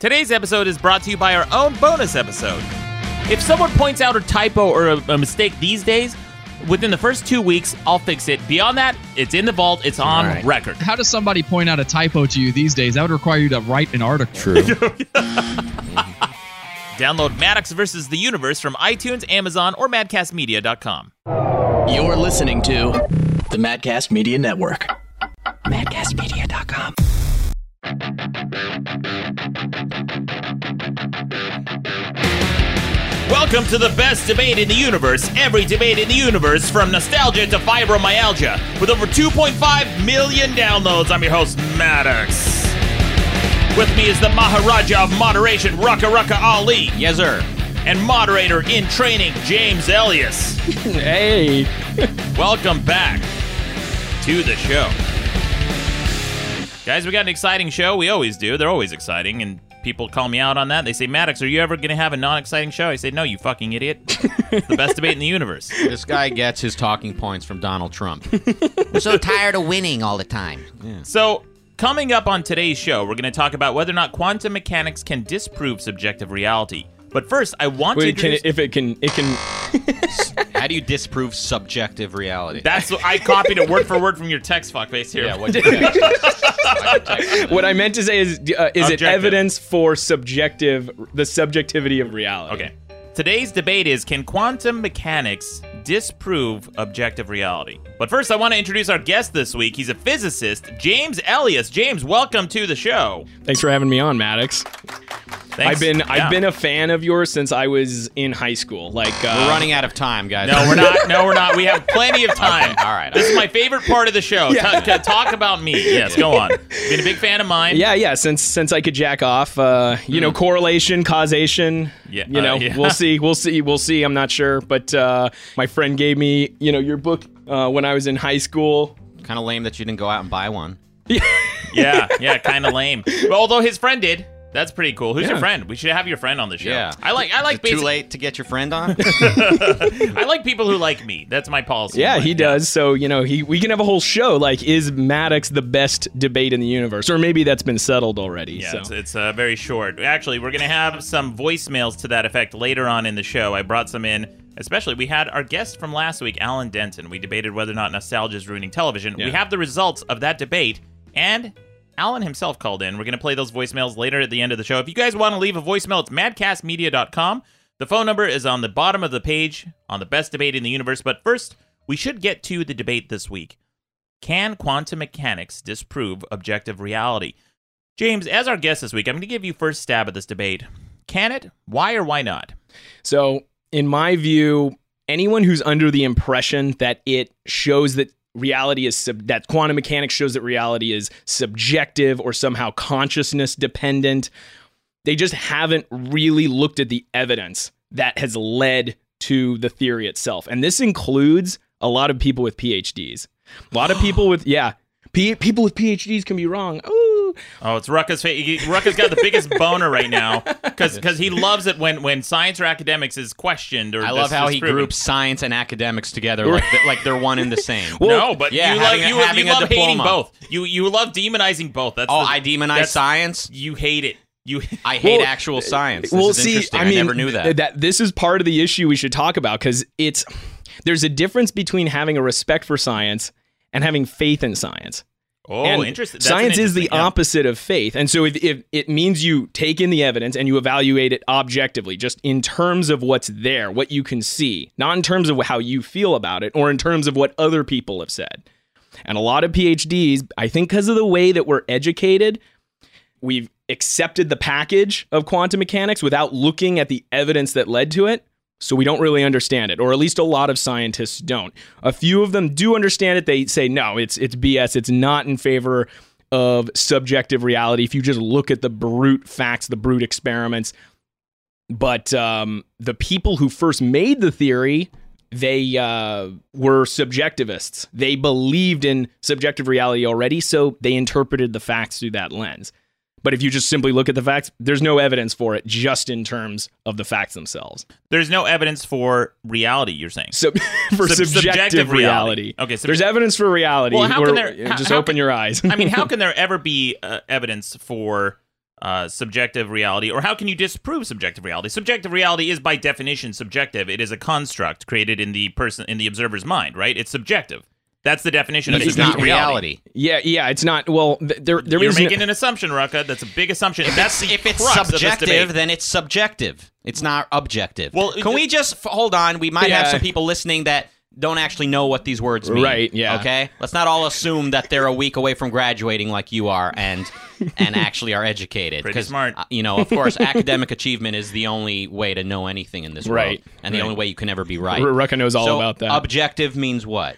Today's episode is brought to you by our own bonus episode. If someone points out a typo or a, a mistake these days, within the first two weeks, I'll fix it. Beyond that, it's in the vault, it's on All right. record. How does somebody point out a typo to you these days? That would require you to write an article. True. Download Maddox versus the Universe from iTunes, Amazon, or madcastmedia.com. You're listening to the Madcast Media Network. MadcastMedia.com. Welcome to the best debate in the universe. Every debate in the universe, from nostalgia to fibromyalgia, with over 2.5 million downloads. I'm your host, Maddox. With me is the Maharaja of moderation, Rucka Rucka Ali. Yes, sir. And moderator in training, James Ellias. hey. Welcome back to the show. Guys, we got an exciting show. We always do. They're always exciting, and people call me out on that. They say, Maddox, are you ever going to have a non exciting show? I say, No, you fucking idiot. the best debate in the universe. This guy gets his talking points from Donald Trump. We're so tired of winning all the time. So, coming up on today's show, we're going to talk about whether or not quantum mechanics can disprove subjective reality. But first, I want to Wait, can it, if it can, it can. How do you disprove subjective reality? that's what I copied it word for word from your text fuckface here. yeah, what you text? What I meant to say is, uh, is it evidence for subjective, the subjectivity of reality? Okay. Today's debate is can quantum mechanics disprove objective reality? But first, I want to introduce our guest this week. He's a physicist, James Ellias. James, welcome to the show. Thanks for having me on, Maddox. Thanks. I've been Yeah. I've been a fan of yours since I was in high school. Like uh, We're running out of time, guys. No, we're not. No, we're not. We have plenty of time. Okay, all right, This all is my favorite part of the show. Ta- ta- talk about me. Yes, go on. Been a big fan of mine. Yeah, yeah. Since since I could jack off, uh, you know, correlation, causation. Mm. Yeah, You know, uh, yeah. we'll see, we'll see, we'll see. I'm not sure, but uh, my friend gave me, you know, your book uh, when I was in high school. Kind of lame that you didn't go out and buy one. Yeah, yeah, kind of lame. But although his friend did. That's pretty cool. Who's your friend? We should have your friend on the show. Yeah. I like I like Is it too late to get your friend on? I like people who like me. That's my policy. Yeah, he does. So you know, he we can have a whole show. Like, is Maddox the best debate in the universe, or maybe that's been settled already? Yeah, so. it's, it's uh, very short. Actually, we're going to have some voicemails to that effect later on in the show. I brought some in. Especially, we had our guest from last week, Alan Denton. We debated whether or not nostalgia is ruining television. We have the results of that debate, and Alan himself called in. We're going to play those voicemails later at the end of the show. If you guys want to leave a voicemail, it's madcastmedia.com. The phone number is on the bottom of the page on the best debate in the universe. But first, we should get to the debate this week. Can quantum mechanics disprove objective reality? James, as our guest this week, I'm going to give you first stab at this debate. Can it? Why or why not? So, in my view, anyone who's under the impression that it shows that reality is sub- that quantum mechanics shows that reality is subjective or somehow consciousness dependent, they just haven't really looked at the evidence that has led to the theory itself. And this includes a lot of people with PhDs. A lot of people with yeah, P- people with PhDs can be wrong. Ooh. Oh, it's Rucka's. Fa- he- Rucka's got the biggest boner right now because because he loves it when when science or academics is questioned or I love how he disproven. groups science and academics together like, th- like they're one and the same. no, but yeah, you having love you, having you a love hating diploma. both. You you love demonizing both. That's oh, the- I demonize science? You hate it. You I hate Well, actual science. This well, is see, interesting. I mean, never knew that. That this is part of the issue we should talk about because it's there's a difference between having a respect for science and having faith in science. Oh and interesting. That's Science is the interesting- yeah. opposite of faith, and so if, if it means you take in the evidence and you evaluate it objectively, just in terms of what's there, what you can see, not in terms of how you feel about it, or in terms of what other people have said. And a lot of PhDs, I think, because of the way that we're educated, we've accepted the package of quantum mechanics without looking at the evidence that led to it. So we don't really understand it, or at least a lot of scientists don't. A few of them do understand it. They say no, it's it's BS. It's not in favor of subjective reality. If you just look at the brute facts, the brute experiments, but um, the people who first made the theory, they uh, were subjectivists. They believed in subjective reality already, so they interpreted the facts through that lens. But if you just simply look at the facts, there's no evidence for it, just in terms of the facts themselves. There's no evidence for reality. You're saying. So for Sub- subjective, subjective reality. reality, Okay, sub- there's evidence for reality. Well, how can there- how- just how open can- your eyes. I mean, how can there ever be uh, evidence for uh, subjective reality, or how can you disprove subjective reality? Subjective reality is by definition subjective. It is a construct created in the person in the observer's mind, right? It's subjective. That's the definition of It's subjective not reality. Yeah, yeah, it's not. Well, th- there there You're is no- making an assumption, Rucka. That's a big assumption. If That's it's, the if it's crux subjective, then it's subjective. It's not objective. Well, can we just hold on? We might have some people listening that don't actually know what these words mean. Right, yeah. Okay. Let's not all assume that they're a week away from graduating like you are, and and actually are educated. Pretty 'Cause, smart. uh, you know, of course, academic achievement is the only way to know anything in this world, Right, and the only way you can ever be right. R- Rucka knows all So, about that. Objective means what?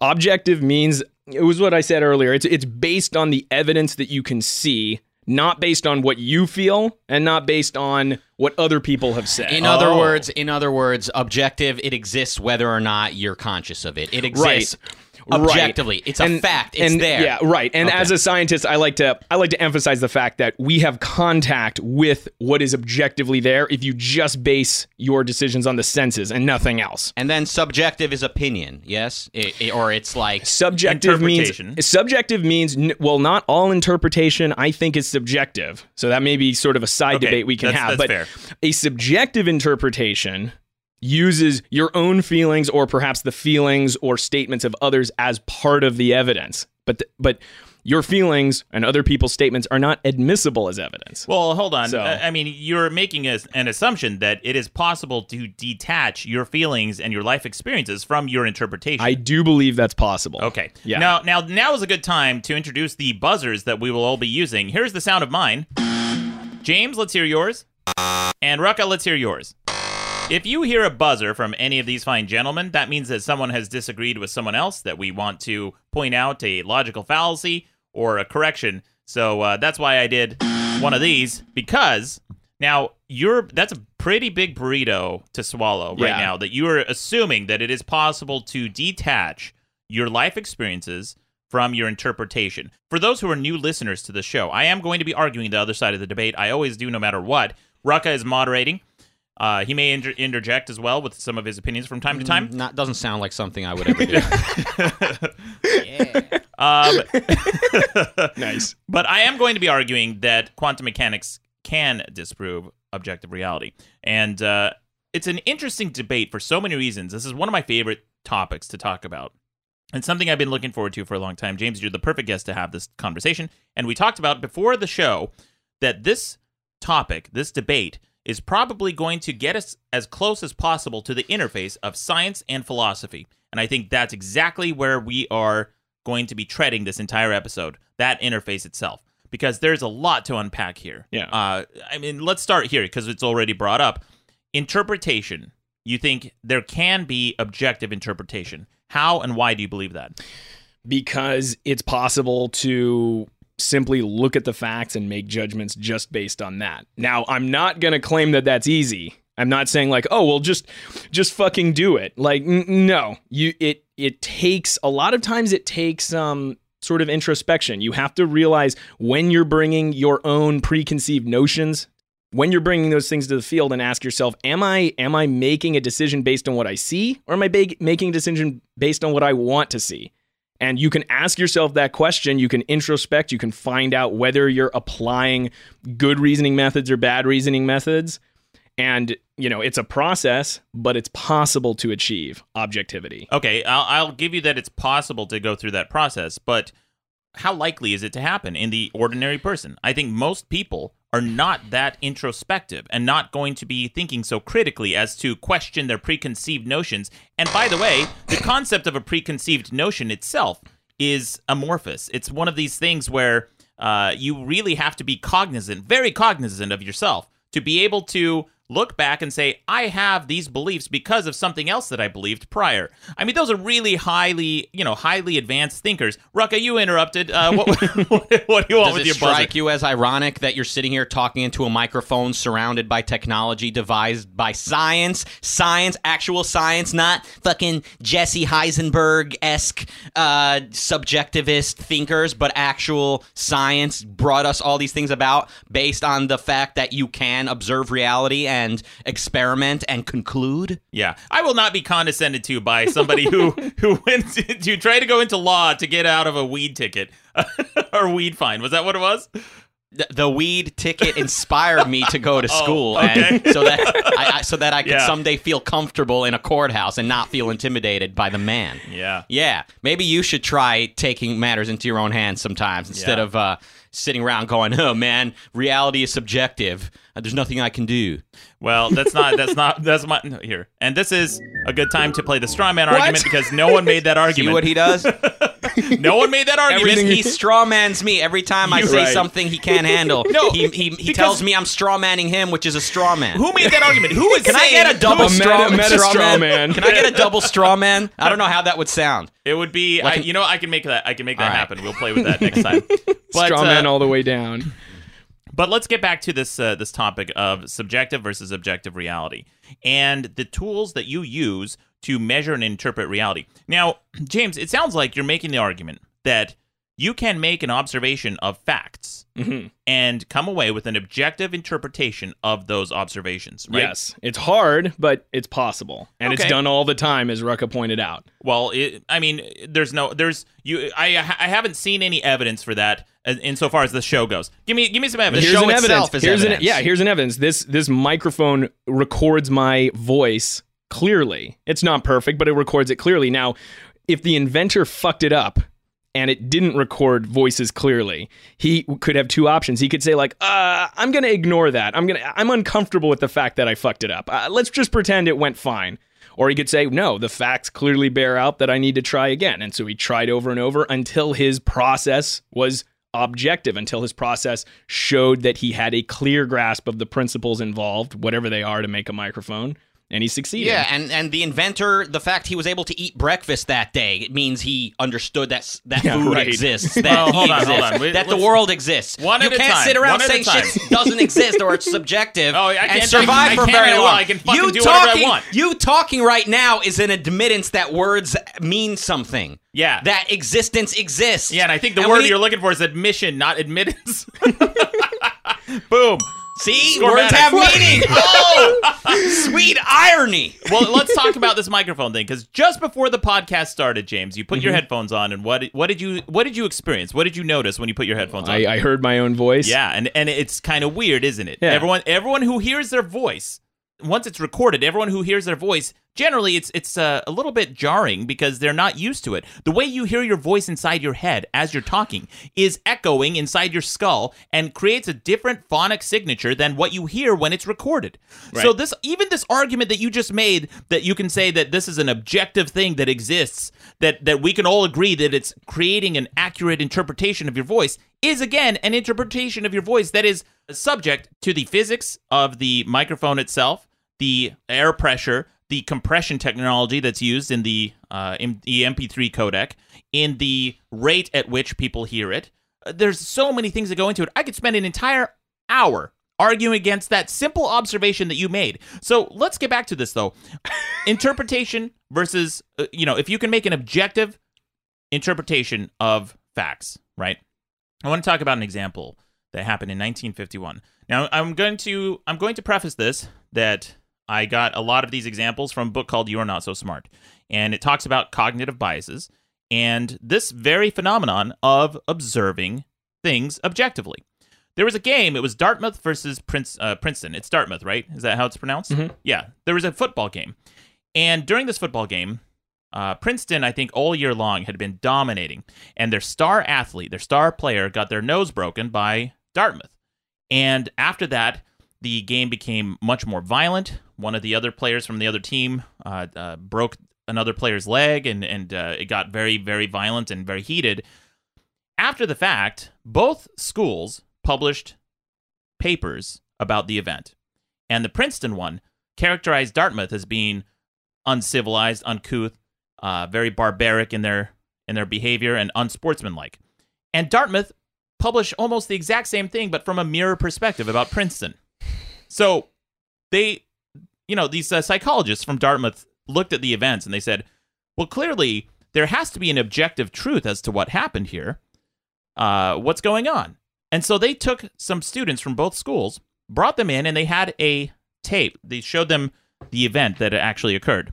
Objective means it was what I said earlier. It's it's based on the evidence that you can see, not based on what you feel, and not based on what other people have said. In other Oh. words, in other words, objective. It exists whether or not you're conscious of it. It exists Right. Objectively. It's a And- fact. It's and, there. Yeah, right. And Okay. as a scientist, I like to I like to emphasize the fact that we have contact with what is objectively there. If you just base your decisions on the senses and nothing else. And then subjective is opinion. Yes, It- it- or it's like Subjective means subjective means well, not all interpretation I think is subjective. So that may be sort of a side Okay, debate we can that's- have. that's but fair. a subjective interpretation uses your own feelings or perhaps the feelings or statements of others as part of the evidence. But th- but your feelings and other people's statements are not admissible as evidence. Well, hold on. So- I mean, you're making a, an assumption that it is possible to detach your feelings and your life experiences from your interpretation. I do believe that's possible. Okay. Yeah. Now, now, now is a good time to introduce the buzzers that we will all be using. Here's the sound of mine. James, let's hear yours. And Rucka, let's hear yours. If you hear a buzzer from any of these fine gentlemen, that means that someone has disagreed with someone else, that we want to point out a logical fallacy or a correction. So uh, that's why I did one of these because now you're that's a pretty big burrito to swallow right Yeah. now. That you are assuming that it is possible to detach your life experiences from your interpretation. For those who are new listeners to the show, I am going to be arguing the other side of the debate. I always do, no matter what. Rucka is moderating. Uh, he may inter- interject as well with some of his opinions from time to time. not doesn't sound like something I would ever do. Um, Nice. but I am going to be arguing that quantum mechanics can disprove objective reality. And uh, it's an interesting debate for so many reasons. This is one of my favorite topics to talk about. And something I've been looking forward to for a long time. James, you're the perfect guest to have this conversation. And we talked about before the show that this topic, this debate, is probably going to get us as close as possible to the interface of science and philosophy. And I think that's exactly where we are going to be treading this entire episode that interface itself. Because there's a lot to unpack here. Yeah. Uh, I mean, let's start here because it's already brought up. Interpretation. You think there can be objective interpretation. How and why do you believe that? because it's possible to simply look at the facts and make judgments just based on that. Now, I'm not going to claim that that's easy. I'm not saying like, "Oh, well just just fucking do it." Like n- no. You it it takes a lot of times it takes um sort of introspection. You have to realize when you're bringing your own preconceived notions when you're bringing those things to the field and ask yourself am i am i making a decision based on what i see or am i ba- making a decision based on what i want to see and you can ask yourself that question. You can introspect. You can find out whether you're applying good reasoning methods or bad reasoning methods. And you know it's a process but it's possible to achieve objectivity. Okay, I'll, I'll give you that it's possible to go through that process, but how likely is it to happen in the ordinary person? I think most people are not that introspective and not going to be thinking so critically as to question their preconceived notions. And by the way, the concept of a preconceived notion itself is amorphous. It's one of these things where uh, you really have to be cognizant, very cognizant of yourself, to be able to look back and say, I have these beliefs because of something else that I believed prior. I mean, those are really highly, you know, highly advanced thinkers. Rucka, you interrupted. Uh, what, what, what do you want Does with it your buzzer? strike you as ironic that you're sitting here talking into a microphone surrounded by technology devised by science? Science, actual science, not fucking Jesse Heisenberg esque uh, subjectivist thinkers, but actual science brought us all these things about based on the fact that you can observe reality and experiment and conclude. Yeah, I will not be condescended to by somebody who who went to, to try to go into law to get out of a weed ticket or weed fine. Was that what it was? the, the weed ticket inspired me to go to school, Oh, okay. and so that I, I, so that I could Yeah. someday feel comfortable in a courthouse and not feel intimidated by the man. Yeah. Yeah, maybe you should try taking matters into your own hands sometimes instead Yeah. of uh, sitting around going, "Oh man, reality is subjective. There's nothing I can do." Well, that's not that's not that's my no, here. And this is a good time to play the straw man argument because no one made that argument. See argument. what he does? no one made that argument. Everything- he strawmans me every time I You- say Right. something he can't handle. No, he he, he tells me I'm strawmanning him, which is a straw man. Who made that argument? Who is Can I get a double A meta- straw, meta straw straw man? man. Can I get a double straw man? I don't know how that would sound. It would be. Like I, an- you know, I can make that. I can make that All right. happen. We'll play with that next time. But, Straw uh, man all the way down. But let's get back to this uh, this topic of subjective versus objective reality and the tools that you use to measure and interpret reality. Now, James, it sounds like you're making the argument that you can make an observation of facts Mm-hmm. and come away with an objective interpretation of those observations, right? Yes, it's hard, but it's possible, and Okay. it's done all the time, as Rucka pointed out. Well, it, I mean, there's no, there's you. I I haven't seen any evidence for that insofar as the show goes. Give me give me some evidence. The here's show an itself evidence. is here's evidence. An, yeah, here's an evidence. This this microphone records my voice clearly. It's not perfect, but it records it clearly. Now, if the inventor fucked it up and it didn't record voices clearly, he could have two options. He could say like, uh, "I'm going to ignore that. I'm going to I'm uncomfortable with the fact that I fucked it up. Uh, let's just pretend it went fine." Or he could say, "No, the facts clearly bear out that I need to try again." And so he tried over and over until his process was objective until his process showed that he had a clear grasp of the principles involved, whatever they are, to make a microphone, and he succeeded. Yeah, and, and the inventor, the fact he was able to eat breakfast that day, it means he understood that that Yeah, food right. exists, that Well, hold on, hold on. We- that the world exists. One you at a can't time, sit around one saying shit doesn't exist or it's subjective Oh, I can't- survive I for can't very long. I can fucking you do whatever I want. You talking right now is an admittance that words mean something. Yeah. That existence exists. Yeah, and I think the And word we- you're looking for is admission, not admittance. Boom. See, words have meaning. Oh, sweet irony. Well, let's talk about this microphone thing because just before the podcast started, James, you put your mm-hmm. headphones on, and what what did you what did you experience? What did you notice when you put your headphones on? I, I heard my own voice. yeah, and and it's kind of weird, isn't it? Yeah. Everyone everyone who hears their voice once it's recorded, everyone who hears their voice generally it's it's uh, a little bit jarring because they're not used to it. The way you hear your voice inside your head as you're talking is echoing inside your skull and creates a different phonic signature than what you hear when it's recorded. So this even this argument that you just made that you can say that this is an objective thing that exists that that we can all agree that it's creating an accurate interpretation of your voice is again an interpretation of your voice that is subject to the physics of the microphone itself, the air pressure, the compression technology that's used in the uh, in the MP3 codec, in the rate at which people hear it. Uh, There's so many things that go into it. I could spend an entire hour arguing against that simple observation that you made. So let's get back to this though. Interpretation versus, uh, you know, if you can make an objective interpretation of facts, right? I want to talk about an example that happened in 1951. Now, I'm going to I'm going to preface this that I got a lot of these examples from a book called You Are Not So Smart, and it talks about cognitive biases and this very phenomenon of observing things objectively. There was a game. It was Dartmouth versus Prince, uh, Princeton. It's Dartmouth, right? Is that how it's pronounced? Yeah. There was a football game, and during this football game, uh, Princeton, I think, all year long had been dominating, and their star athlete, their star player, got their nose broken by Dartmouth. And after that, the game became much more violent. One of the other players from the other team uh, uh, broke another player's leg, and and uh, it got very, very violent and very heated. After the fact, both schools published papers about the event, and the Princeton one characterized Dartmouth as being uncivilized, uncouth, uh, very barbaric in their in their behavior, and unsportsmanlike. And Dartmouth published almost the exact same thing, but from a mirror perspective about Princeton. So they, you know, these uh, psychologists from Dartmouth looked at the events and they said, well, clearly there has to be an objective truth as to what happened here. Uh, what's going on? And so they took some students from both schools, brought them in, and they had a tape. They showed them the event that actually occurred.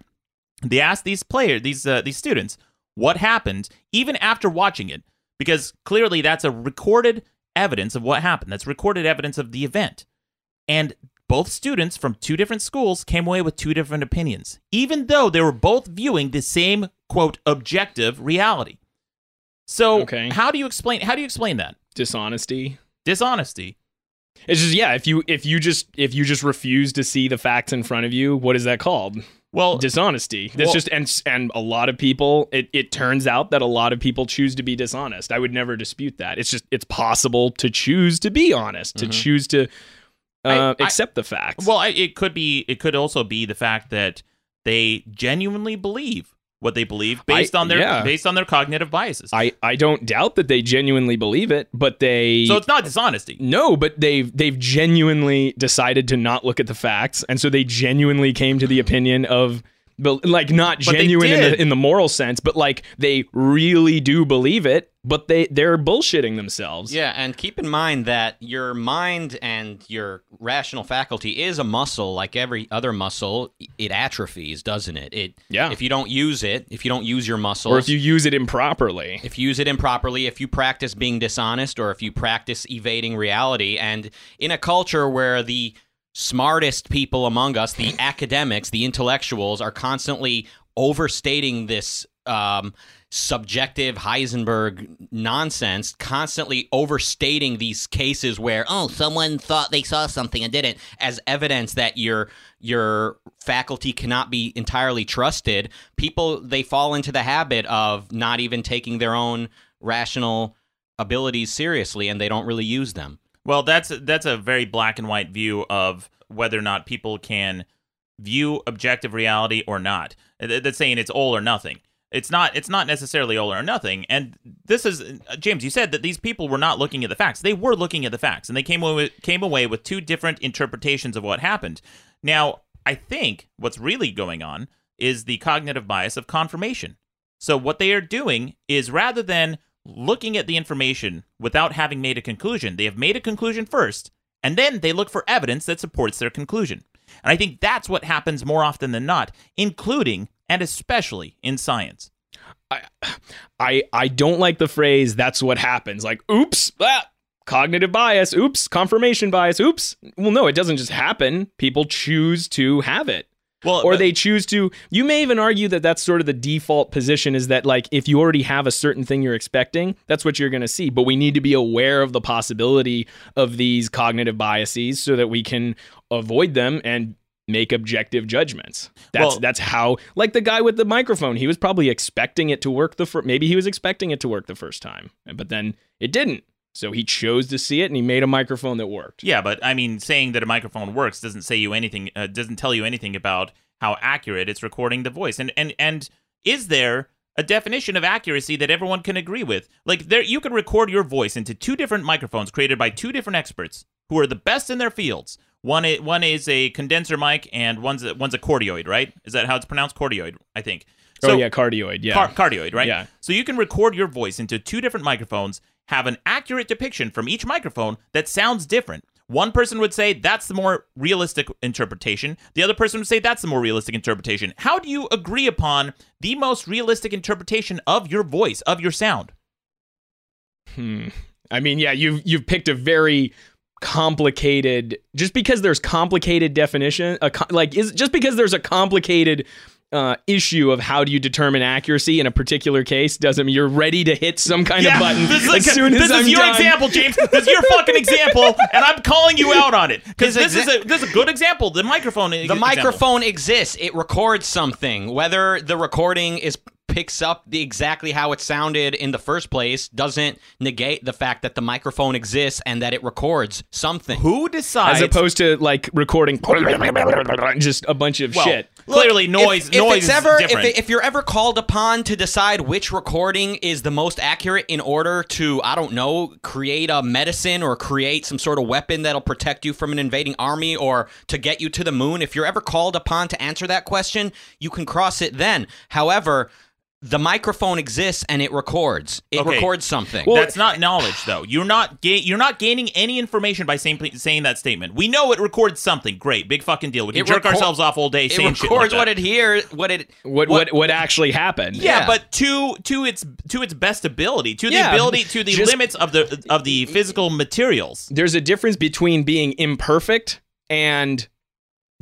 They asked these players, these uh, these students, what happened even after watching it, because clearly that's a recorded evidence of what happened. That's recorded evidence of the event. And both students from two different schools came away with two different opinions, even though they were both viewing the same quote objective reality. So Okay. how do you explain how do you explain that? Dishonesty. Dishonesty. It's just yeah. If you if you just if you just refuse to see the facts in front of you, what is that called? Well, dishonesty. That's well- just and and a lot of people. It it turns out that a lot of people choose to be dishonest. I would never dispute that. It's just it's possible to choose to be honest, to mm-hmm. choose to uh, I- accept the facts. Well, I, it could be. It could also be the fact that they genuinely believe what they believe based I- on their yeah. based on their cognitive biases. I I don't doubt that they genuinely believe it, but they so it's not dishonesty. No, but they've they've genuinely decided to not look at the facts, and so they genuinely came to the opinion of, but like not But genuine in the, in the moral sense, but like they really do believe it, but they they're bullshitting themselves. Yeah, and keep in mind that your mind and your rational faculty is a muscle like every other muscle. It atrophies, doesn't it? It Yeah. If you don't use it, if you don't use your muscles, Or if you use it improperly. if you use it improperly, if you practice being dishonest, or if you practice evading reality, and in a culture where the smartest people among us, the academics, the intellectuals, are constantly overstating this um, subjective Heisenberg nonsense, constantly overstating these cases where Oh, someone thought they saw something and didn't. as evidence that your your faculty cannot be entirely trusted people they fall into the habit of not even taking their own rational abilities seriously and they don't really use them Well, that's that's a very black and white view of whether or not people can view objective reality or not. That's saying it's all or nothing. It's not. It's not necessarily all or nothing. And this is James. You said that these people were not looking at the facts. They were looking at the facts, and they came away with, came away with two different interpretations of what happened. Now, I think what's really going on is the cognitive bias of confirmation. So what they are doing is rather than looking at the information without having made a conclusion, they have made a conclusion first, and then they look for evidence that supports their conclusion. And I think that's what happens more often than not, including and especially in science. I I don't like the phrase "that's what happens." Like, oops, ah, cognitive bias. Oops, confirmation bias. Oops. Well, no, it doesn't just happen. People choose to have it. Well, or but- they choose to you may even argue that that's sort of the default position is that like if you already have a certain thing you're expecting that's what you're going to see. But we need to be aware of the possibility of these cognitive biases so that we can avoid them and make objective judgments. That's Well- that's how like the guy with the microphone he was probably expecting it to work the fir- maybe he was expecting it to work the first time but then it didn't so he chose to see it and he made a microphone that worked Yeah, but I mean, saying that a microphone works doesn't say you anything. Uh, doesn't tell you anything about how accurate it's recording the voice. And and and is there a definition of accuracy that everyone can agree with? Like there, you can record your voice into two different microphones created by two different experts who are the best in their fields. One is, one is a condenser mic, and one's a, one's a cardioid. Right? Is that how it's pronounced? Cardioid, I think. oh yeah cardioid yeah Car- cardioid, right? Yeah. So you can record your voice into two different microphones, have an accurate depiction from each microphone that sounds different. One person would say that's the more realistic interpretation. The other person would say that's the more realistic interpretation. How do you agree upon the most realistic interpretation of your voice, of your sound? Hmm. I mean, yeah, you've you've picked a very complicated. Just because there's complicated definition, a, like is just because there's a complicated uh, issue of how do you determine accuracy in a particular case doesn't mean you're ready to hit some kind of button this is, as soon as this I'm your done. example, James. This is your fucking example, and I'm calling you out on it because His this is a this is a good example. The microphone. the microphone exists it records something whether the recording is picks up the exactly how it sounded in the first place doesn't negate the fact that the microphone exists and that it records something Who decides? as opposed to like recording just a bunch of well, shit. Clearly, noise if, if noise ever different. If, if you're ever called upon to decide which recording is the most accurate in order to I don't know create a medicine or create some sort of weapon that'll protect you from an invading army or to get you to the moon if you're ever called upon to answer that question you can cross it then however the microphone exists and it records. It Okay. records something. Well, That's not knowledge, though. You're not ga- you're not gaining any information by saying saying that statement. We know it records something. Great, big fucking deal. We can It jerk record- ourselves off all day it saying records shit like that. what it hears. What it What what what actually happened? yeah, Yeah. but to to its to its best ability, to the Yeah, ability, to the just- limits of the of the physical materials. There's a difference between being imperfect and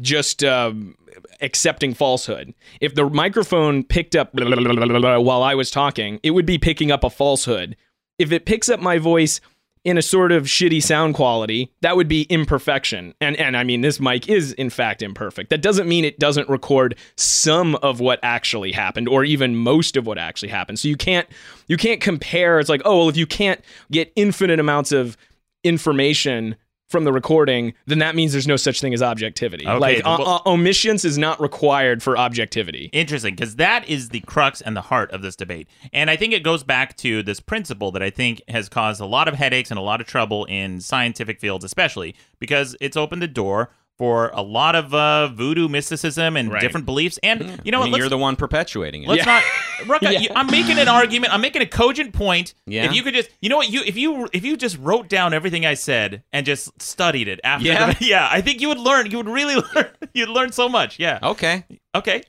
just um, accepting falsehood. If the microphone picked up while I was talking, it would be picking up a falsehood. If it picks up my voice in a sort of shitty sound quality, that would be imperfection. And and I mean this mic is in fact imperfect. That doesn't mean it doesn't record some of what actually happened or even most of what actually happened. So you can't you can't compare it's like, "Oh, well if you can't get infinite amounts of information from the recording, then that means there's no such thing as objectivity. Okay, like well- uh, uh, omniscience is not required for objectivity. Interesting, because that is the crux and the heart of this debate. And I think it goes back to this principle that I think has caused a lot of headaches and a lot of trouble in scientific fields, especially because it's opened the door for a lot of uh, voodoo mysticism and Right. different beliefs. And you know I what? mean, you're the one perpetuating it. Let's Yeah. not, Rucka. you- I'm making an argument. I'm making a cogent point. Yeah. If you could just, you know what, you if you if you just wrote down everything I said and just studied it after, Yeah? the, yeah, I think you would learn. You would really learn. You'd learn so much. Yeah. Okay. Okay.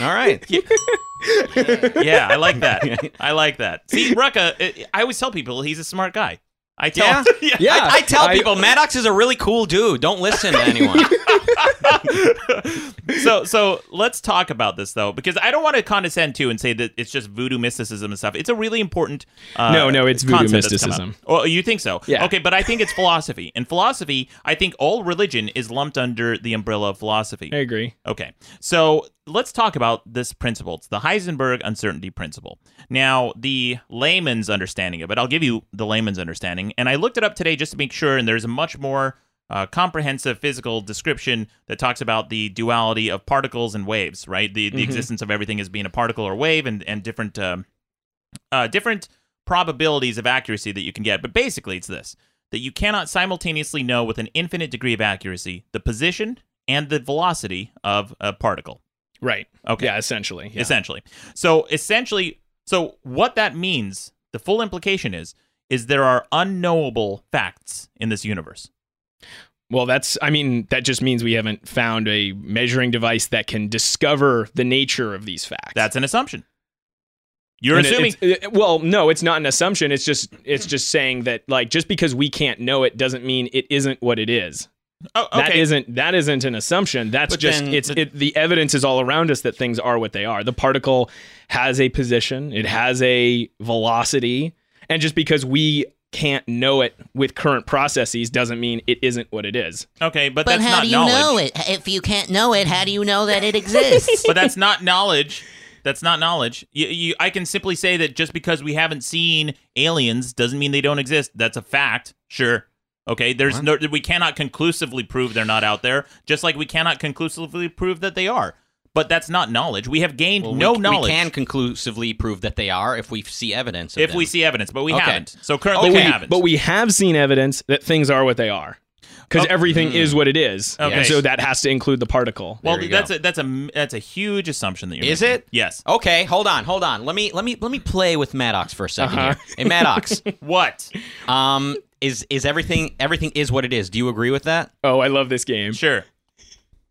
All right. yeah, I like that. I like that. See, Rucka, I- I always tell people he's a smart guy. I tell. Yeah? Yeah. I, I tell I- people Maddox is a really cool dude. Don't listen to anyone. so so let's talk about this though because i don't want to condescend to and say that it's just voodoo mysticism and stuff it's a really important uh, No, no, it's voodoo concept that's come up. mysticism. oh you think so Yeah. okay but i think it's philosophy and philosophy i think all religion is lumped under the umbrella of philosophy I agree. Okay, so let's talk about this principle. It's the Heisenberg uncertainty principle. Now, the layman's understanding of it, I'll give you the layman's understanding, and I looked it up today just to make sure, and there's a much more uh, comprehensive physical description that talks about the duality of particles and waves, right? The, the existence of everything as being a particle or wave and, and different, um, uh, different probabilities of accuracy that you can get. But basically, it's this that you cannot simultaneously know with an infinite degree of accuracy the position and the velocity of a particle. Right. Okay. Yeah, essentially. Yeah. Essentially. So essentially, so what that means, the full implication is, is there are unknowable facts in this universe. Well, that's, I mean, that just means we haven't found a measuring device that can discover the nature of these facts. That's an assumption. You're And assuming. it's- it- well, no, it's not an assumption. It's just, it's just saying that, like, just because we can't know it doesn't mean it isn't what it is. Oh, That okay. isn't that isn't an assumption. That's But just it's the- it, the evidence is all around us that things are what they are. The particle has a position, it has a velocity, and just because we can't know it with current processes doesn't mean it isn't what it is. okay, but, But that's how not do you knowledge. know it? If you can't know it, how do you know that it exists? but that's not knowledge. That's not knowledge. You, you, I can simply say that just because we haven't seen aliens doesn't mean they don't exist. That's a fact. Sure. Okay. There's no. We cannot conclusively prove they're not out there. Just like we cannot conclusively prove that they are. But that's not knowledge. We have gained Well, no we, knowledge We can conclusively prove that they are if we see evidence. Of if we see evidence, but we Okay. haven't. So currently we we, haven't. but we have seen evidence that things are what they are. Because Oh, everything is what it is. Okay. And so that has to include the particle. well, There you that's go. a that's a that's a huge assumption that you're. Is making. it? Yes. Okay, hold on, hold on. Let me let me let me play with Maddox for a 2nd Uh-huh. here. Hey Maddox, What? um, is is everything everything is what it is? Do you agree with that? Oh, I love this game. Sure.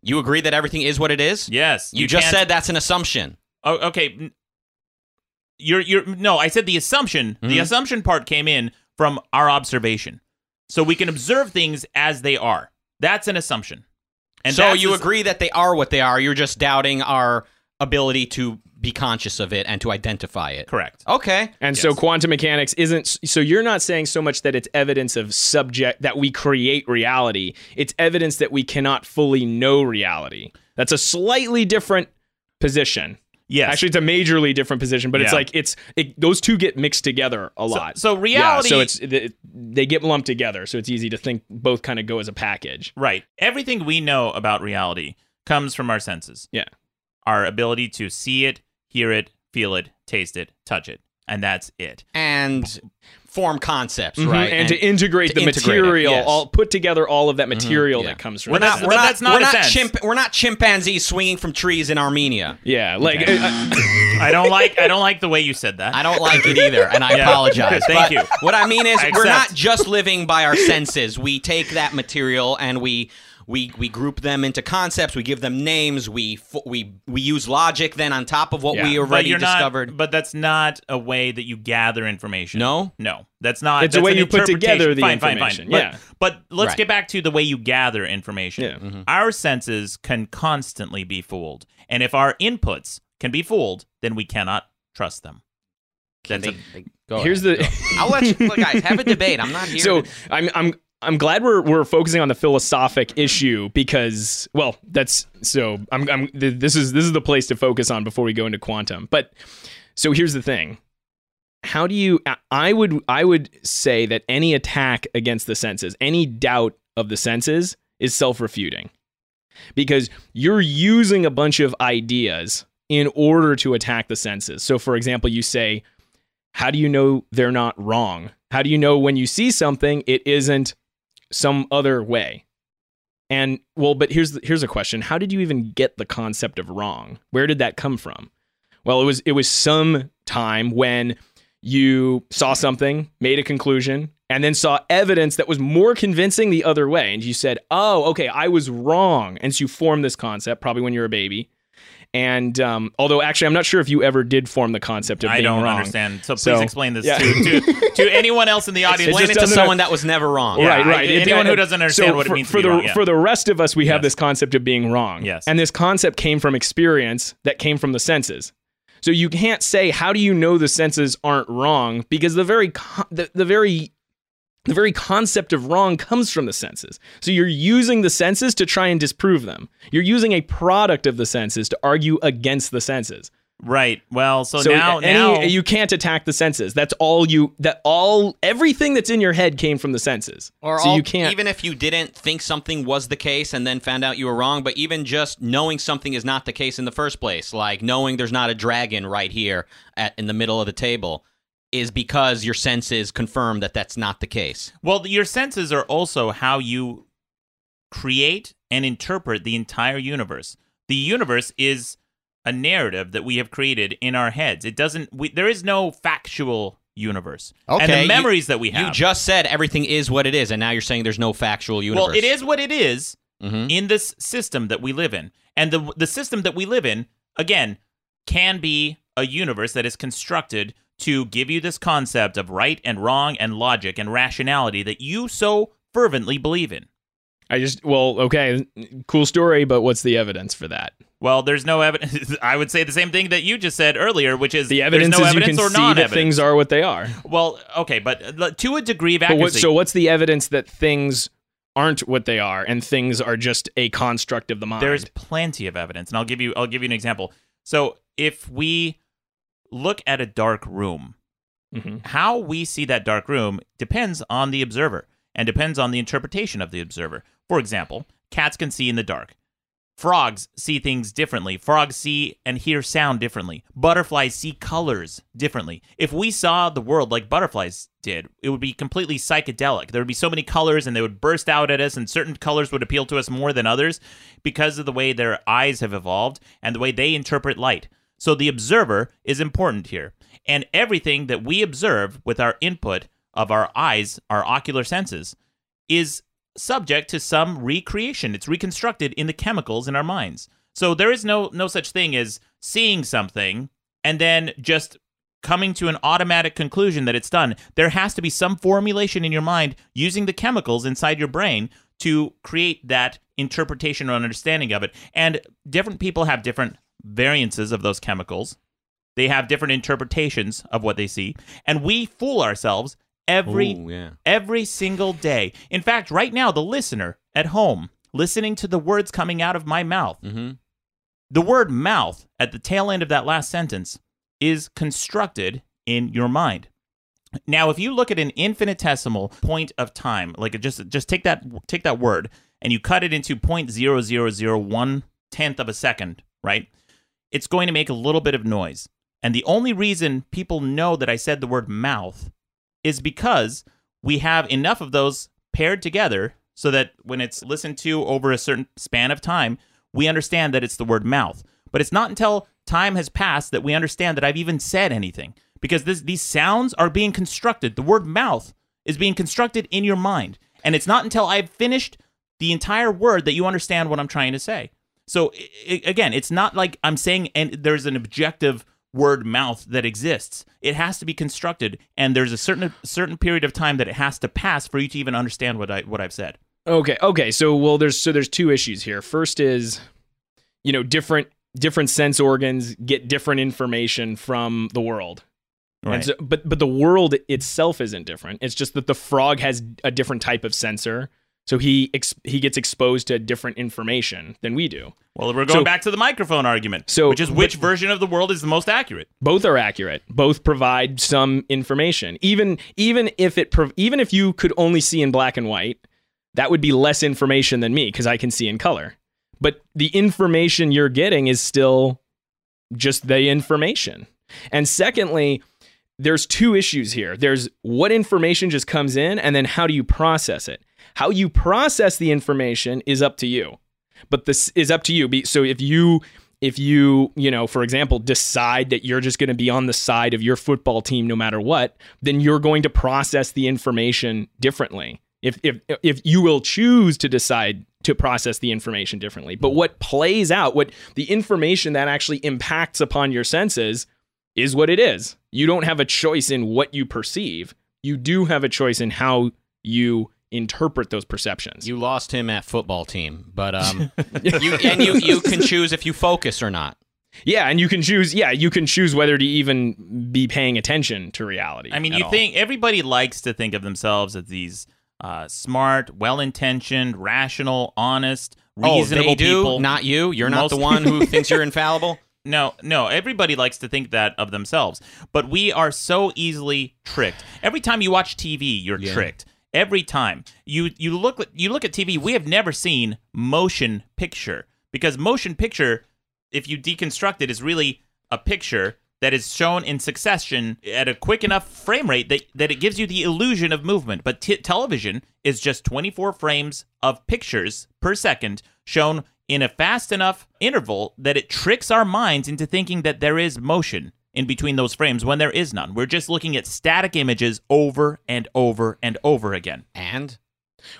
You agree that everything is what it is? Yes. You, just can't- said that's an assumption. Oh, okay. You're you're no. I said the assumption. The Mhm. assumption part came in from our observation, so we can observe things as they are. That's an assumption. And so you the- agree that they are what they are. You're just doubting our ability to be conscious of it and to identify it. Correct. Okay. And so quantum mechanics isn't so you're not saying so much that it's evidence of subject that we create reality. It's evidence that we cannot fully know reality. That's a slightly different position. Yes. Actually it's a majorly different position, but it's like it's it, those two get mixed together a lot. so Yeah, reality- so it's it, they get lumped together, so it's easy to think both kind of go as a package. right. Everything we know about reality comes from our senses. Yeah. Our ability to see it, hear it, feel it, taste it, touch it. and that's it. and form concepts, Mhm, right? And, to integrate to the integrate it, material, yes. all put together all of that material yeah. that comes from we're not, But we're not, that's not we're not, chimp, we're not chimpanzees swinging from trees in Armenia. Yeah, like uh, uh, I don't like I don't like the way you said that. I don't like it either, and I Yeah. apologize. Thank But you. What I mean is, I we're not just living by our senses. We take that material and we we we group them into concepts. We give them names. We we we use logic then on top of what Yeah. we already you're discovered. Not, but that's not a way that you gather information. No? no, that's not. It's a way you put together interpretation. the fine, Fine, information, fine. yeah. But, but let's Right. get back to the way you gather information. Yeah. Mm-hmm. Our senses can constantly be fooled, and if our inputs can be fooled, then we cannot trust them. That's a, Go here's ahead. the I'll let you look, guys have a debate. I'm not here. so to- I'm I'm I'm glad we're we're focusing on the philosophic issue because well that's so I'm I'm th- this is this is the place to focus on before we go into quantum. But so here's the thing. How do you I would I would say that any attack against the senses, any doubt of the senses is self-refuting. Because you're using a bunch of ideas in order to attack the senses. So for example, you say how do you know they're not wrong? How do you know when you see something it isn't some other way? And well, but here's here's a question: How did you even get the concept of wrong? Where did that come from? Well, it was it was some time when you saw something, made a conclusion, and then saw evidence that was more convincing the other way, and you said, "Oh, okay, I was wrong." And so you formed this concept probably when you were a baby. And um, although actually, I'm not sure if you ever did form the concept of being wrong. I being don't wrong. understand. So please So, explain this yeah. to, to to anyone else in the audience. explain just it to someone that was never wrong. Yeah, right, I- right. anyone who doesn't understand what it for, means to for be the wrong, yeah. for the rest of us, we have this concept of being wrong. Yes. and this concept came from experience that came from the senses. So you can't say how do you know the senses aren't wrong because the very the, the very the very concept of wrong comes from the senses. So you're using the senses to try and disprove them. You're using a product of the senses to argue against the senses. Right. Well, so, So now any, now you can't attack the senses. That's all you that all everything that's in your head came from the senses. Or so all- you can't even if you didn't think something was the case and then found out you were wrong, but even just knowing something is not the case in the first place, like knowing there's not a dragon right here at in the middle of the table, is because your senses confirm that that's not the case. Well, your senses are also how you create and interpret the entire universe. The universe is a narrative that we have created in our heads. It doesn't. We, there is no factual universe. and Okay, the you- memories that we have. You just said everything is what it is, and now you're saying there's no factual universe. well, it is what it is Mhm. in this system that we live in, and the the system that we live in again can be a universe that is constructed to give you this concept of right and wrong and logic and rationality that you so fervently believe in. I just well, okay, cool story, but what's the evidence for that? Well, there's no evidence. I would say the same thing that you just said earlier, which is The evidence there's no is you evidence can or see that things are what they are. Well, okay, but uh, to a degree of accuracy. what, so what's the evidence that things aren't what they are and things are just a construct of the mind? there's plenty of evidence, and I'll give you I'll give you an example. So if we look at a dark room, Mhm. how we see that dark room depends on the observer and depends on the interpretation of the observer. For example, cats can see in the dark. Frogs see things differently. Frogs see and hear sound differently. Butterflies see colors differently. If we saw the world like butterflies did, it would be completely psychedelic. There would be so many colors and they would burst out at us, and certain colors would appeal to us more than others because of the way their eyes have evolved and the way they interpret light. So the observer is important here. And everything that we observe with our input of our eyes, our ocular senses, is subject to some recreation. It's reconstructed in the chemicals in our minds. So there is no no such thing as seeing something and then just coming to an automatic conclusion that it's done. There has to be some formulation in your mind using the chemicals inside your brain to create that interpretation or understanding of it. And different people have different variances of those chemicals. They have different interpretations of what they see, and we fool ourselves every Ooh, yeah. every single day. In fact, right now, the listener at home listening to the words coming out of my mouth, Mm-hmm. the word mouth at the tail end of that last sentence is constructed in your mind. Now, if you look at an infinitesimal point of time, like just just take that take that word and you cut it into point zero zero zero one tenth of a second, right? It's going to make a little bit of noise. And the only reason people know that I said the word mouth is because we have enough of those paired together so that when it's listened to over a certain span of time, we understand that it's the word mouth. But it's not until time has passed that we understand that I've even said anything because this, these sounds are being constructed. The word mouth is being constructed in your mind. And it's not until I've finished the entire word that you understand what I'm trying to say. So i- i- again, it's not like I'm saying and there's an objective word mouth that exists. It has to be constructed and there's a certain certain period of time that it has to pass for you to even understand what I what I've said. Okay, okay. So well there's so there's two issues here. First is you know, different different sense organs get different information from the world. And so, but but the world itself isn't different. It's just that the frog has a different type of sensor. So he ex- he gets exposed to different information than we do. well, we're going so- back to the microphone argument, So- which is which version of the world is the most accurate. both are accurate. Both provide some information. Even even if it prov- even if you could only see in black and white that would be less information than me because i can see in color. But the information you're getting is still just the information. And secondly there's two issues here. There's what information just comes in and then how do you process it how you process the information is up to you. But this is up to you. So if you if you you know for example decide that you're just going to be on the side of your football team no matter what then you're going to process the information differently. If if if you will choose to decide to process the information differently. But what plays out what the information that actually impacts upon your senses is what it is. You don't have a choice in what you perceive. You do have a choice in how you interpret those perceptions You lost him at football team, but um, you and you you can choose if you focus or not. Yeah, and you can choose. Yeah, you can choose whether to even be paying attention to reality. I mean, you all. think everybody likes to think of themselves as these uh, smart, well-intentioned, rational, honest, reasonable oh, they do, people. not you. You're not the one who thinks you're infallible. No, no. Everybody likes to think that of themselves, but we are so easily tricked. Every time you watch TV, you're Yeah. tricked. Every time you you look you look at TV, we have never seen motion picture because motion picture, if you deconstruct it, is really a picture that is shown in succession at a quick enough frame rate that, that it gives you the illusion of movement. But t- television is just 24 frames of pictures per second shown in a fast enough interval that it tricks our minds into thinking that there is motion in between those frames when there is none. We're just looking at static images over and over and over again. And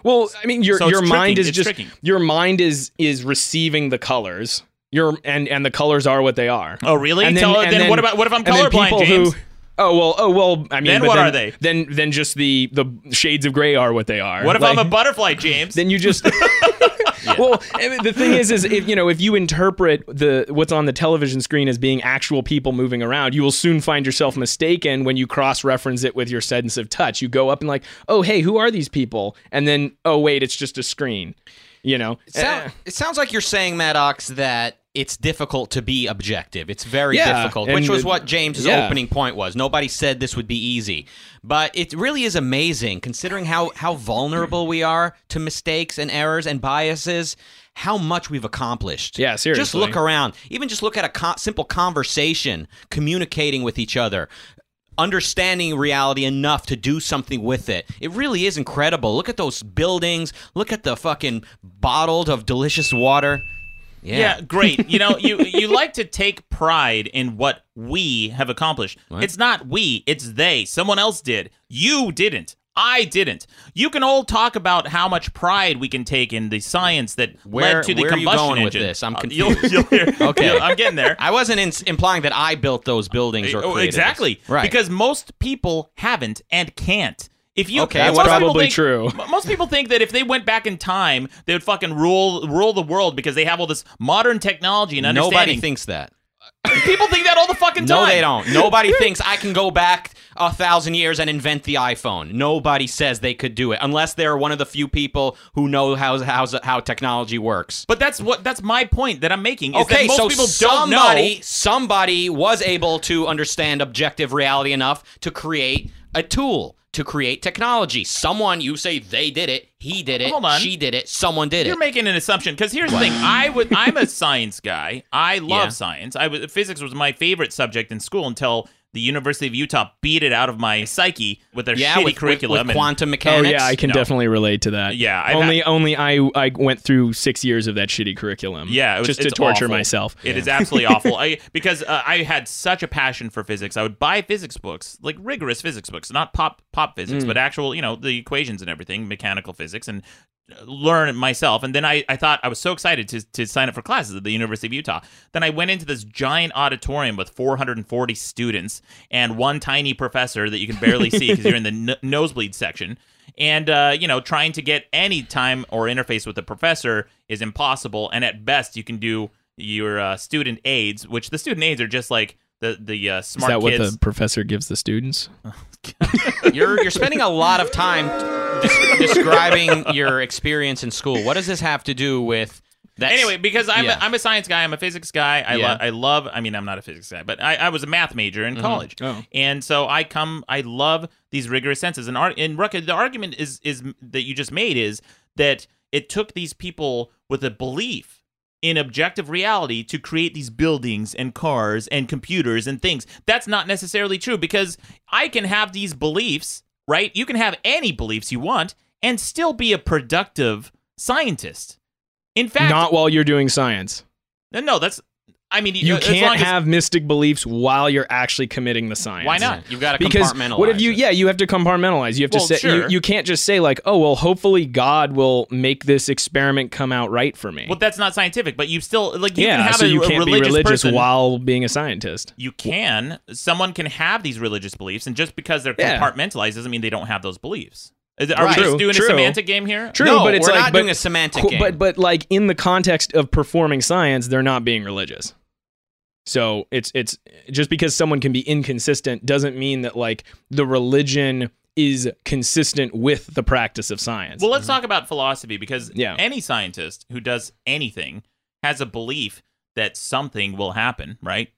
Well, I mean, your So your mind tricking. is It's just tricking. your mind is is receiving the colors. Your and and the colors are what they are. Oh, really? And Tell- and then what about- what if I'm colorblind, James? Who, oh well, oh well. I mean, Then what then, are they? Then then just the the shades of gray are what they are. What if Like- I'm a butterfly, James? then you just well the thing is is if you know if you interpret the what's on the television screen as being actual people moving around you will soon find yourself mistaken when you cross reference it with your sense of touch you go up and like oh hey who are these people and then oh wait it's just a screen you know it, sound, eh. it sounds like you're saying, Maddox, that it's difficult to be objective. It's very Yeah, difficult, which was what James's yeah. opening point was. Nobody said this would be easy, but it really is amazing considering how how vulnerable we are to mistakes and errors and biases. How much we've accomplished. Yeah, seriously. Just look around. Even just look at a co- simple conversation, communicating with each other understanding reality enough to do something with it. It really is incredible. Look at those buildings. Look at the fucking bottled of delicious water. Yeah. Yeah, great. You know, you you like to take pride in what we have accomplished. It's not we, it's they. Someone else did. You didn't. I didn't. You can all talk about how much pride we can take in the science that Where- led to the where are you combustion going with this? I'm Uh, confused. You'll, you'll hear. Okay. you'll- I'm getting there. I wasn't in- implying that I built those buildings or Oh, created exactly. this. Right. Because most people haven't and can't. If you, Okay, That's probably think- true. Most people think that if they went back in time, they would fucking rule rule the world because they have all this modern technology and understanding. Nobody thinks that. People think that all the fucking time. No, they don't. Nobody thinks I can go back a thousand years and invent the iPhone. Nobody says they could do it unless they're one of the few people who know how how, how technology works. But that's what that's my point that I'm making. Is Okay, that most so people don't somebody somebody was able to understand objective reality enough to create a tool to create technology. Someone, you say they did it, he did it, Hold on. she did it, someone did it. You're it. making an assumption because here's the thing. I would. I'm a science guy. I love Yeah. science. I was physics was my favorite subject in school until the University of Utah beat it out of my psyche with their yeah, shitty with, with- curriculum. with and- quantum mechanics. Oh yeah, I can No. definitely relate to that. Yeah, I've only had- only I I went through six years of that shitty curriculum. Yeah, it was, just to torture awful. myself. It is absolutely awful. I because uh, I had such a passion for physics. I would buy physics books, like rigorous physics books, not pop pop physics, Mm. but actual, you know, the equations and everything, mechanical physics, and learn myself. And then I, I thought I was so excited to, to sign up for classes at the University of Utah. Then I went into this giant auditorium with 440 students and one tiny professor that you can barely see because you're in the n- nosebleed section. And uh, you know, trying to get any time or interface with the professor is impossible. And at best, you can do your uh, student aids, which the student aids are just like the the uh, Is smart that what the professor gives the students? you're you're spending a lot of time des- describing your experience in school. What does this have to do with that? anyway, because I'm, yeah. a, I'm a science guy, I'm a physics guy. I, Yeah. lo- I love, I mean, I'm not a physics guy, but I, I was a math major in college. Oh. And so I come, I love these rigorous senses. And, ar- and Rucka, the argument is, is that you just made is that it took these people with a belief in objective reality to create these buildings and cars and computers and things. That's not necessarily true because I can have these beliefs, right? You can have any beliefs you want and still be a productive scientist. In fact, Not while you're doing science. no, no, that's. I mean, You as long can't as- have mystic beliefs while you're actually committing the science. Why not? You've got to Because compartmentalize. what if you? it. Yeah, you have to compartmentalize. You have to say sure. you, you can't just say like, oh well, hopefully God will make this experiment come out right for me. Well, that's not scientific, but you still like you yeah, can have so a, you can't be religious religious person. while being a scientist. you can. Someone can have these religious beliefs, and just because they're Yeah. compartmentalized doesn't mean they don't have those beliefs. Is- Are Right. we just doing true. a semantic game here? True, No, but it's we're like not but, doing a semantic co- game. But but like in the context of performing science, they're not being religious. So it's it's just because someone can be inconsistent doesn't mean that like the religion is consistent with the practice of science. Well, let's mm-hmm. talk about philosophy because Yeah. any scientist who does anything has a belief that something will happen, right?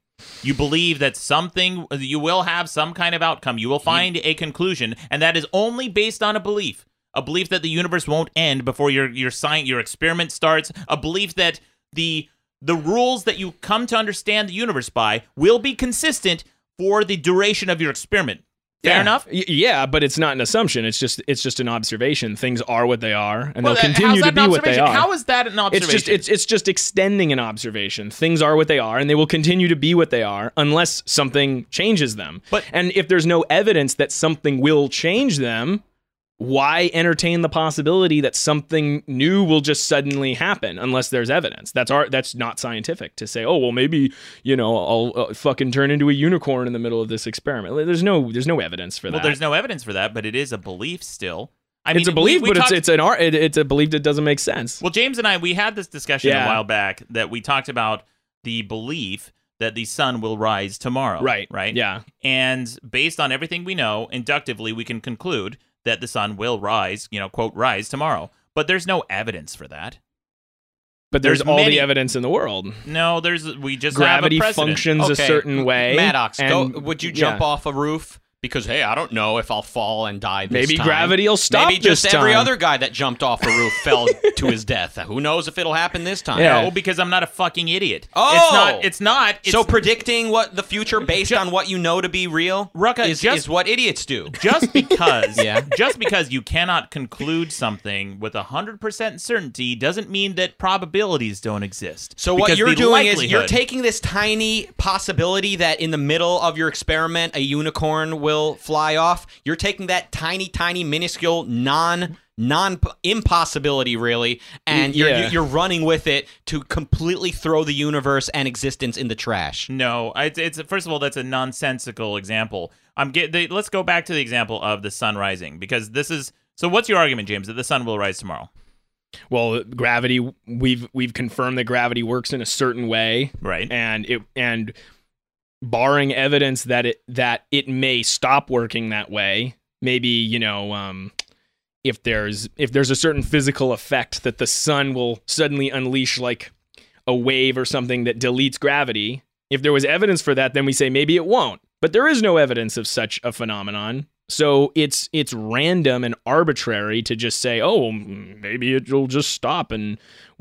You believe that something, you will have some kind of outcome. You will find a conclusion, and that is only based on a belief. A belief that the universe won't end before your your science, your experiment starts. A belief that the the rules that you come to understand the universe by will be consistent for the duration of your experiment. Fair Yeah. enough. Y- yeah, but it's not an assumption. It's just it's just an observation. Things are what they are, and Well, they'll continue to be what they observation? are. How is that an observation? it's just it's it's just extending an observation. Things are what they are, and they will continue to be what they are unless something changes them. But- and if there's no evidence that something will change them, why entertain the possibility that something new will just suddenly happen unless there's evidence? That's our that's not scientific to say. Oh well, maybe you know I'll uh, fucking turn into a unicorn in the middle of this experiment. There's no there's no evidence for that Well, there's no evidence for that, but it is a belief still. I it's mean, a belief, we, we but talked- it's it's an art. It, it's a belief that doesn't make sense. well, James and I we had this discussion a while back that we talked about the belief that the sun will rise tomorrow. right. Right. Yeah. And based on everything we know, inductively, we can conclude that the sun will rise. You know, quote, rise tomorrow. But there's no evidence for that. But there's, There's all many- the evidence in the world. No, there's we just Gravity have a precedent. functions a certain way. Maddox, go, would you jump yeah. off a roof? Because hey, I don't know if I'll fall and die this Maybe time. gravity will stop Maybe just this every time. other guy that jumped off a roof fell to his death. Who knows if it'll happen this time? Yeah. No, because I'm not a fucking idiot. Oh! it's not. It's not. It's, so predicting what the future based on what you know to be real Rucka, is, just- is what idiots do. just because Yeah. just because you cannot conclude something with 100% certainty doesn't mean that probabilities don't exist So what you're doing is you're taking this tiny possibility that in the middle of your experiment a unicorn will fly off. You're taking that tiny, tiny, minuscule, non non impossibility really, and you're Yeah. you're running with it to completely throw the universe and existence in the trash. no it's, it's first of all that's a nonsensical example i'm get the, let's go back to the example of the sun rising because this is so what's your argument james that the sun will rise tomorrow Well, gravity. We've we've confirmed that gravity works in a certain way, right and it and barring evidence that it that it may stop working that way, maybe you know. Um, if there's if there's a certain physical effect that the sun will suddenly unleash like a wave or something that deletes gravity if there was evidence for that then we say maybe it won't but there is no evidence of such a phenomenon So it's it's random and arbitrary to just say, oh, maybe it'll just stop and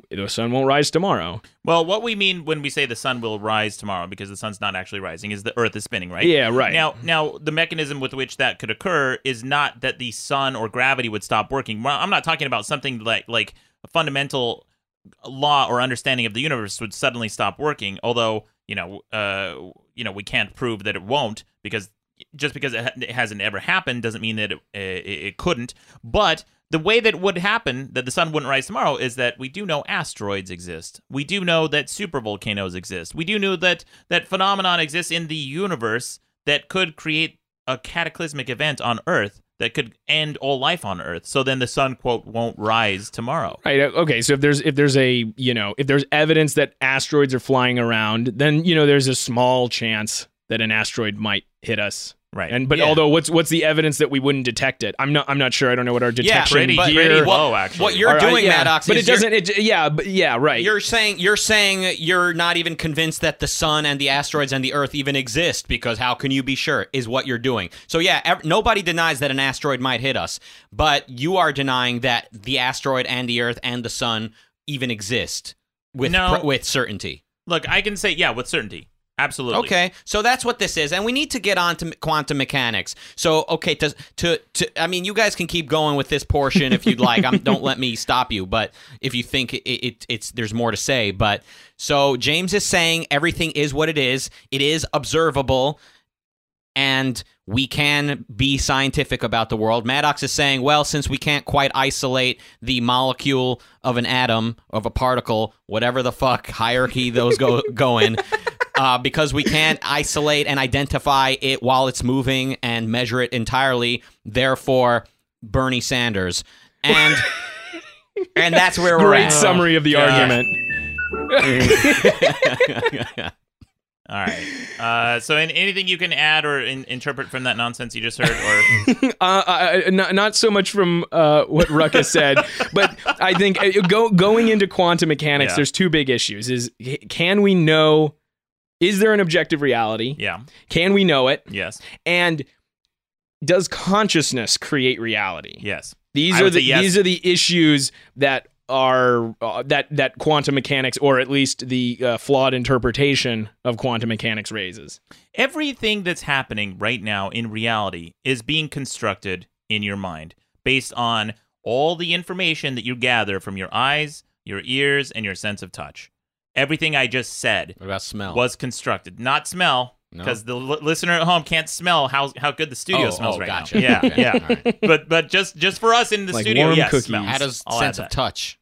the sun won't rise tomorrow. Well, what we mean when we say the sun will rise tomorrow, because the sun's not actually rising, is the Earth is spinning, right? Yeah, right. Now, now the mechanism with which that could occur is not that the sun or gravity would stop working. Well, I'm not talking about something like like a fundamental law or understanding of the universe would suddenly stop working. Although you know, uh, you know, we can't prove that it won't because just because it, ha- it hasn't ever happened doesn't mean that it, it, it couldn't. But the way that would happen that the sun wouldn't rise tomorrow is that we do know asteroids exist. We do know that supervolcanoes exist. We do know that that phenomenon exists in the universe that could create a cataclysmic event on Earth that could end all life on Earth. So then the sun quote won't rise tomorrow. Right. uh, Okay. So if there's if there's a you know if there's evidence that asteroids are flying around, then you know there's a small chance that an asteroid might hit us. Right. And but Yeah. although what's what's the evidence that we wouldn't detect it? I'm not I'm not sure. I don't know what our detection pretty, but- gear. pretty low oh, actually. what you're All right, uh, doing, yeah. Maddox, but is it doesn't. It, yeah, but yeah, right. You're saying you're saying you're not even convinced that the sun and the asteroids and the Earth even exist because how can you be sure? Is what you're doing. So yeah, ev- nobody denies that an asteroid might hit us, but you are denying that the asteroid and the Earth and the sun even exist with No. pr- with certainty. Look, I can say yeah with certainty. Absolutely. Okay, so that's what this is, and we need to get on to quantum mechanics. So, okay, to to, to I mean, you guys can keep going with this portion if you'd like. I'm, don't let me stop you, but if you think it, it, it's there's more to say, but so James is saying everything is what it is. It is observable, and we can be scientific about the world. Maddox is saying, well, since we can't quite isolate the molecule of an atom of a particle, whatever the fuck hierarchy those go go in uh, because we can't isolate and identify it while it's moving and measure it entirely. Therefore, Bernie Sanders, and and that's where we're Great at. summary of the God. argument. All right. Uh, so, in, anything you can add or in, interpret from that nonsense you just heard, or Uh, I, I- not, not so much from uh, what Ruckus said, but I think uh, go, going into quantum mechanics, Yeah. there's two big issues: is can we know? Is there an objective reality? yeah, Can we know it? yes, And does consciousness create reality? yes. These I are the yes. these are the issues that are uh, that that quantum mechanics, or at least the uh, flawed interpretation of quantum mechanics, raises. Everything that's happening right now in reality is being constructed in your mind based on all the information that you gather from your eyes, your ears, and your sense of touch. Everything I just said What about smell? was constructed, not smell, No? because the li- listener at home can't smell how how good the studio Oh, smells oh, right gotcha. now. Yeah, Okay, yeah. all right. but but just just for us in the Like studio, warm yes, cookies. smells. How does I'll sense of touch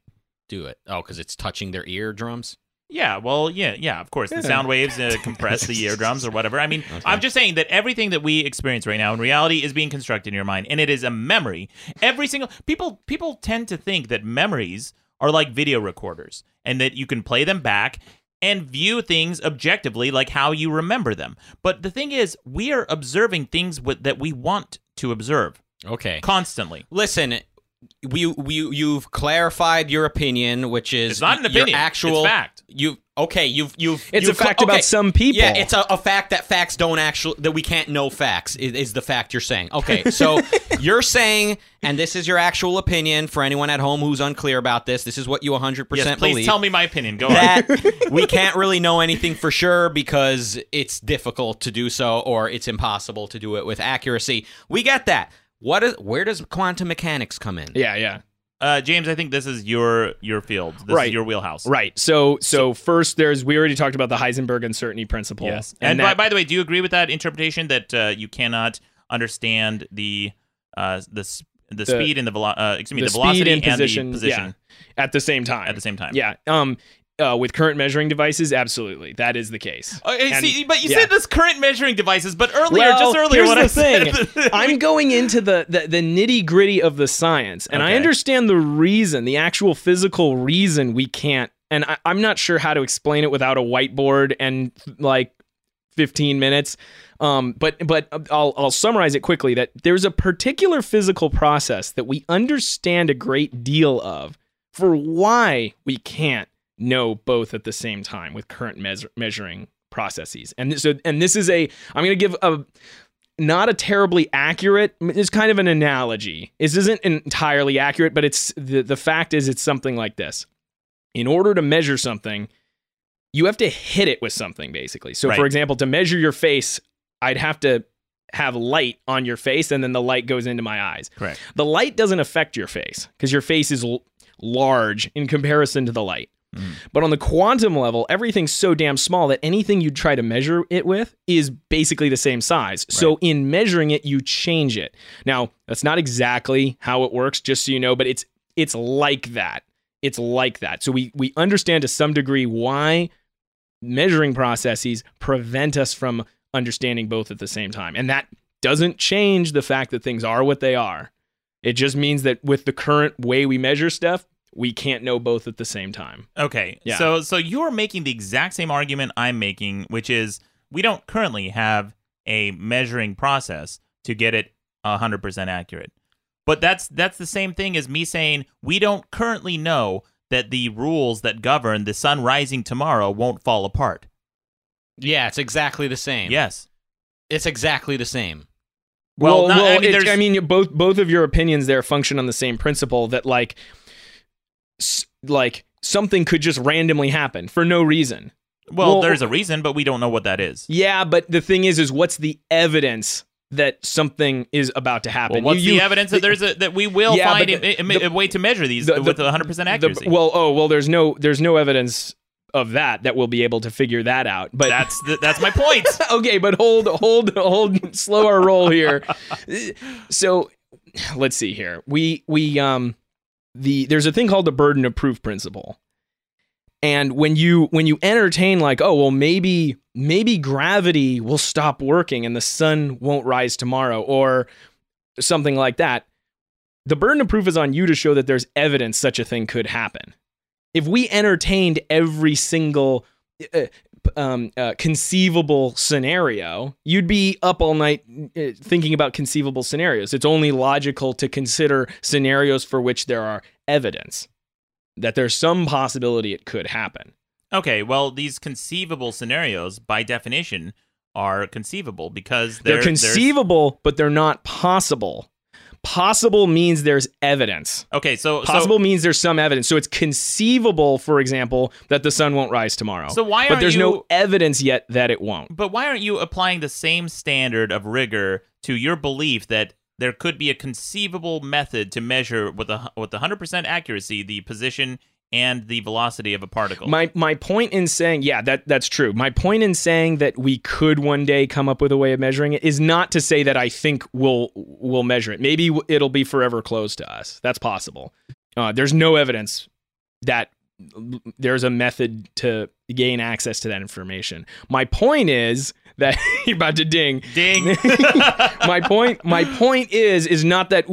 do it? Oh, because it's touching their eardrums. Yeah, well, yeah, yeah, of course. The sound waves uh, compress the eardrums or whatever. I mean, I'm just saying that everything that we experience right now in reality is being constructed in your mind, and it is a memory. Every single people people tend to think that memories are like video recorders, and that you can play them back and view things objectively, like how you remember them. But the thing is, we are observing things with, that we want to observe Okay. constantly. Listen, we we you've clarified your opinion, which is It's not an your opinion. Actual It's fact. You okay? You've you've It's you've a fact cl- about okay. some people. Yeah, it's a, a fact that facts don't actually that we can't know facts is, is the fact you're saying. Okay, so you're saying, and this is your actual opinion for anyone at home who's unclear about this. This is what you 100 Yes, percent please tell me my opinion. Go on. we can't really know anything for sure because it's difficult to do so or it's impossible to do it with accuracy. We get that. What is where does quantum mechanics come in? Yeah, yeah. Uh, James, I think this is your your field. This Right. is your wheelhouse. Right. So, so first, there's we already talked about the Heisenberg uncertainty principle. Yes. And, that, by, by the way, do you agree with that interpretation that uh, you cannot understand the uh, the the, The- speed and the velo- uh, excuse me the the, velocity and and position, the position at the same time. at the same time? Yeah. Um. Uh, with current measuring devices, absolutely, that is the case. Okay, And- see, but you yeah. said this current measuring devices, but earlier, Well, just earlier, here's the I thing. said, I'm going into the, the, the nitty gritty of the science, and I understand the reason, the actual physical reason we can't. And I, I'm not sure how to explain it without a whiteboard and like 15 minutes. Um, but but I'll I'll summarize it quickly. That there's a particular physical process that we understand a great deal of for why we can't know both at the same time with current measure, measuring processes. And this, so and this is a I'm going to give a not a terribly accurate. It's kind of an analogy. This isn't entirely accurate, but it's the the fact is it's something like this. In order to measure something, you have to hit it with something basically. So Right. for example, to measure your face, I'd have to have light on your face and then the light goes into my eyes. Correct. The light doesn't affect your face because your face is l- large in comparison to the light. Mm. But on the quantum level, everything's so damn small that anything you try to measure it with is basically the same size. So in measuring it, you change it. Now, that's not exactly how it works, just so you know, but it's it's like that. It's like that. So we we understand to some degree why measuring processes prevent us from understanding both at the same time. And that doesn't change the fact that things are what they are. It just means that with the current way we measure stuff, we can't know both at the same time. Okay. Yeah. So so you're making the exact same argument I'm making, which is we don't currently have a measuring process to get it 100% accurate. But that's that's the same thing as me saying we don't currently know that the rules that govern the sun rising tomorrow won't fall apart. Yeah, it's exactly the same. Yes. It's exactly the same. Well, not- I mean, I mean, both both of your opinions there function on the same principle that like, s- like something could just randomly happen for no reason. Well, Well- there's a reason, but we don't know what that is. Yeah, but the thing is, is what's the evidence that something is about to happen? Well, what's You- the you- evidence that there's a that we will Yeah, find but a, the- a- a way to measure these the- with the- 100% the- accuracy? well, oh, well, there's no there's no evidence of that that we'll be able to figure that out. But that's the, that's my point. okay, but hold, hold, hold, slow our roll here. so, let's see here. We we um the there's a thing called the burden of proof principle. And when you when you entertain like, oh well, maybe maybe gravity will stop working and the sun won't rise tomorrow, or something like that, the burden of proof is on you to show that there's evidence such a thing could happen. If we entertained every single uh, um, uh, conceivable scenario, you'd be up all night uh, thinking about conceivable scenarios. It's only logical to consider scenarios for which there are evidence that there's some possibility it could happen. Okay, well, these conceivable scenarios, by definition, are conceivable because They're, they're, conceivable, but they're not possible. Possible means there's evidence. Okay, so Possible means there's some evidence. So it's conceivable, for example, that the sun won't rise tomorrow. So why But there's you- no evidence yet that it won't. But why aren't you applying the same standard of rigor to your belief that there could be a conceivable method to measure with a with 100% accuracy the position and the velocity of a particle? My my point in saying, yeah, that that's true. My point in saying that we could one day come up with a way of measuring it is not to say that I think we'll we'll measure it. Maybe it'll be forever closed to us. That's possible. Uh, there's no evidence that there's a method to gain access to that information. My point is that you're about to ding. Ding. my point my point is is not that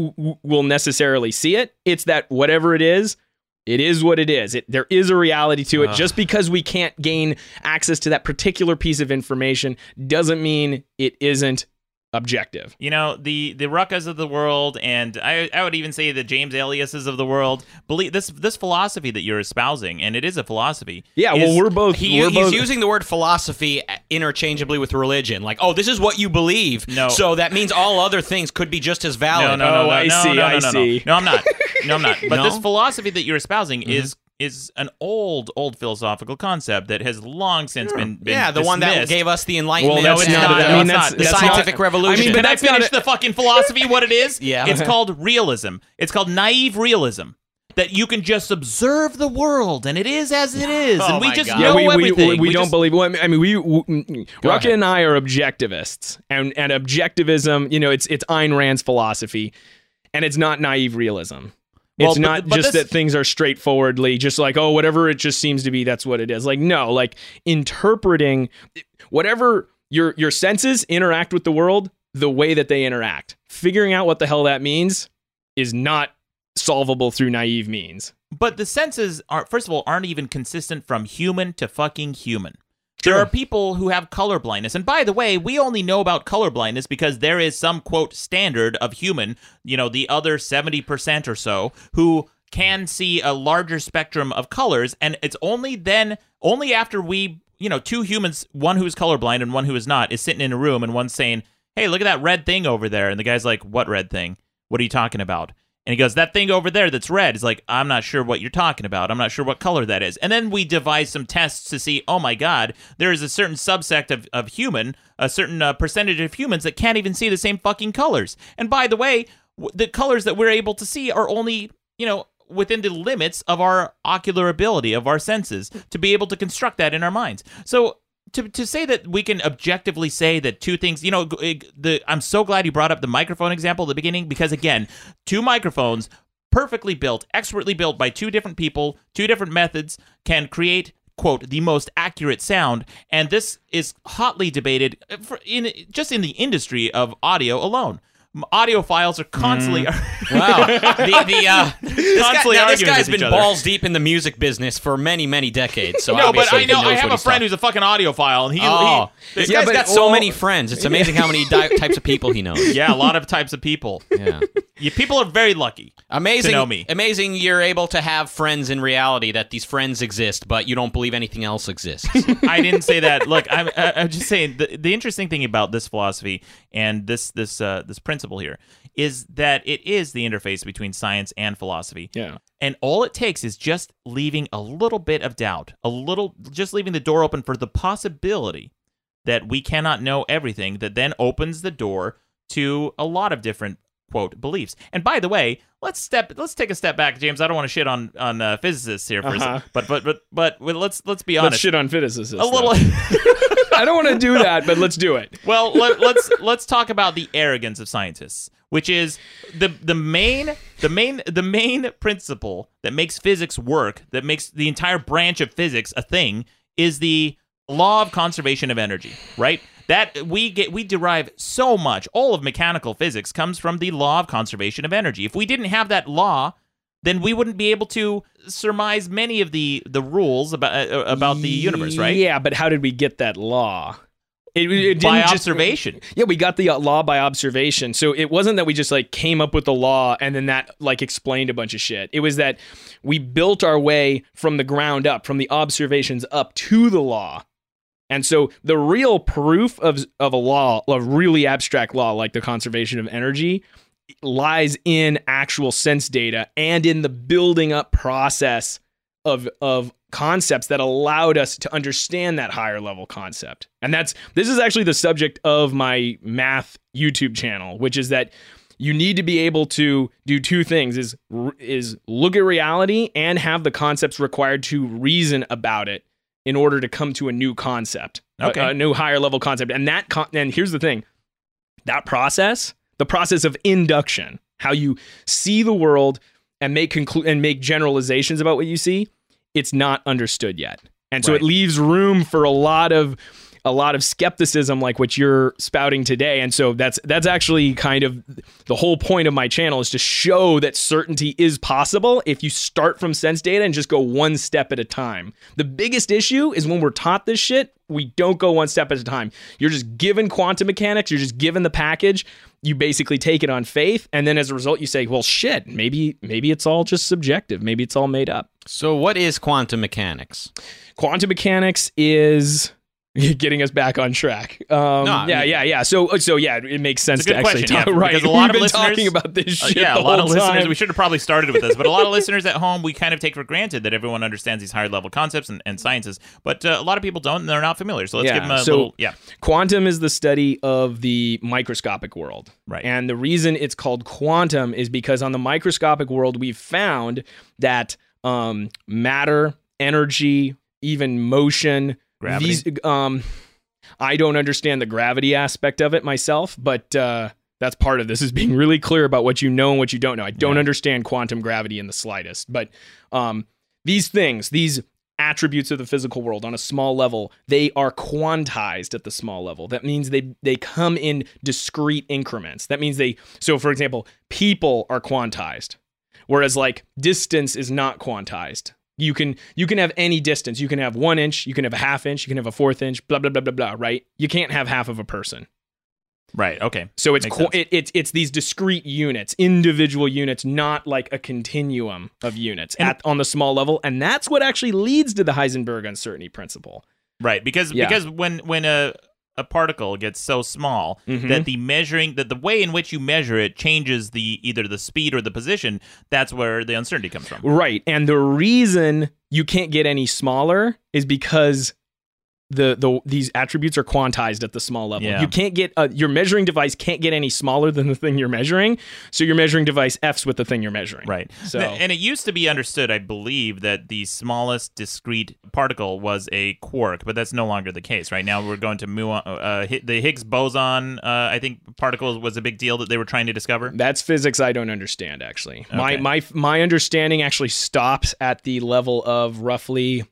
we'll necessarily see it it's that whatever it is it is what it is. It, there is a reality to it. Just because we can't gain access to that particular piece of information doesn't mean it isn't objective You know the the Ruckas of the world, and I I would even say the James Elliases of the world believe this this philosophy that you're espousing, and it is a philosophy. yeah is- well we're both He, we're he's both using the word philosophy interchangeably with religion. Like, oh, this is what you believe. No. So that means all other things could be just as valid. No, no, no, Oh, no, I no, see, no, I no, no, see. No, No, I'm not. No, I'm not. But No? this philosophy that you're espousing Mm-hmm. is is an old, old philosophical concept that has long since been, been yeah, the one that gave us the Enlightenment. Well, that's and, not- uh, I mean, the that's- that's scientific not- revolution. I mean, but Can I that's finish a- the fucking philosophy? What it is? Yeah. It's called realism. It's called naive realism. That you can just observe the world and it is as it is, Oh and we just God. know yeah, we, we, everything. we, we don't just- believe. Well, I mean, we, we Rucka and I are objectivists, and and objectivism, you know, it's it's Ayn Rand's philosophy, and it's not naive realism. Well, It's but- not but just this- that things are straightforwardly just like oh whatever it just seems to be that's what it is. Like no, like interpreting whatever your your senses interact with the world the way that they interact. Figuring out what the hell that means is not solvable through naive means. But the senses are first of all aren't even consistent from human to fucking human. There are people who have color blindness. And by the way, we only know about color blindness because there is some quote standard of human, you know, the other 70% or so who can see a larger spectrum of colors and it's only then only after we, you know, two humans, one who's colorblind and one who is not is sitting in a room and one's saying, "Hey, look at that red thing over there." And the guy's like, "What red thing? What are you talking about?" And he goes, "That thing over there that's red." Is like, "I'm not sure what you're talking about. I'm not sure what color that is." And then we devise some tests to see, "Oh my god, there is a certain subsect of of human, a certain uh, percentage of humans that can't even see the same fucking colors." And by the way, w- the colors that we're able to see are only, you know, within the limits of our ocular ability of our senses to be able to construct that in our minds. So to, to say that we can objectively say that two things, you know, the I'm so glad you brought up the microphone example at the beginning because again, two microphones perfectly built, expertly built by two different people, two different methods can create quote the most accurate sound and this is hotly debated uh, in just in the industry of audio alone. Audiophiles are constantly Wow. the, the, uh, this, guy, now, this arguing guy's with each been other. balls deep in the music business for many, many decades. So No, but I know I have a friend who's a fucking audiophile, and he, Oh, he this Yeah, guy's but- got so well- many friends. It's amazing how many di- types of people he knows. yeah, a lot of types of people. Yeah. You, people are very lucky. Amazing. To know me. Amazing you're able to have friends in reality that these friends exist, but you don't believe anything else exists. I didn't say that. Look, I'm, I- I'm just saying the, the interesting thing about this philosophy and this this uh, this principle here is that it is the interface between science and philosophy. Yeah. And all it takes is just leaving a little bit of doubt, a little, just leaving the door open for the possibility that we cannot know everything, that then opens the door to a lot of different quote beliefs. And by the way, let's step, let's take a step back, James. I don't want to shit on on uh, physicists here, for a Uh-huh. sec- but but but but let's let's be honest. Let's shit on physicists. a though. little. I don't want to do that, but let's do it. well, let, let's let's talk about the arrogance of scientists, which is the the main the main the main principle that makes physics work, that makes the entire branch of physics a thing, is the law of conservation of energy, right? That we get we derive so much. All of mechanical physics comes from the law of conservation of energy. If we didn't have that law, then we wouldn't be able to surmise many of the the rules about uh, about the universe, right? Yeah, but how did we get that law? It, it didn't By just- observation. Yeah, we got the uh, law by observation. So it wasn't that we just like came up with the law and then that like explained a bunch of shit. It was that we built our way from the ground up, from the observations up to the law. And so the real proof of of a law, of really abstract law like the conservation of energy, lies in actual sense data and in the building up process of of concepts that allowed us to understand that higher level concept. And that's this is actually the subject of my math YouTube channel, which is that you need to be able to do two things is is look at reality and have the concepts required to reason about it in order to come to a new concept, a- Okay. a, new higher level concept. And that con- and here's the thing. That process, the process of induction, how you see the world and make conclu- and make generalizations about what you see, it's not understood yet. And so Right. it leaves room for a lot of a lot of skepticism like what you're spouting today. And so that's that's actually kind of the whole point of my channel is to show that certainty is possible if you start from sense data and just go one step at a time. The biggest issue is when we're taught this shit, we don't go one step at a time. You're just given quantum mechanics, you're just given the package, you basically take it on faith, and then as a result you say, "Well, shit, maybe maybe it's all just subjective. Maybe it's all made up." so, what is quantum mechanics? quantum mechanics is getting us back on track. Um, No, yeah, mean- yeah, yeah. So, so yeah, it makes sense to actually question, talk. yeah, right, because a lot we've of been listeners- talking about this Uh, yeah, the a lot of listeners. time. We should have probably started with this, but a lot of listeners at home, we kind of take for granted that everyone understands these higher level concepts and, and sciences, but uh, a lot of people don't, and they're not familiar. So let's Yeah, give them a so- little. Yeah, Quantum is the study of the microscopic world. Right. And the reason it's called quantum is because on the microscopic world, we've found that um, matter, energy, even motion, Gravity. these, um, I don't understand the gravity aspect of it myself, but uh, that's part of this is being really clear about what you know and what you don't know. I don't Yeah. understand quantum gravity in the slightest, but um, these things, these attributes of the physical world on a small level, they are quantized at the small level. That means they they come in discrete increments. That means they so for example, people are quantized. Whereas like distance is not quantized. You can you can have any distance. You can have one inch, you can have a half inch, you can have a fourth inch, blah blah blah blah blah, right? You can't have half of a person. right. Okay. So it's qu- it, it's it's these discrete units, individual units, not like a continuum of units And- at on the small level, and that's what actually leads to the Heisenberg uncertainty principle. Right, because Yeah. because when when a a particle gets so small Mhm. that the measuring that the way in which you measure it changes the either the speed or the position, that's where the uncertainty comes from. Right. And the reason you can't get any smaller is because the the these attributes are quantized at the small level. Yeah. You can't get uh, your measuring device can't get any smaller than the thing you're measuring. So your measuring device f's with the thing you're measuring. Right. So- and it used to be understood, I believe, that the smallest discrete particle was a quark, but that's no longer the case. Right now, we're going to muon. Uh, the Higgs boson, uh, I think, particle was a big deal that they were trying to discover. That's physics I don't understand actually. My my my understanding actually stops at the level of roughly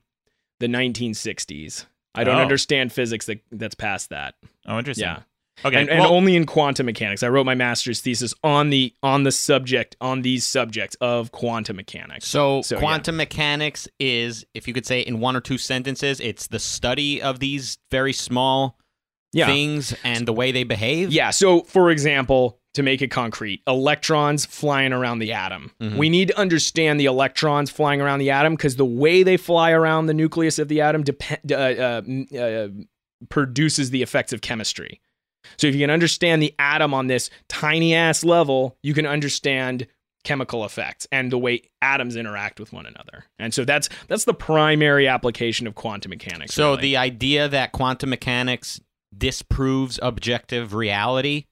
the 1960s. I don't Oh. understand physics that that's past that. Oh, interesting. Yeah. Okay. and, and only in quantum mechanics. I wrote my master's thesis on the on the subject on these subjects of quantum mechanics. So, So, yeah. quantum mechanics is, if you could say in one or two sentences, it's the study of these very small Yeah. things and the way they behave. Yeah. So, for example, to make it concrete, electrons flying around the atom. Mhm. We need to understand the electrons flying around the atom because the way they fly around the nucleus of the atom depend, uh, uh, uh, produces the effects of chemistry. So, if you can understand the atom on this tiny ass level, you can understand chemical effects and the way atoms interact with one another. And so that's that's the primary application of quantum mechanics. So really. the idea that quantum mechanics disproves objective reality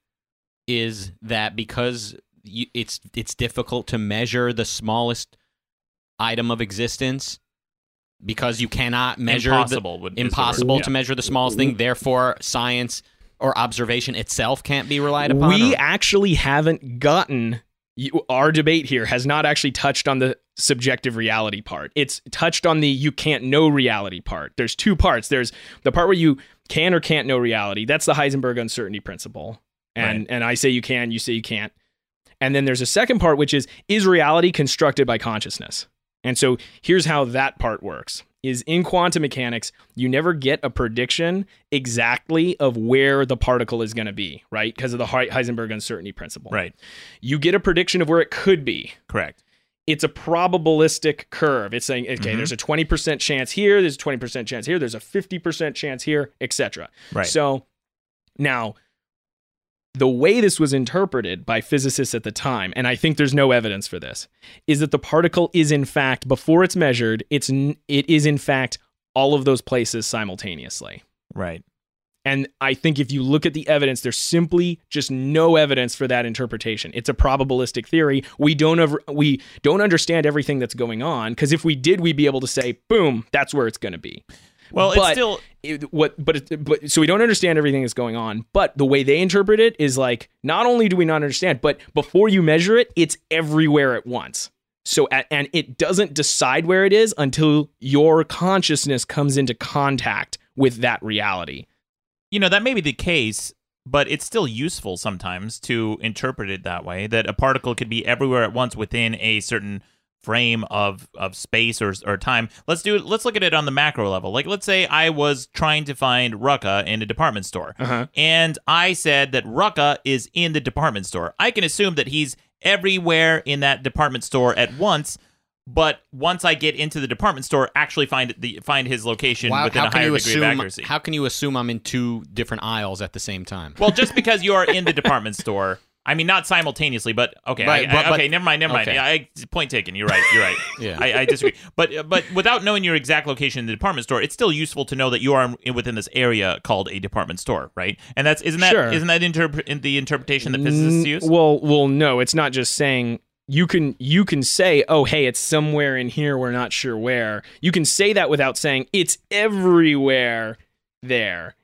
is that because you, it's it's difficult to measure the smallest item of existence because you cannot measure the, impossible. would, is the word. impossible Yeah. to measure the smallest thing therefore science or observation itself can't be relied upon we or- actually haven't gotten you, our debate here has not actually touched on the subjective reality part. It's touched on the you can't know reality part. There's two parts. There's the part where you can or can't know reality. That's the Heisenberg uncertainty principle. And Right. and I say you can, you say you can't. And then there's a second part which is is reality constructed by consciousness? And so here's how that part works. Is in quantum mechanics, you never get a prediction exactly of where the particle is going to be, right? Because of the Heisenberg uncertainty principle. Right. You get a prediction of where it could be. Correct. It's a probabilistic curve. It's saying, okay, Mhm. there's a 20% chance here, there's a 20% chance here, there's a 50% chance here, etc. Right. So now, the way this was interpreted by physicists at the time, and I think there's no evidence for this, is that the particle is in fact, before it's measured, it's n- it is in fact all of those places simultaneously. Right. And I think if you look at the evidence, there's simply just no evidence for that interpretation. It's a probabilistic theory. We don't ever, we don't understand everything that's going on because if we did, we'd be able to say, boom, that's where it's going to be. Well, But- it's still It- what but it, but so we don't understand everything that's going on but the way they interpret it is like not only do we not understand but before you measure it it's everywhere at once. So and it doesn't decide where it is until your consciousness comes into contact with that reality. You know that may be the case but it's still useful sometimes to interpret it that way that a particle could be everywhere at once within a certain frame of of space or or time let's do let's look at it on the macro level like let's say i was trying to find rucka in a department store uh-huh and i said that rucka is in the department store i can assume that he's everywhere in that department store at once but once I get into the department store, actually find the find his location Wow, within how a can higher you degree assume? of accuracy. How can you assume I'm in two different aisles at the same time? Well, just because you are in the department store, I mean, not simultaneously, but okay, Right, I- but- I- but- okay, never mind, never mind. okay. Yeah, I, point taken. You're right. You're right. Yeah. I, I disagree. But but without knowing your exact location in the department store, it's still useful to know that you are within this area called a department store, right? And that's isn't that Sure. not that interpre- in the interpretation that physicists use? Well, well, no, it's not just saying you can you can say, "Oh, hey, it's somewhere in here. We're not sure where." You can say that without saying it's everywhere there.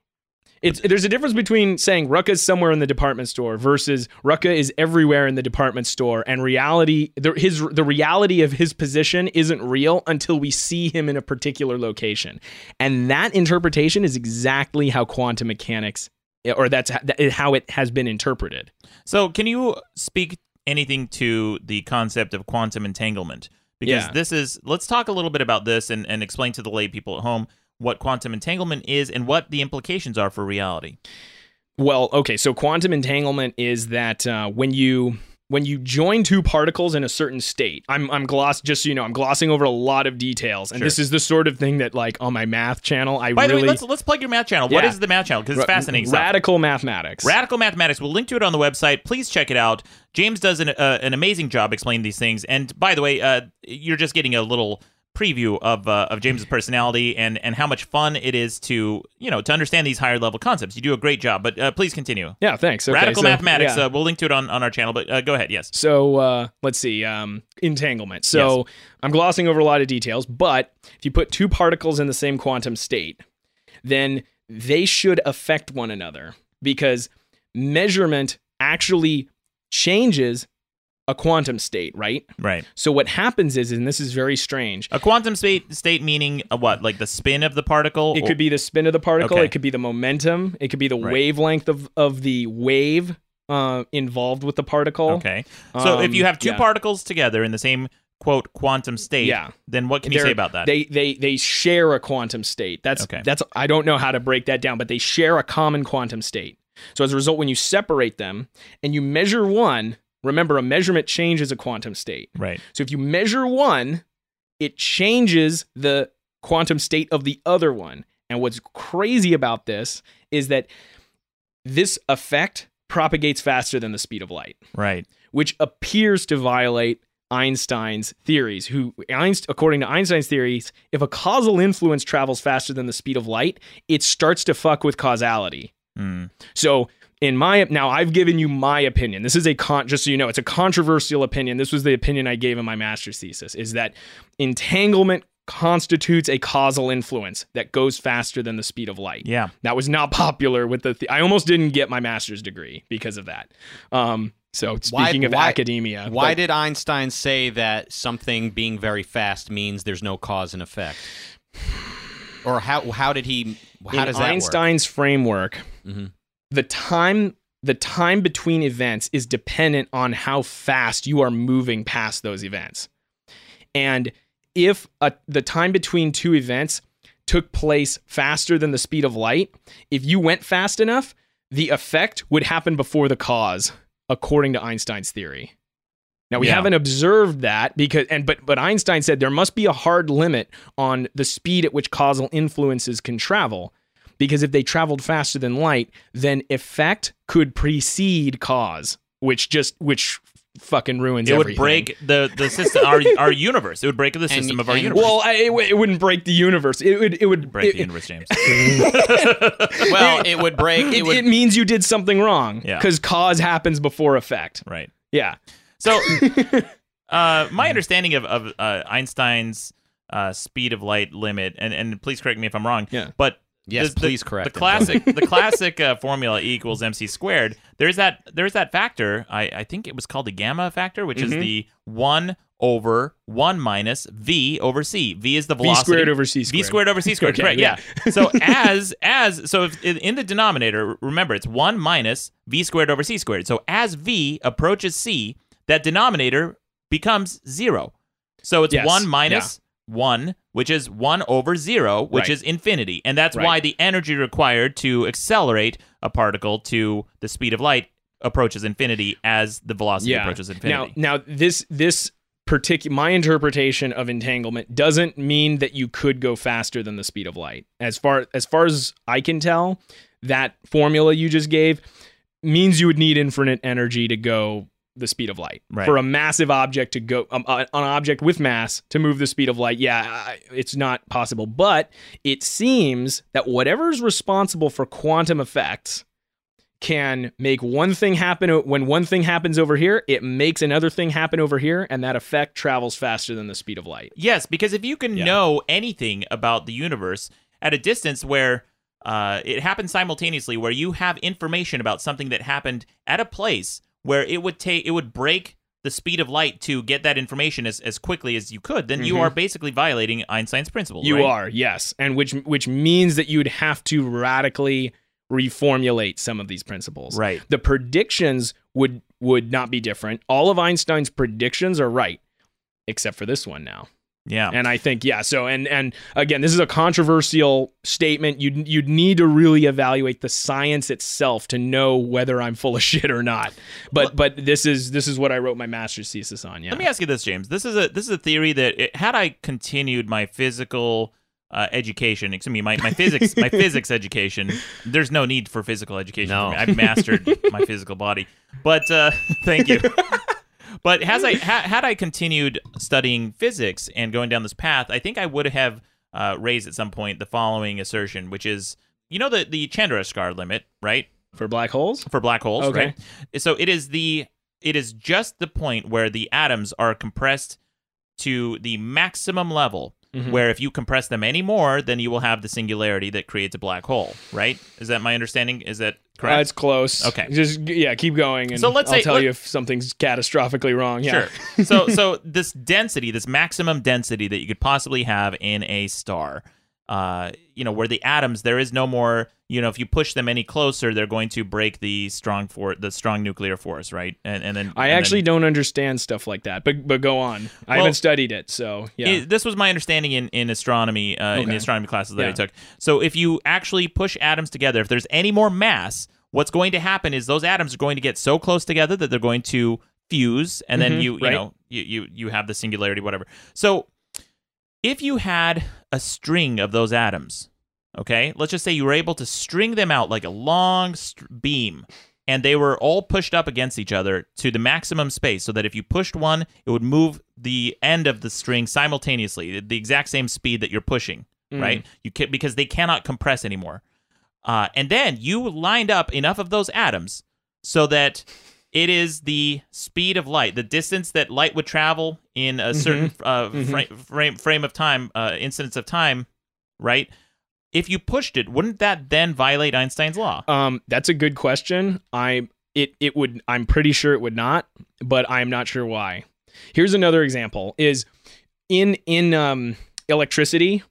It's there's a difference between saying Rucka's somewhere in the department store versus Rucka is everywhere in the department store, and reality the, his the reality of his position isn't real until we see him in a particular location, and that interpretation is exactly how quantum mechanics, or that's how it has been interpreted. So, can you speak anything to the concept of quantum entanglement? Because Yeah. this is, let's talk a little bit about this and, and explain to the lay people at home what quantum entanglement is and what the implications are for reality. Well, okay, so quantum entanglement is that uh, when you when you join two particles in a certain state, I'm I'm gloss just so you know, I'm glossing over a lot of details, and Sure. this is the sort of thing that like on my math channel, I By the really way, let's let's plug your math channel. What Yeah. is the math channel? Because it's fascinating stuff. Radical mathematics. Radical Mathematics. We'll link to it on the website. Please check it out. James does an, uh, an amazing job explaining these things. And by the way, uh, you're just getting a little preview of uh, of James's personality and and how much fun it is to you know to understand these higher level concepts. You do a great job. But uh, please continue. yeah, thanks. Okay, Radical so, Mathematics. yeah. Uh, we'll link to it on, on our channel. But uh, go ahead. Yes. So uh, let's see, um, entanglement. So I'm glossing over a lot of details, but if you put two particles in the same quantum state, then they should affect one another because measurement actually changes a quantum state, right? Right. So what happens is, and this is very strange. A quantum state state meaning a what? Like the spin of the particle. It could be the spin of the particle. Okay. It could be the momentum. It could be the Right. wavelength of, of the wave uh, involved with the particle. Okay. So if Um, you have two yeah. particles together in the same quote quantum state, Yeah. then what can you They're- say about that? They they they share a quantum state. That's Okay. that's I don't know how to break that down, but they share a common quantum state. So as a result, when you separate them and you measure one, remember a measurement changes a quantum state. right. So if you measure one, it changes the quantum state of the other one. And what's crazy about this is that this effect propagates faster than the speed of light Right. which appears to violate Einstein's theories. Who, according to Einstein's theories, if a causal influence travels faster than the speed of light, it starts to fuck with causality. Hmm. So, in my now, I've given you my opinion. This is a con. Just so you know, it's a controversial opinion. This was the opinion I gave in my master's thesis: is that entanglement constitutes a causal influence that goes faster than the speed of light. Yeah. That was not popular with the. Th- I almost didn't get my master's degree because of that. Um, so Why- speaking of why- academia, Why but- did Einstein say that something being very fast means there's no cause and effect? Or how how did he how does that work? Einstein's framework, Mhm. The time the time between events is dependent on how fast you are moving past those events. And if a, the time between two events took place faster than the speed of light, if you went fast enough, the effect would happen before the cause, according to Einstein's theory. Now we Yeah. haven't observed that because and but but Einstein said there must be a hard limit on the speed at which causal influences can travel because if they traveled faster than light, then effect could precede cause, which just which fucking ruins It would everything. break the the system, our our universe. It would break the system of our universe. Well, I, it, w- it wouldn't break the universe. It would. It would break it, the universe, James. Well, it would break. It It, would. it means you did something wrong. Yeah. Because cause happens before effect. right. Yeah. So, uh, my understanding of of uh, Einstein's uh, speed of light limit, and and please correct me if I'm wrong. Yeah. But Yes, the, the- please correct the him. classic the classic uh, formula E equals mc squared. There's that there's that factor. I I think it was called the gamma factor, which is Mhm. the one over one minus v over c. V is the velocity. V squared over c squared. V squared over c squared. Okay, Correct. Yeah. yeah. so as as so if in, in the denominator, remember it's one minus v squared over c squared. So as v approaches c, that denominator becomes zero. So it's Yes, one minus one, which is one over zero, which Right. is infinity, and that's Right. why the energy required to accelerate a particle to the speed of light approaches infinity as the velocity approaches infinity. Now, now this this particular my interpretation of entanglement doesn't mean that you could go faster than the speed of light. As far as far as I can tell, that formula you just gave means you would need infinite energy to go the speed of light Right. for a massive object to go um, uh, an object with mass to move the speed of light yeah it's not possible but it seems that whatever's responsible for quantum effects can make one thing happen when one thing happens over here it makes another thing happen over here and that effect travels faster than the speed of light Yes, because if you can Yeah. know anything about the universe at a distance where uh, it happens simultaneously, where you have information about something that happened at a place where it would take, it would break the speed of light to get that information as, as quickly as you could, then you Mhm. are basically violating Einstein's principle. you right? are yes and which which means that you'd have to radically reformulate some of these principles Right. the predictions would would not be different all of einstein's predictions are right except for this one now Yeah. And I think yeah. So and and again, this is a controversial statement. You would you'd need to really evaluate the science itself to know whether I'm full of shit or not. But but this is this is what I wrote my master's thesis on. Yeah. Let me ask you this, James. This is a this is a theory that it, had I continued my physical uh, education, excuse me, my, my physics my physics education. There's no need for physical education. No. for me. I've mastered my physical body. But uh, thank you. But has I ha, had I continued studying physics and going down this path, I think I would have uh, raised at some point the following assertion, which is you know the the Chandrasekhar limit, right? For black holes? for black holes, Okay. right? So it is the it is just the point where the atoms are compressed to the maximum level Mhm. where if you compress them any more, then you will have the singularity that creates a black hole, right? Is that my understanding? Is that correct? Uh, it's close. Okay. Just yeah, keep going and So let's I'll say- tell let- you if something's catastrophically wrong. Yeah. Sure. so so this density, this maximum density that you could possibly have in a star, uh, you know, where the atoms there is no more, you know, if you push them any closer, they're going to break the strong for the strong nuclear force, right? And and then I and actually then, don't understand stuff like that, but but go on. I Well, haven't studied it, so yeah. It- this was my understanding in, in astronomy, uh, in the astronomy classes that I took. So if you actually push atoms together, if there's any more mass, what's going to happen is those atoms are going to get so close together that they're going to fuse, and then Mhm, you you right. know you, you you have the singularity, whatever. So if you had a string of those atoms, okay, let's just say you were able to string them out like a long st- beam. And they were all pushed up against each other to the maximum space, so that if you pushed one, it would move the end of the string simultaneously, at the exact same speed that you're pushing, Mm. right? You can, because they cannot compress anymore. Uh, and then you lined up enough of those atoms so that it is the speed of light, the distance that light would travel in a certain uh, Fra- frame frame of time, uh, instance of time, right? If you pushed it, wouldn't that then violate Einstein's law? Um, that's a good question. I it it would I'm pretty sure it would not, but I'm not sure why. Here's another example: is in in um, electricity,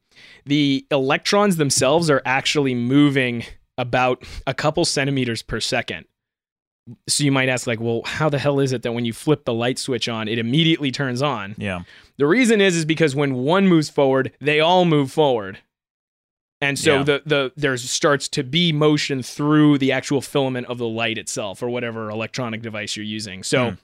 the electrons themselves are actually moving about a couple centimeters per second. So you might ask, like, well, how the hell is it that when you flip the light switch on, it immediately turns on? Yeah. The reason is is because when one moves forward, they all move forward. And so Yeah. the the there starts to be motion through the actual filament of the light itself or whatever electronic device you're using. So Hmm.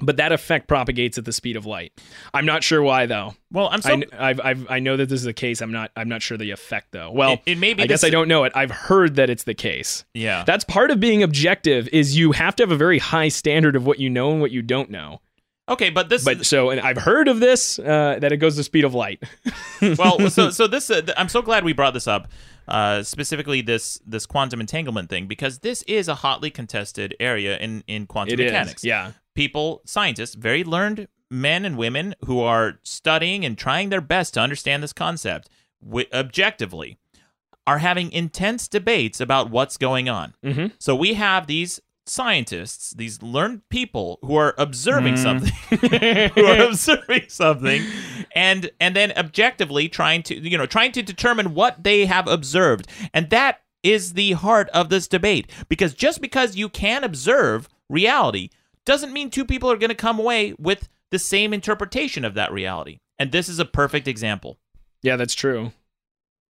But that effect propagates at the speed of light. I'm not sure why though. Well, I'm so. I, I've, I've, I know that this is the case. I'm not I'm not sure the effect though. Well, it, it may be. I guess I don't know it. I've heard that it's the case. Yeah. That's part of being objective is you have to have a very high standard of what you know and what you don't know. okay, but this. But so, and I've heard of this uh, that it goes the speed of light. well, so so this uh, th- I'm so glad we brought this up, uh, specifically this this quantum entanglement thing because this is a hotly contested area in in quantum it is, mechanics. yeah. People, scientists, very learned men and women who are studying and trying their best to understand this concept wi- objectively are having intense debates about what's going on. Mhm. So we have these scientists, these learned people who are observing something, who are observing something, and and then objectively trying to you know trying to determine what they have observed, and that is the heart of this debate. Because just because you can observe reality doesn't mean two people are going to come away with the same interpretation of that reality. And this is a perfect example. Yeah, that's true.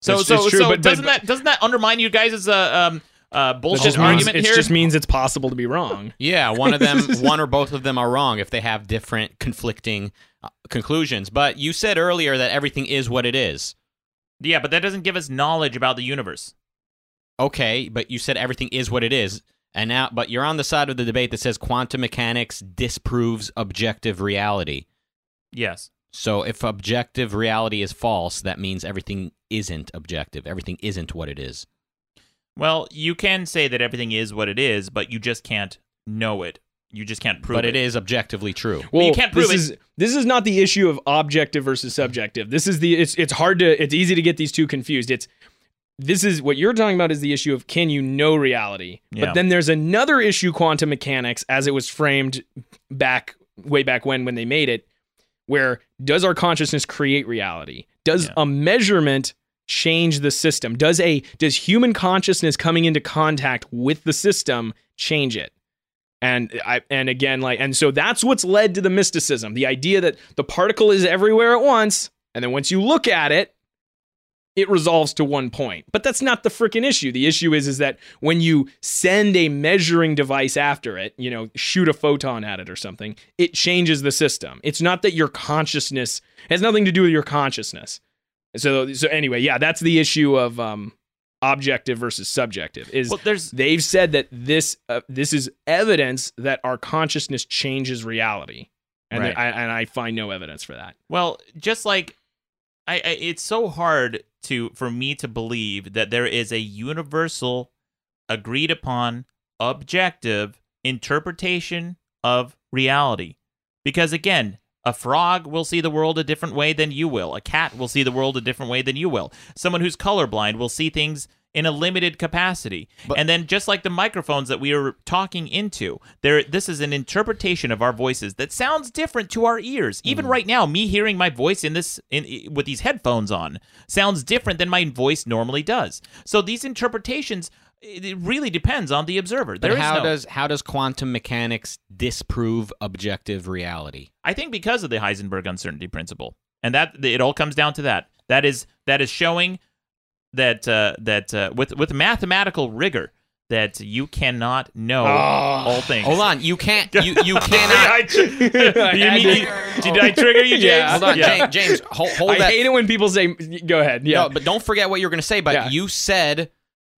So That's- so it's true, so but- but- doesn't that doesn't that undermine you guys' uh, um uh bullshit just means, argument it just means it's possible to be wrong. Yeah, one of them, one or both of them are wrong if they have different conflicting uh, conclusions. But you said earlier that everything is what it is. yeah, but that doesn't give us knowledge about the universe. Okay, but you said everything is what it is. And now but you're on the side of the debate that says quantum mechanics disproves objective reality. Yes. So if objective reality is false, that means everything isn't objective. Everything isn't what it is. Well, you can say that everything is what it is, but you just can't know it. You just can't prove but it. But it is objectively true. Well, you can't prove this it. Is, this is not the issue of objective versus subjective. This is the it's it's hard to it's easy to get these two confused. It's this is what you're talking about is the issue of can you know reality? Yeah. But then there's another issue quantum mechanics as it was framed back way back when when they made it where does our consciousness create reality? Does Yeah. a measurement change the system? Does a does human consciousness coming into contact with the system change it? And I and again like and so that's what's led to the mysticism, the idea that the particle is everywhere at once And then once you look at it, it resolves to one point. But that's not the freaking issue. The issue is is that when you send a measuring device after it, you know, shoot a photon at it or something, it changes the system. It's not that your consciousness has nothing to do with your consciousness. So so anyway, yeah, that's the issue of um objective versus subjective is Well, there's they've said that this uh, this is evidence that our consciousness changes reality. And Right. I, and I find no evidence for that. Well, just like I, I it's so hard to for me to believe that there is a universal agreed upon objective interpretation of reality. Because again, a frog will see the world a different way than you will. A cat will see the world a different way than you will. Someone who's colorblind will see things in a limited capacity. and then just like the microphones that we are talking into, there this is an interpretation of our voices that sounds different to our ears. Even mm-hmm. right now, me hearing my voice in this in with these headphones on sounds different than my voice normally does. So these interpretations it really depends on the observer. But There is how no- does how does quantum mechanics disprove objective reality? I think because of the Heisenberg uncertainty principle, and that it all comes down to that. That is that is showing that uh, that uh, with with mathematical rigor that you cannot know all things. Hold on, you can't you you cannot. I tr- you mean, did I trigger you, James? Yeah. Hold on, Yeah. James. James hold, hold I that. hate it when people say, "Go ahead." Yeah, No, but don't forget what you were going to say. But Yeah. you said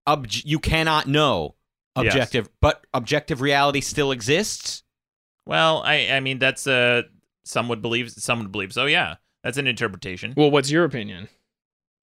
obj- you cannot know Yes. objective, but objective reality still exists. Well, I I mean that's uh some would believe some would believe so. Yeah, that's an interpretation. well, what's your opinion?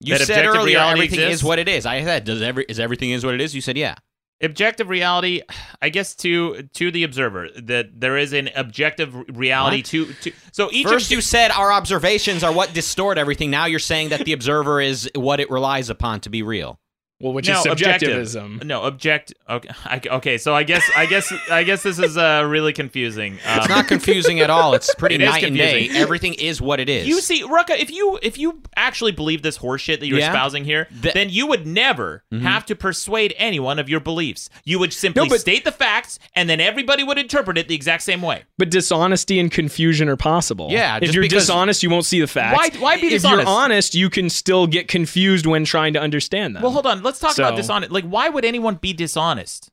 You said earlier reality everything exists? is what it is. I said does every is everything is what it is. You said yeah. objective reality i guess to to the observer that there is an objective reality to to so each First, you said our observations are what distort everything. Now you're saying that the observer is what it relies upon to be real. Well, which no, is objective. subjectivism. No, object. Okay, I, okay. So I guess, I guess, I guess this is uh, really confusing. Um, It's not confusing at all. It's pretty It is night and day. confusing. Everything is what it is. You see, Rucka, if you if you actually believe this horseshit that you're Yeah. espousing here, The- Mm-hmm. then you would never have to persuade anyone of your beliefs. You would simply No, but- state the facts, and then everybody would interpret it the exact same way. But dishonesty and confusion are possible. Yeah, if just you're because- dishonest, you won't see the facts. Why- why be dishonest? If you're honest, you can still get confused when trying to understand them. Well, hold on. Let's talk about So- dishonest. Like, why would anyone be dishonest?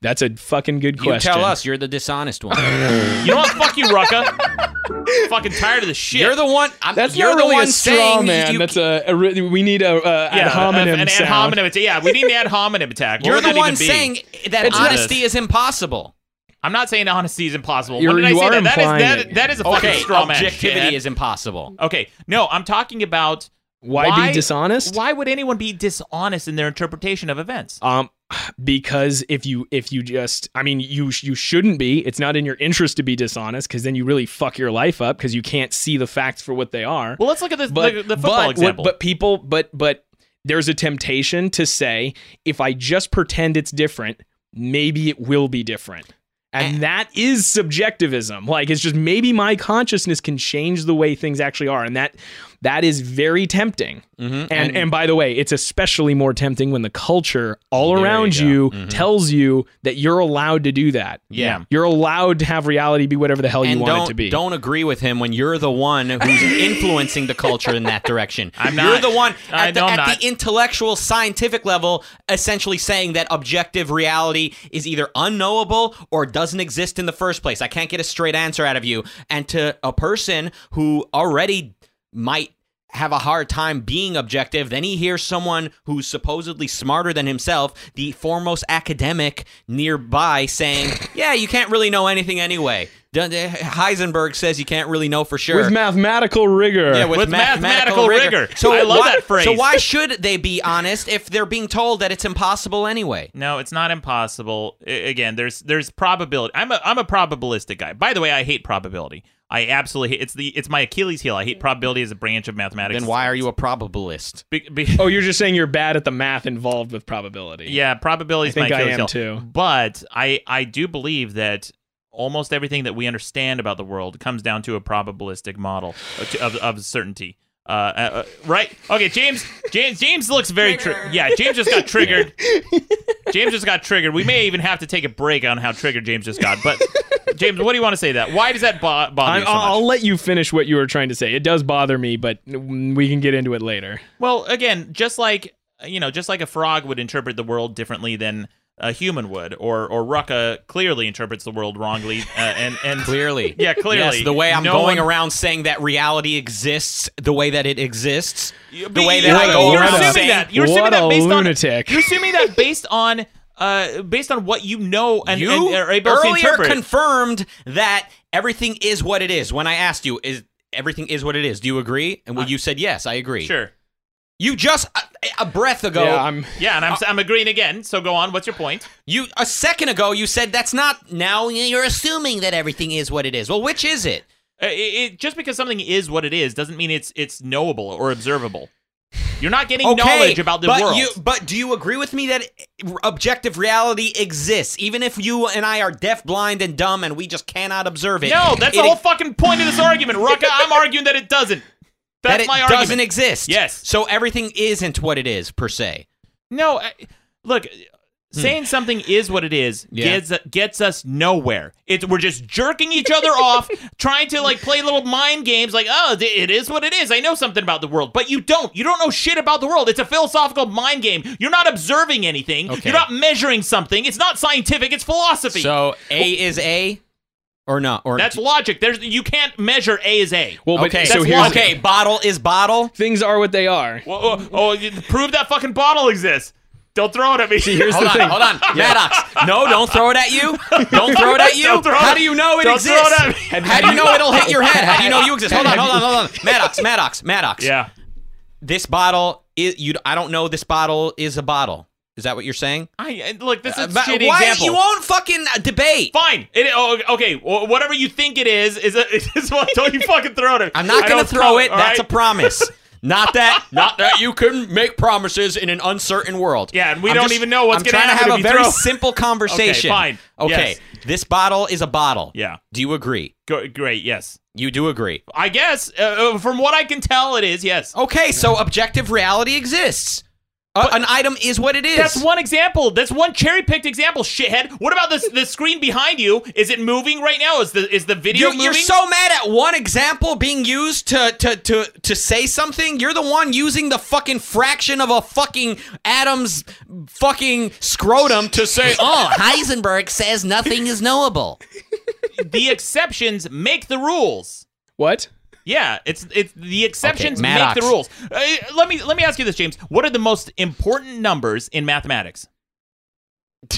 That's a fucking good question. You tell us. You're the dishonest one. You know what? Fuck you, Rucka. Fucking tired of this shit. You're the one. I'm, That's you're not the one a straw saying man. you- That's a, a we need a, a ad hominem an ad hominem attack. Yeah, we need an ad hominem attack. What You're the one saying that It's honesty this. is impossible. I'm not saying honesty is impossible. You're- when did you I say are that? That is implying that, it. that is a Okay, fucking straw man. objectivity shithead. is impossible. Okay, no, I'm talking about Why, be dishonest? Why would anyone be dishonest in their interpretation of events? Um, because if you if you just, I mean, you you shouldn't be. It's not in your interest to be dishonest because then you really fuck your life up because you can't see the facts for what they are. Well, let's look at this but the, the football but, example. But people, but but there's a temptation to say if I just pretend it's different, maybe it will be different. And that is subjectivism. Like it's just maybe my consciousness can change the way things actually are, and that that is very tempting. Mhm. And, and by the way, it's especially more tempting when the culture all There you around go. you Mhm. tells you that you're allowed to do that. Yeah. You're allowed to have reality be whatever the hell you want it to be. don't agree with him when you're the one who's influencing the culture in that direction. I'm not. You're the one I at, the, know I'm at the intellectual, scientific level, essentially saying that objective reality is either unknowable or doesn't exist in the first place. I can't get a straight answer out of you. And to a person who already might have a hard time being objective. Then he hears someone who's supposedly smarter than himself, the foremost academic nearby, saying, Yeah, you can't really know anything anyway. Heisenberg says you can't really know for sure. With mathematical rigor. yeah, with, With mathematical, mathematical rigor. rigor. So I love why, that phrase. So why should they be honest if they're being told that it's impossible anyway? No, it's not impossible. I- again, there's there's probability. I'm a I'm a probabilistic guy. By the way, I hate probability. I absolutely hate it's the it's my Achilles heel. I hate probability as a branch of mathematics. Then why are you a probabilist? Be, be, Oh, you're just saying you're bad at the math involved with probability. yeah, probability is I think my I Achilles am heel. too. But I I do believe that almost everything that we understand about the world comes down to a probabilistic model uh, of, of, of certainty. Uh, uh, uh, right? Okay, James. James. James looks very. Tri- yeah, James just got triggered. James just got triggered. We may even have to take a break on how triggered James just got. But James, what do you want to say to that? Why does that bo- bother I'm, you so I'll, much? I'll let you finish what you were trying to say. It does bother me, but we can get into it later. Well, again, just like you know, just like a frog would interpret the world differently than a human would, or or Rucka clearly interprets the world wrongly, uh, and and Clearly. Yeah, clearly. Yes, the way I'm No going one- around saying that reality exists the way that it exists. You- The way that I go you're around assuming saying, that you're assuming that based lunatic. on you're assuming that based on uh based on what you know and, you and are able to earlier interpret. confirmed that everything is what it is. When I asked you, is everything is what it is? Do you agree? And well, you said yes, I agree. sure. You just a, a breath ago, yeah, I'm. Yeah, and I'm I'm agreeing again. So go on. What's your point? you a second ago, you said that's not. Now You're assuming that everything is what it is. well, which is it? Uh, it, it, just because something is what it is doesn't mean it's it's knowable or observable. You're not getting Okay, knowledge about the but world. You, but do you agree with me that objective reality exists, even if you and I are deaf, blind, and dumb, and we just cannot observe it? no, that's It the whole ex- fucking point of this argument, Rucka. I'm arguing that it doesn't. That's that it my doesn't exist. Yes. So everything isn't what it is per se. No, I, look, saying something is what it is Hmm. Yeah. gets gets us nowhere. It's we're just jerking each other off, trying to like play little mind games. Like, oh, it is what it is. I know something about the world, but you don't. You don't know shit about the world. It's a philosophical mind game. You're not observing anything. Okay. You're not measuring something. It's not scientific. It's philosophy. So A is A, or not? Or that's logic. There's you can't measure A is A. Well, okay. so here's logic. okay. Bottle is bottle. things are what they are. Well, oh, oh, you- prove that fucking bottle exists. Don't throw it at me. See, here's Hold the on, thing. hold on, Maddox. No, don't throw it at you. Don't throw it at you. How do you know it don't throw exists? it at me. How do you know it'll hit your head? How do you know you exist? Hold on, hold on, hold on. Maddox, Maddox, Maddox. yeah. This bottle is you. I don't know. This bottle is a bottle. Is that what you're saying? I look. This is Uh, a but shitty why example. you won't fucking uh, debate? Fine. It, oh, okay. Well, whatever you think it is is a, is what. Don't you fucking throw it. I'm not I gonna throw it. That's a promise. Not that, not that you can make promises in an uncertain world. Yeah, and we I'm don't just- even know what's going to happen. I'm trying to have a very throw- simple conversation. fine. Okay, Yes. this bottle is a bottle. Yeah. Do you agree? Go, great. Yes. You do agree. I guess uh, uh, from what I can tell, it is. Yes. Okay, so objective reality exists. Uh, an item is what it is. That's one example. That's one cherry picked example. Shithead. What about this? The screen behind you? Is it moving right now? Is the is the video You're, moving? you're so mad at one example being used to, to to to say something. You're the one using the fucking fraction of a fucking atom's fucking scrotum to say, Oh, Heisenberg says nothing is knowable. the exceptions make the rules. What? Yeah, it's it's the exceptions make the rules. Uh, let me let me ask you this, James. What are the most important numbers in mathematics?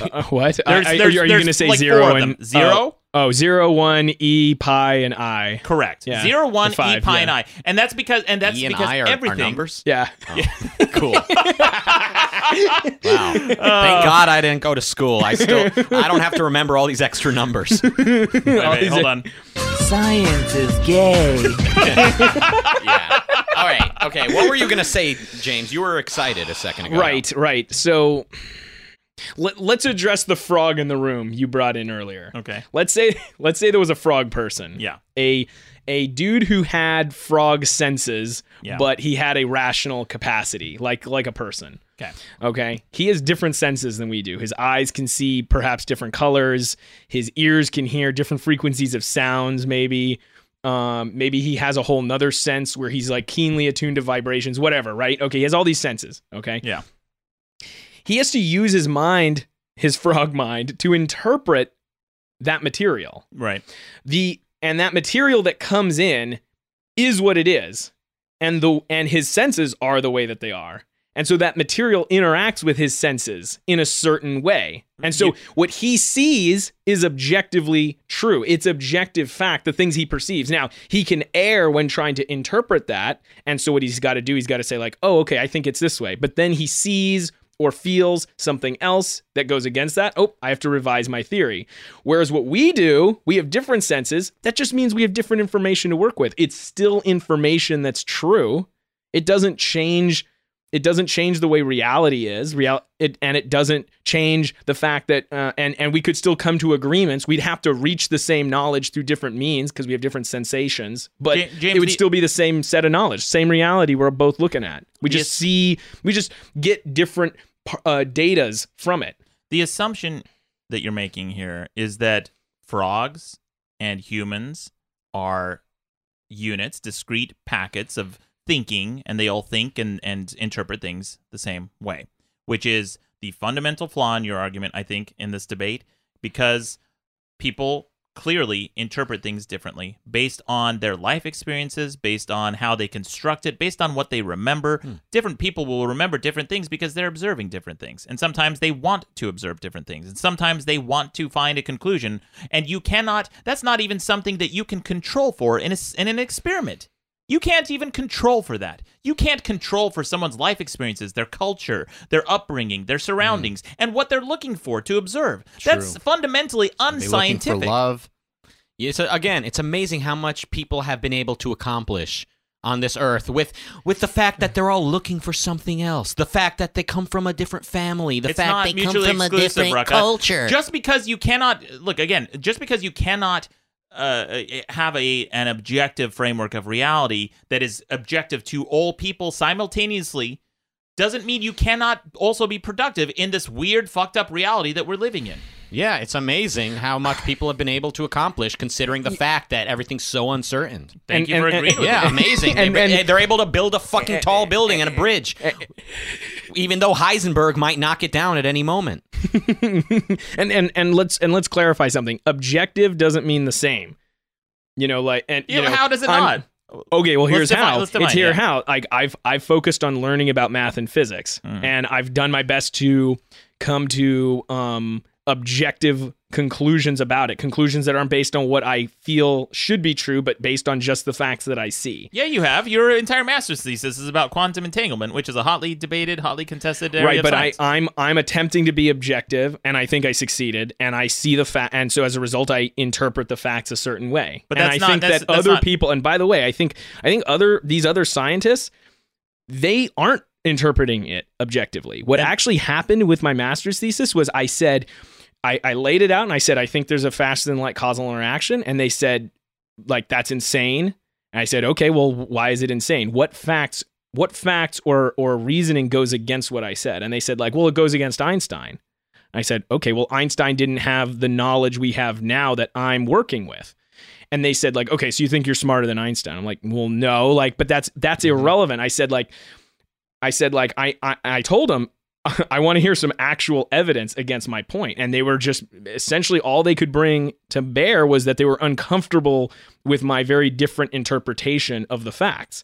Uh, what? There's- I- I- there's- are you there's going to say like zero four of and them. Zero? Oh, oh, zero, one, e, pi, and i. Correct. Yeah, Zero, one, the e, pi, yeah. and i, and that's because and that's E and because I are, are everything. numbers. Yeah. Oh, cool. wow. Thank uh, God I didn't go to school. I still I don't have to remember all these extra numbers. Wait, wait, hold on. Science is gay. yeah. All right. Okay. What were you gonna say, James? You were excited a second ago. Right, right. So let, let's address the frog in the room you brought in earlier. Okay. Let's say let's say there was a frog person. Yeah. A a dude who had frog senses, Yeah. but he had a rational capacity, like like a person. Okay. Okay. He has different senses than we do. His eyes can see perhaps different colors. His ears can hear different frequencies of sounds, maybe. Um, maybe he has a whole nother sense where he's like keenly attuned to vibrations, whatever, right? Okay, he has all these senses. Okay. Yeah. He has to use his mind, his frog mind, to interpret that material. Right. The and that material that comes in is what it is. And the and his senses are the way that they are. And so that material interacts with his senses in a certain way. And so what he sees is objectively true. It's objective fact, the things he perceives. Now, he can err when trying to interpret that. And so what he's got to do, he's got to say, like, oh, okay, I think it's this way. But then he sees or feels something else that goes against that. Oh, I have to revise my theory. Whereas what we do, we have different senses. That just means we have different information to work with. It's still information that's true. It doesn't change it doesn't change the way reality is real it and it doesn't change the fact that uh, and and we could still come to agreements we'd have to reach the same knowledge through different means because we have different sensations but Ja- James, it would the- still be the same set of knowledge same reality we're both looking at we just Yes. see we just get different uh, datas from it. The assumption that you're making here is that frogs and humans are units, discrete packets of thinking, and they all think and, and interpret things the same way, which is the fundamental flaw in your argument, I think, in this debate, because people clearly interpret things differently based on their life experiences, based on how they construct it, based on what they remember. Hmm. Different people will remember different things because they're observing different things. And sometimes they want to observe different things. And sometimes they want to find a conclusion. And you cannot, that's not even something that you can control for in, a in an experiment. You can't even control for that. You can't control for someone's life experiences, their culture, their upbringing, their surroundings, mm. and what they're looking for to observe. That's fundamentally Are looking unscientific. for love. Yeah, so again, it's amazing how much people have been able to accomplish on this earth with with the fact that they're all looking for something else. The fact that they come from a different family. The it's fact not they come from a different Rucka. culture. Just because you cannot look again, just because you cannot uh, have a an objective framework of reality that is objective to all people simultaneously, doesn't mean you cannot also be productive in this weird, fucked up reality that we're living in. Yeah, it's amazing how much people have been able to accomplish considering the fact that everything's so uncertain. Thank And- you for and- agreeing with Yeah, me. amazing. And- they, and- eh, they're able to build a fucking eh, tall eh, building and a bridge, even though Heisenberg might knock it down at any moment. and and and let's and let's clarify something. Objective doesn't mean the same. You know, like and you Yeah, know, how does it I'm- not? Okay, well here's define- how. let's define, it's here yeah. how. Like I've I've focused on learning about math and physics, Mm. and I've done my best to come to um, objective conclusions about it. Conclusions that aren't based on what I feel should be true, but based on just the facts that I see. Yeah, you have. Your entire master's thesis is about quantum entanglement, which is a hotly debated, hotly contested area right but I, I'm i'm attempting to be objective and i think i succeeded and i see the fact and so as a result i interpret the facts a certain way But and i not- think that's- that that's other not- people and by the way i think i think other these other scientists they aren't interpreting it objectively what actually happened with my master's thesis was i said I, I laid it out and i said i think there's a faster than light causal interaction and they said like that's insane and i said okay well why is it insane what facts what facts or or reasoning goes against what I said? And they said like, well, it goes against Einstein. I said, okay, well, Einstein didn't have the knowledge we have now that I'm working with. And they said like, okay, so you think you're smarter than Einstein? I'm like, well, no, like, but that's that's mm-hmm. irrelevant. I said like, I said like, I I, I told them. I want to hear some actual evidence against my point. And they were just essentially all they could bring to bear was that they were uncomfortable with my very different interpretation of the facts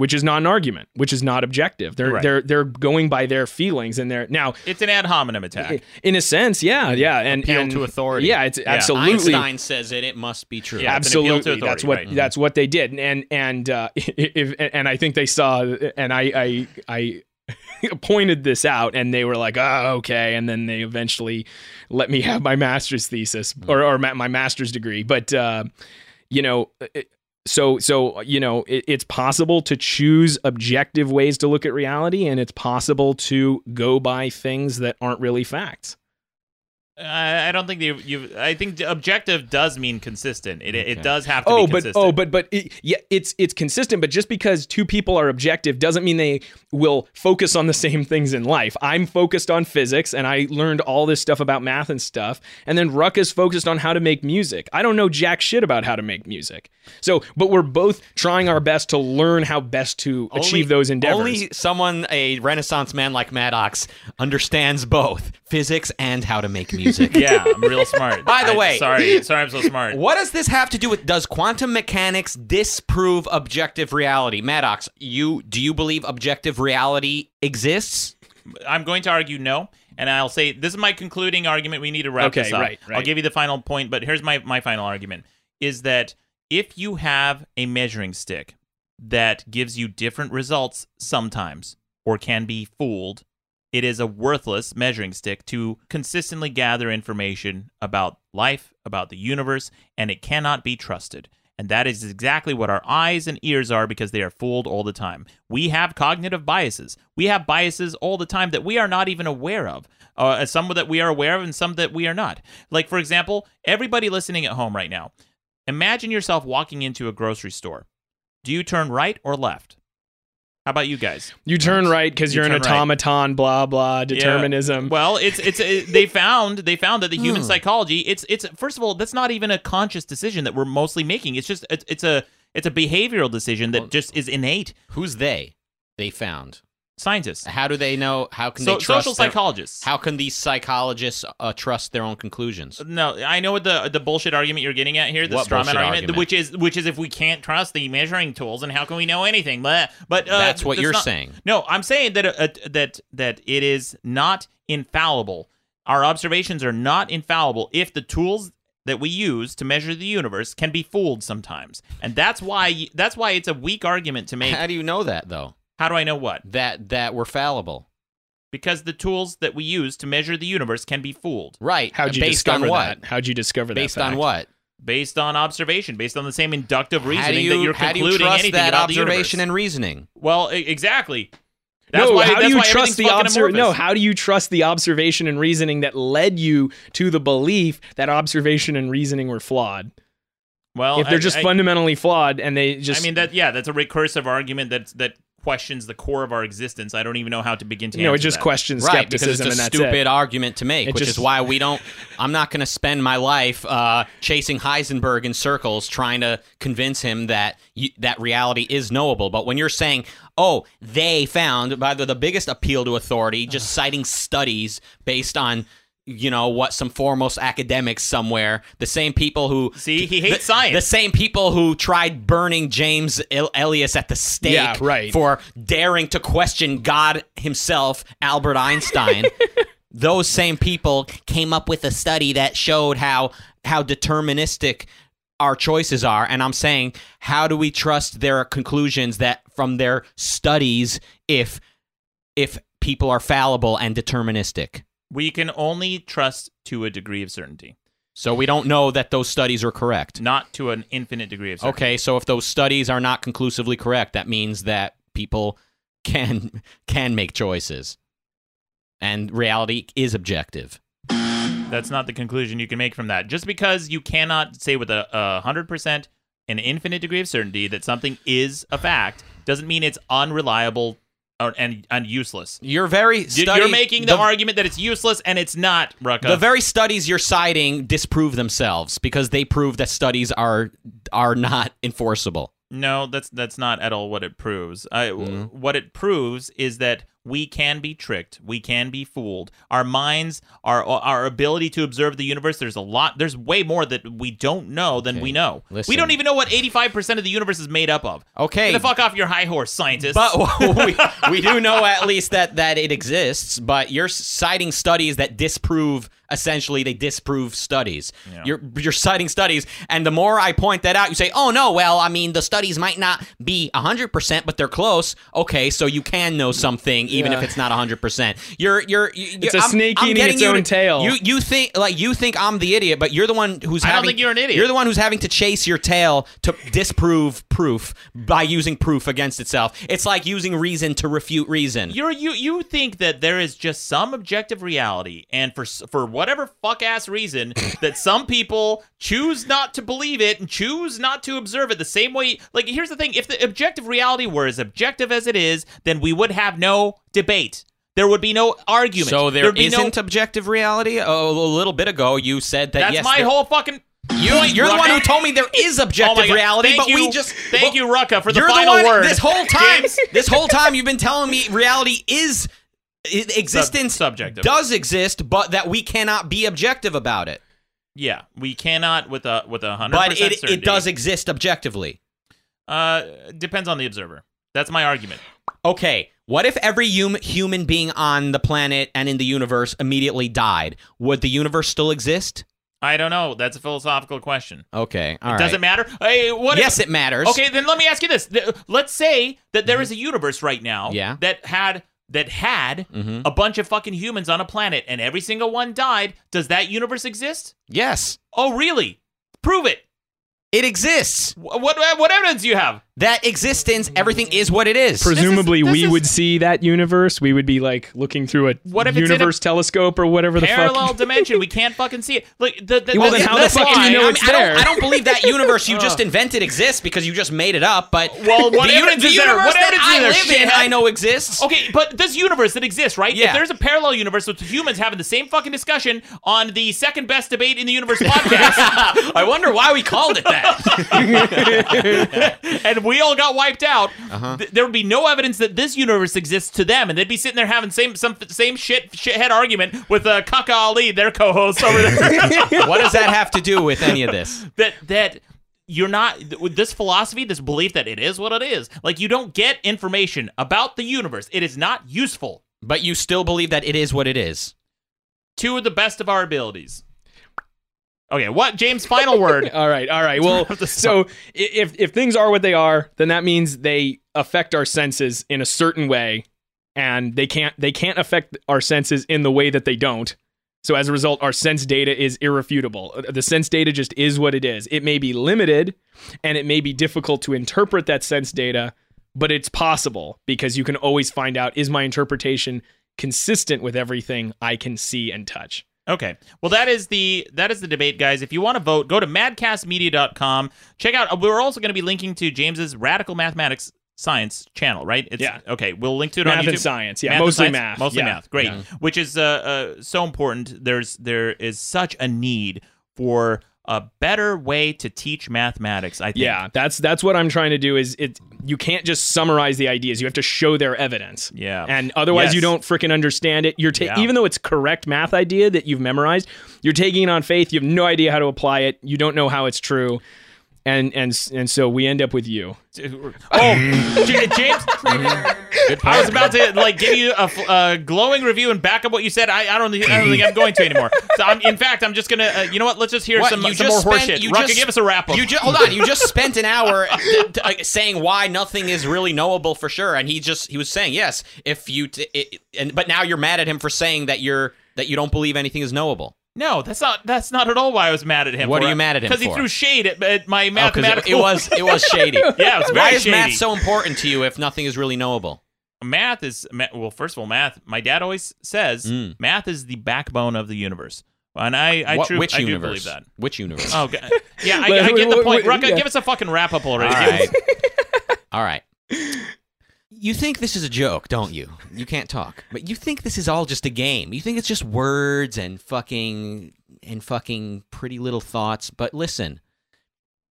which is not an argument, which is not objective. They're Right. they're they're going by their feelings and they're now it's an ad hominem attack. in a sense, yeah, yeah, and Appeal and- to authority. Yeah, it's absolutely Einstein says it; it must be true. Yeah. it's an appeal to absolutely that's what right. that's what they did and and uh if and i think they saw and i i i pointed this out and they were like oh okay and then they eventually let me have my master's thesis or or my master's degree but uh you know it- so so you know it, it's possible to choose objective ways to look at reality and it's possible to go by things that aren't really facts I I don't think you. you I think objective does mean consistent. It, it does have to oh be but oh, consistent. oh but but it, yeah it's it's consistent but just because two people are objective doesn't mean they will focus on the same things in life i'm focused on physics and i learned all this stuff about math and stuff and then ruck is focused on how to make music i don't know jack shit about how to make music so but we're both trying our best to learn how best to achieve Only- those endeavors Only someone, a Renaissance man like Maddox, understands both physics and how to make music. yeah, I'm real smart. By the I- way- sorry, sorry, I'm so smart. What does this have to do with? Does quantum mechanics disprove objective reality? Maddox, you do you believe objective reality exists? I'm going to argue no, and I'll say this is my concluding argument. We need to wrap Okay, this up. right, I'll give you the final point, but here's my my final argument: is that if you have a measuring stick that gives you different results sometimes, or can be fooled, it is a worthless measuring stick to consistently gather information about life, about the universe, and it cannot be trusted. And that is exactly what our eyes and ears are because they are fooled all the time. We have cognitive biases. We have biases all the time that we are not even aware of. Uh, some that we are aware of and some that we are not. Like, for example, everybody listening at home right now, imagine yourself walking into a grocery store. Do you turn right or left? How about you guys? You turn right because You you're an turn right. automaton. Blah blah. Determinism. Well, it's it's it, they found they found that the Hmm. human psychology. It's it's first of all that's not even a conscious decision that we're mostly making. It's just it's, it's a it's a behavioral decision that just is innate. Who's they? They found. Scientists, How do they know? How can so, they trust social their- psychologists. How can these psychologists uh, trust their own conclusions? No, I know what the the bullshit argument you're getting at here, the What straw argument, argument? which is which is if we can't trust the measuring tools, and how can we know anything? But but uh, That's what you're not- saying. No, I'm saying that uh, that that it is not infallible. Our observations are not infallible if the tools that we use to measure the universe can be fooled sometimes, and that's why that's why it's a weak argument to make. How do you know that though? How do I know what? That that we're fallible, Because the tools that we use to measure the universe can be fooled right? How'd you based discover on what? that? How'd you discover Based that? Based on what? based on observation, based on the same inductive How do reasoning you that you're how do you trust anything that about the observation universe. and reasoning? Well, exactly. That's no, why, how that's do you why trust everything's the fucking observation? No, how do you trust the observation and reasoning that led you to the belief that observation and reasoning were flawed? well, if they're I- just I, fundamentally flawed and they just I mean that yeah, that's a recursive argument that that questions the core of our existence. I don't even know how to begin to you know, it answer just that. questions Right, because it's a and that's stupid it. argument to make, It which just- is why we don't. I'm not going to spend my life uh, chasing Heisenberg in circles, trying to convince him that you, that reality is knowable. But when you're saying, "Oh, they found," by the, the biggest appeal to authority, just citing studies based on. You know what? Some foremost academics somewhere, the same people who See, he hates the, science. The same people who tried burning James El- Ellias at the stake Yeah, right. for daring to question God himself, Albert Einstein. Those same people came up with a study that showed how how deterministic our choices are and I'm saying how do we trust their conclusions that from their studies if if people are fallible and deterministic. We can only trust to a degree of certainty, So we don't know that those studies are correct. not to an infinite degree of certainty. Okay, so if those studies are not conclusively correct, that means that people can can make choices. And reality is objective. That's not the conclusion you can make from that. Just because you cannot say with a a hundred percent an infinite degree of certainty that something is a fact doesn't mean it's unreliable or, and and useless. You're very You- study- You're making the, argument that it's useless and it's not, Rucka. the very studies you're citing disprove themselves because they prove that studies are are not enforceable. No, that's that's not at all what it proves. I, Mm-hmm. What it proves is that we can be tricked, we can be fooled. Our minds, our our ability to observe the universe. There's a lot. There's way more that we don't know than Okay, we know. listen. We don't even know what 85 percent of the universe is made up of. Okay. Get the fuck off your high horse, scientists. But we, we do know at least that that it exists. But you're citing studies that disprove. Essentially, they disprove studies. Yeah. You're you're citing studies, and the more I point that out, you say, "Oh no, well, I mean, the studies might not be hundred percent, but they're close." Okay, so you can know something even if it's not hundred percent. You're you're, you It's a I'm- snake I'm eating its own to- tail. You you think like you think I'm the idiot, but you're the one who's I don't having. think you're an idiot. You're the one who's having to chase your tail to disprove proof by using proof against itself. It's like using reason to refute reason. You're you you think that there is just some objective reality, and for for whatever fuck ass reason, that some people choose not to believe it and choose not to observe it the same way. Like here's the thing: if the objective reality were as objective as it is, then we would have no debate. There would be no argument. so there There'd be no- isn't objective reality. Oh, a little bit ago, you said that. That's yes, my there- whole fucking. You, you're the one who told me there is Oh objective God. reality, Thank but you, we just thank you, Rucka, for the you're final the one word. this whole time. This whole time you've been telling me reality is existence subjective. does exist, but that we cannot be objective about it. Yeah, we cannot with a with a hundred. But it, it does exist objectively. Uh, depends on the observer. That's my argument. Okay, what if every hum- human being on the planet and in the universe immediately died? Would the universe still exist? I don't know. That's a philosophical question. Okay, all right. Does it matter? Hey, what if- Yes, it matters. Okay, then let me ask you this. Let's say that there is a universe right now Mm-hmm. Yeah. that had that had Mhm. a bunch of fucking humans on a planet and every single one died. Does that universe exist? Yes, Oh, really? Prove it. it exists. Wh- What what evidence do you have? That existence, everything is what it is. Presumably, this we is- would see that universe. We would be like looking through a What if it's in a universe telescope or whatever the fuck. Parallel fuck. dimension. We can't fucking see it. Like the, the Well, then the- how the fuck do you why- know I it's I there? don't, I don't believe that universe you just uh. invented exists because you just made it up. But Well, what the, uni- the universe What that evidence I is there, live in. I know exists. Okay, but this universe that exists, right? Yeah. If there's a parallel universe with humans having the same fucking discussion on the second best debate in the universe podcast, I wonder why we called it that. and we all got wiped out, Uh-huh. th- there would be no evidence that this universe exists to them, and they'd be sitting there having same some same shit shithead argument with uh, Kaka Ali, their co-host over there. what does that have to do with any of this? that that you're not with this philosophy, this belief that it is what it is. Like you don't get information about the universe. It is not useful But you still believe that it is what it is. to the best of our abilities. Okay, what James? Final word. All right, all right. Well, so if if things are what they are, then that means they affect our senses in a certain way, and they can't they can't affect our senses in the way that they don't. So as a result, our sense data is irrefutable. Uh, The sense data just is what it is. It may be limited, and it may be difficult to interpret that sense data, but it's possible because you can always find out is my interpretation consistent with everything I can see and touch. Okay. Well, that is the that is the debate, guys. If you want to vote, go to madcastmedia.com. Check out. uh, We're also going to be linking to James's Radical Mathematics Science channel, right? It's, Yeah. Okay. We'll link to it Math on YouTube. and science, yeah, Math mostly science? math, Mostly yeah. math. Great. Yeah. Which is uh, uh, so important. There's there is such a need for a better way to teach mathematics. I think. Yeah, that's that's what I'm trying to do. Is it you can't just summarize the ideas. You have to show their evidence. Yeah. and otherwise Yes. you don't freaking understand it. You're ta- Yeah. even though it's correct math idea that you've memorized, you're taking it on faith. You have no idea how to apply it. You don't know how it's true, and and and so we end up with you. Oh, James. I was about to like give you a glowing review and back up what you said. I, I don't think I don't think I'm going to anymore. So I'm, in fact, I'm just gonna. Uh, you know what? Let's just hear What, some, you some more just horse spent- shit. you Rucka, just- give us a wrap up. You just hold on. You just spent an hour t- t- uh, saying why nothing is really knowable for sure, and he just he was saying yes. If you t- it, and but now you're mad at him for saying that you're that you don't believe anything is knowable. No, that's not that's not at all why I was mad at him. What for are you mad at him Because he for? threw shade at, at my Oh, 'cause mathematical. it, it was it was shady. Yeah, it was very Why is shady. math so important to you if nothing is really knowable? math is well. First of all, math. My dad always says Mm. math is the backbone of the universe, and I I, What, true, which I do universe? believe that. Which universe? Oh, okay. yeah, I, I get the point. wait, Rucka, yeah. give us a fucking wrap up already. All Give us- right. All right. You think this is a joke, don't you? You can't talk. But you think this is all just a game. You think it's just words and fucking and fucking pretty little thoughts. But listen,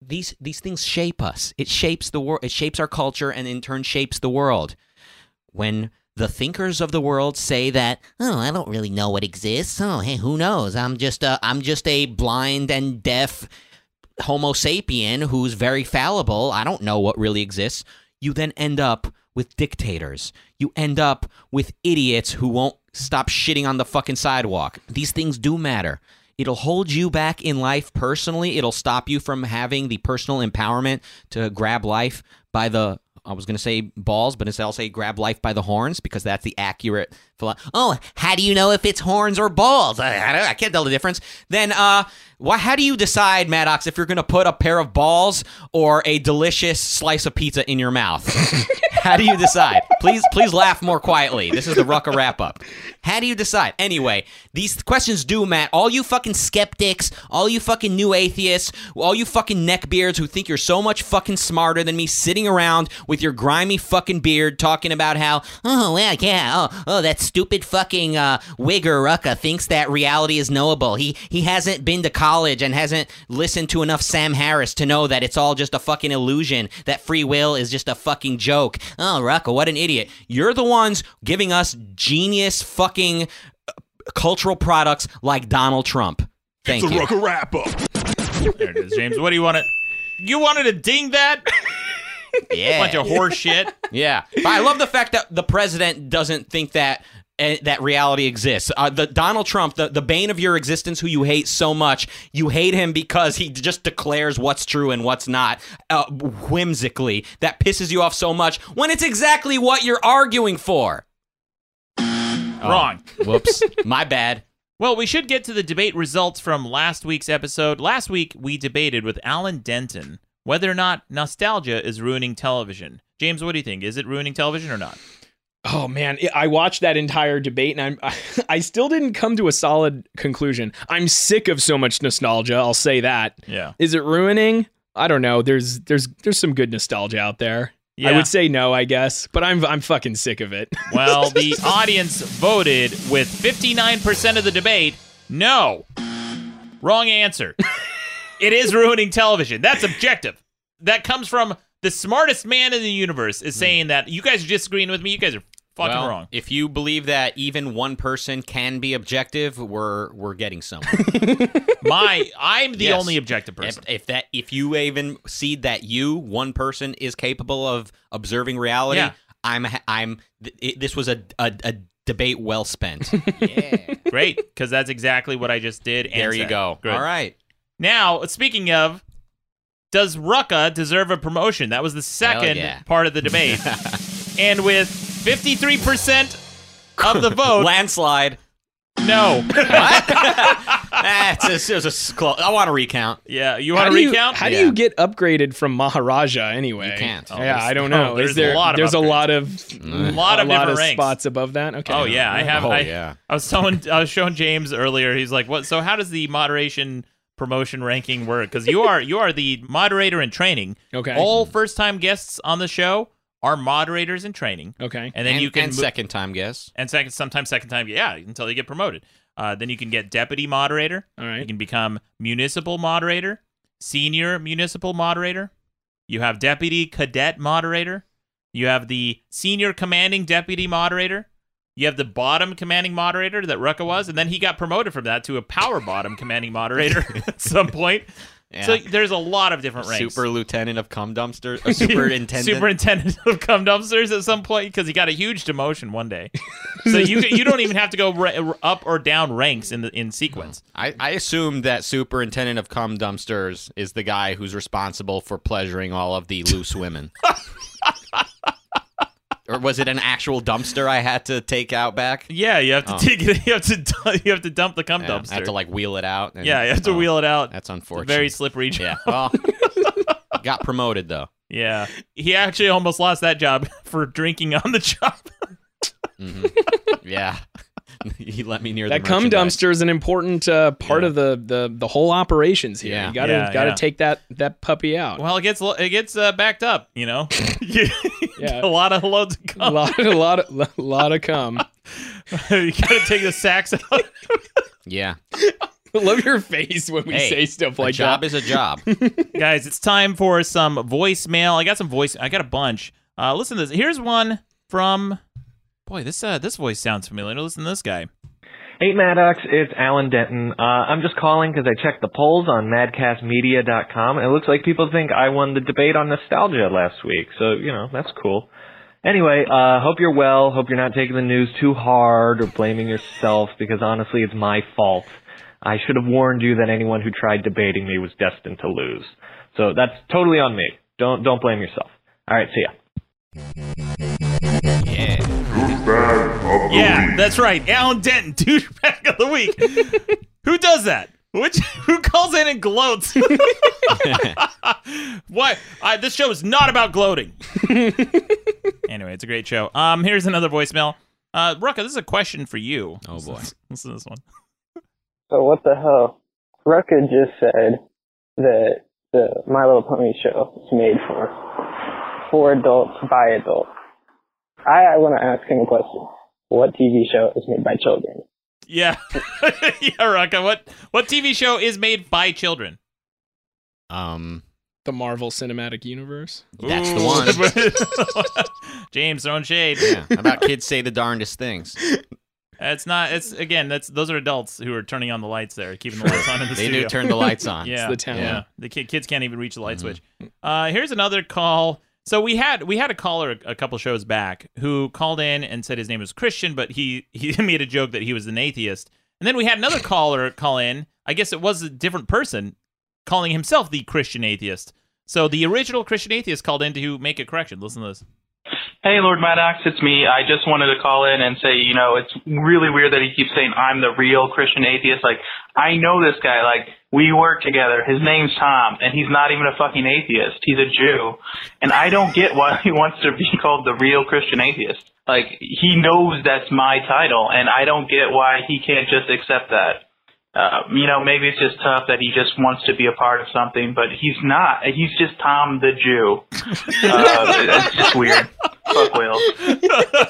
these these things shape us. It shapes the world. It shapes our culture and in turn shapes the world. When the thinkers of the world say that Oh, I don't really know what exists. Oh, hey, who knows? I'm just uh, I'm just a blind and deaf Homo sapien who's very fallible. I don't know what really exists. You then end up with dictators. You end up with idiots who won't stop shitting on the fucking sidewalk. These things do matter. It'll hold you back in life personally. It'll stop you from having the personal empowerment to grab life by the I was going to say balls, but instead I'll say grab life by the horns because that's the accurate. Oh, how do you know if it's horns or balls? I, I, I can't tell the difference. Then, uh, why? How do you decide, Maddox, if you're going to put a pair of balls or a delicious slice of pizza in your mouth? how do you decide? Please, please laugh more quietly. This is the Rucka wrap up. How do you decide? Anyway, these questions do, Matt. All you fucking skeptics, all you fucking new atheists, all you fucking neckbeards who think you're so much fucking smarter than me, sitting around with your grimy fucking beard, talking about how Oh, yeah. Oh, oh, that stupid fucking uh, Wigger Rucka thinks that reality is knowable. He he hasn't been to college and hasn't listened to enough Sam Harris to know that it's all just a fucking illusion, that free will is just a fucking joke. Oh, Rucka, what an idiot. You're the ones giving us genius fucking uh, cultural products like Donald Trump. Thank you. wrap up. There it is, James. What do you want to? You wanted to ding that? Yeah. Bunch of horse shit. yeah. But I love the fact that the president doesn't think that that reality exists. Uh, the Donald Trump, the, the bane of your existence, who you hate so much, you hate him because he just declares what's true and what's not uh, whimsically. That pisses you off so much when it's exactly what you're arguing for. Wrong. Whoops. My bad. Well, we should get to the debate results from last week's episode. Last week, we debated with Alan Denton whether or not nostalgia is ruining television. James, what do you think? Is it ruining television or not? Oh man, I- I watched that entire debate and I'm I still didn't come to a solid conclusion. I'm sick of so much nostalgia, I'll say that. Yeah. Is it ruining? I don't know. There's there's there's some good nostalgia out there. Yeah. I would say no, I guess, but I'm I'm fucking sick of it. Well, the audience voted with 59% of the debate no. Wrong answer. it is ruining television. That's objective. That comes from the smartest man in the universe is hmm. saying that you guys are disagreeing with me. You guys are fucking Well, wrong. If you believe that even one person can be objective, we're we're getting somewhere. My I'm the Yes. only objective person. if that if you even see that you one person is capable of observing reality, Yeah. I'm I'm it, this was a, a a debate well spent. Yeah, great, because that's exactly what I just did. There you said. go. Good. All right. Now, speaking of, does Rucka deserve a promotion? That was the second yeah. part of the debate. and with 53% of the vote, Landslide. no. Ah, it's a, it was a s- clo- I want to recount. yeah, you want do to you- recount? how do you get upgraded from Maharaja anyway? You can't. Oh, yeah, I don't oh, know. there's Is there a lot of there's a lot of a lot of a lot of ranks. spots above that. Okay. Oh yeah, I have. Oh, I, yeah. I was telling, I was showing James earlier. He's like, "What? So how does the moderation promotion ranking work? Because you are you are the moderator in training. Okay. All first time guests on the show are moderators in training, Okay. and then and, you can and mo- second time guess. and second sometimes second time, yeah, until you get promoted. Uh, then you can get deputy moderator. All You can become municipal moderator, senior municipal moderator. You have deputy cadet moderator. You have the senior commanding deputy moderator. You have the bottom commanding moderator that Rucka was, and then he got promoted from that to a power bottom commanding moderator at some point. Yeah. So there's a lot of different ranks. Super lieutenant of cum dumpster, a superintendent. Superintendent of cum dumpsters at some point because he got a huge demotion one day. So you you don't even have to go ra- up or down ranks in the in sequence. I, I assume that superintendent of cum dumpsters is the guy who's responsible for pleasuring all of the loose women. or was it an actual dumpster I had to take out back? Yeah, you have to Oh. take it. You have to you have to dump the cum Yeah, dumpster. I had to like wheel it out. and- yeah, you have to oh, wheel it out. That's unfortunate. very slippery job. yeah. Well, got promoted though. Yeah, he actually almost lost that job for drinking on the job. Mm-hmm. Yeah. he let me near That the cum dumpster is an important uh, part Yeah. of the, the the whole operations here. Yeah. You gotta Yeah, gotta yeah. take that that puppy out. well, it gets it gets uh, backed up. You know, Yeah. a lot of loads of a cum. lot a lot of a lot of cum. you gotta take the sacks out. Yeah. I love your face when we Hey, say stuff A like job is a job. Guys, it's time for some voicemail. I got some voice. I got a bunch. Uh, listen to this. Here's one from. Boy, this uh, this voice sounds familiar. Listen to this guy. Hey Maddox, it's Alan Denton. Uh, I'm just calling because I checked the polls on madcastmedia.com and it looks like people think I won the debate on nostalgia last week. So, you know, that's cool. Anyway, uh, hope you're well. Hope you're not taking the news too hard or blaming yourself because honestly it's my fault. I should have warned you that anyone who tried debating me was destined to lose. So that's totally on me. Don't, don't blame yourself. Alright, see ya. Yeah, that's right. Alan Denton, douchebag of the week. who does that? Which who calls in and gloats? what? I, this show is not about gloating. anyway, it's a great show. Um, here's another voicemail. Uh, Rucka, this is a question for you. Oh, boy. Listen to this one. So what the hell? Rucka just said that the My Little Pony show is made for for adults by adults. I, I want to ask him a question. What TV show is made by children? Yeah, yeah, Rucka. What what TV show is made by children? Um, The Marvel Cinematic Universe. that's the one. James throwing shade. Yeah. How about kids say the darndest things? It's not. It's again. That's those are adults who are turning on the lights there, keeping the lights on in the They studio. do turn the lights on. Yeah, the talent. Yeah, the ki- kids can't even reach the light Mhm. switch. Uh, here's another call. So we had we had a caller a, couple shows back who called in and said his name was Christian, but he he made a joke that he was an atheist. And then we had another caller call in. I guess it was a different person calling himself the Christian atheist. So the original Christian atheist called in to make a correction. Listen to this. Hey, Lord Maddox, it's me. I just wanted to call in and say, you know, it's really weird that he keeps saying I'm the real Christian atheist. Like, I know this guy. Like, We work together. His name's Tom, and he's not even a fucking atheist. He's a Jew. And I don't get why he wants to be called the real Christian atheist. Like, he knows that's my title, and I don't get why he can't just accept that. Uh, you know, maybe it's just tough that he just wants to be a part of something, but he's not. He's just Tom the Jew. Uh, it's just weird. Fuck Will.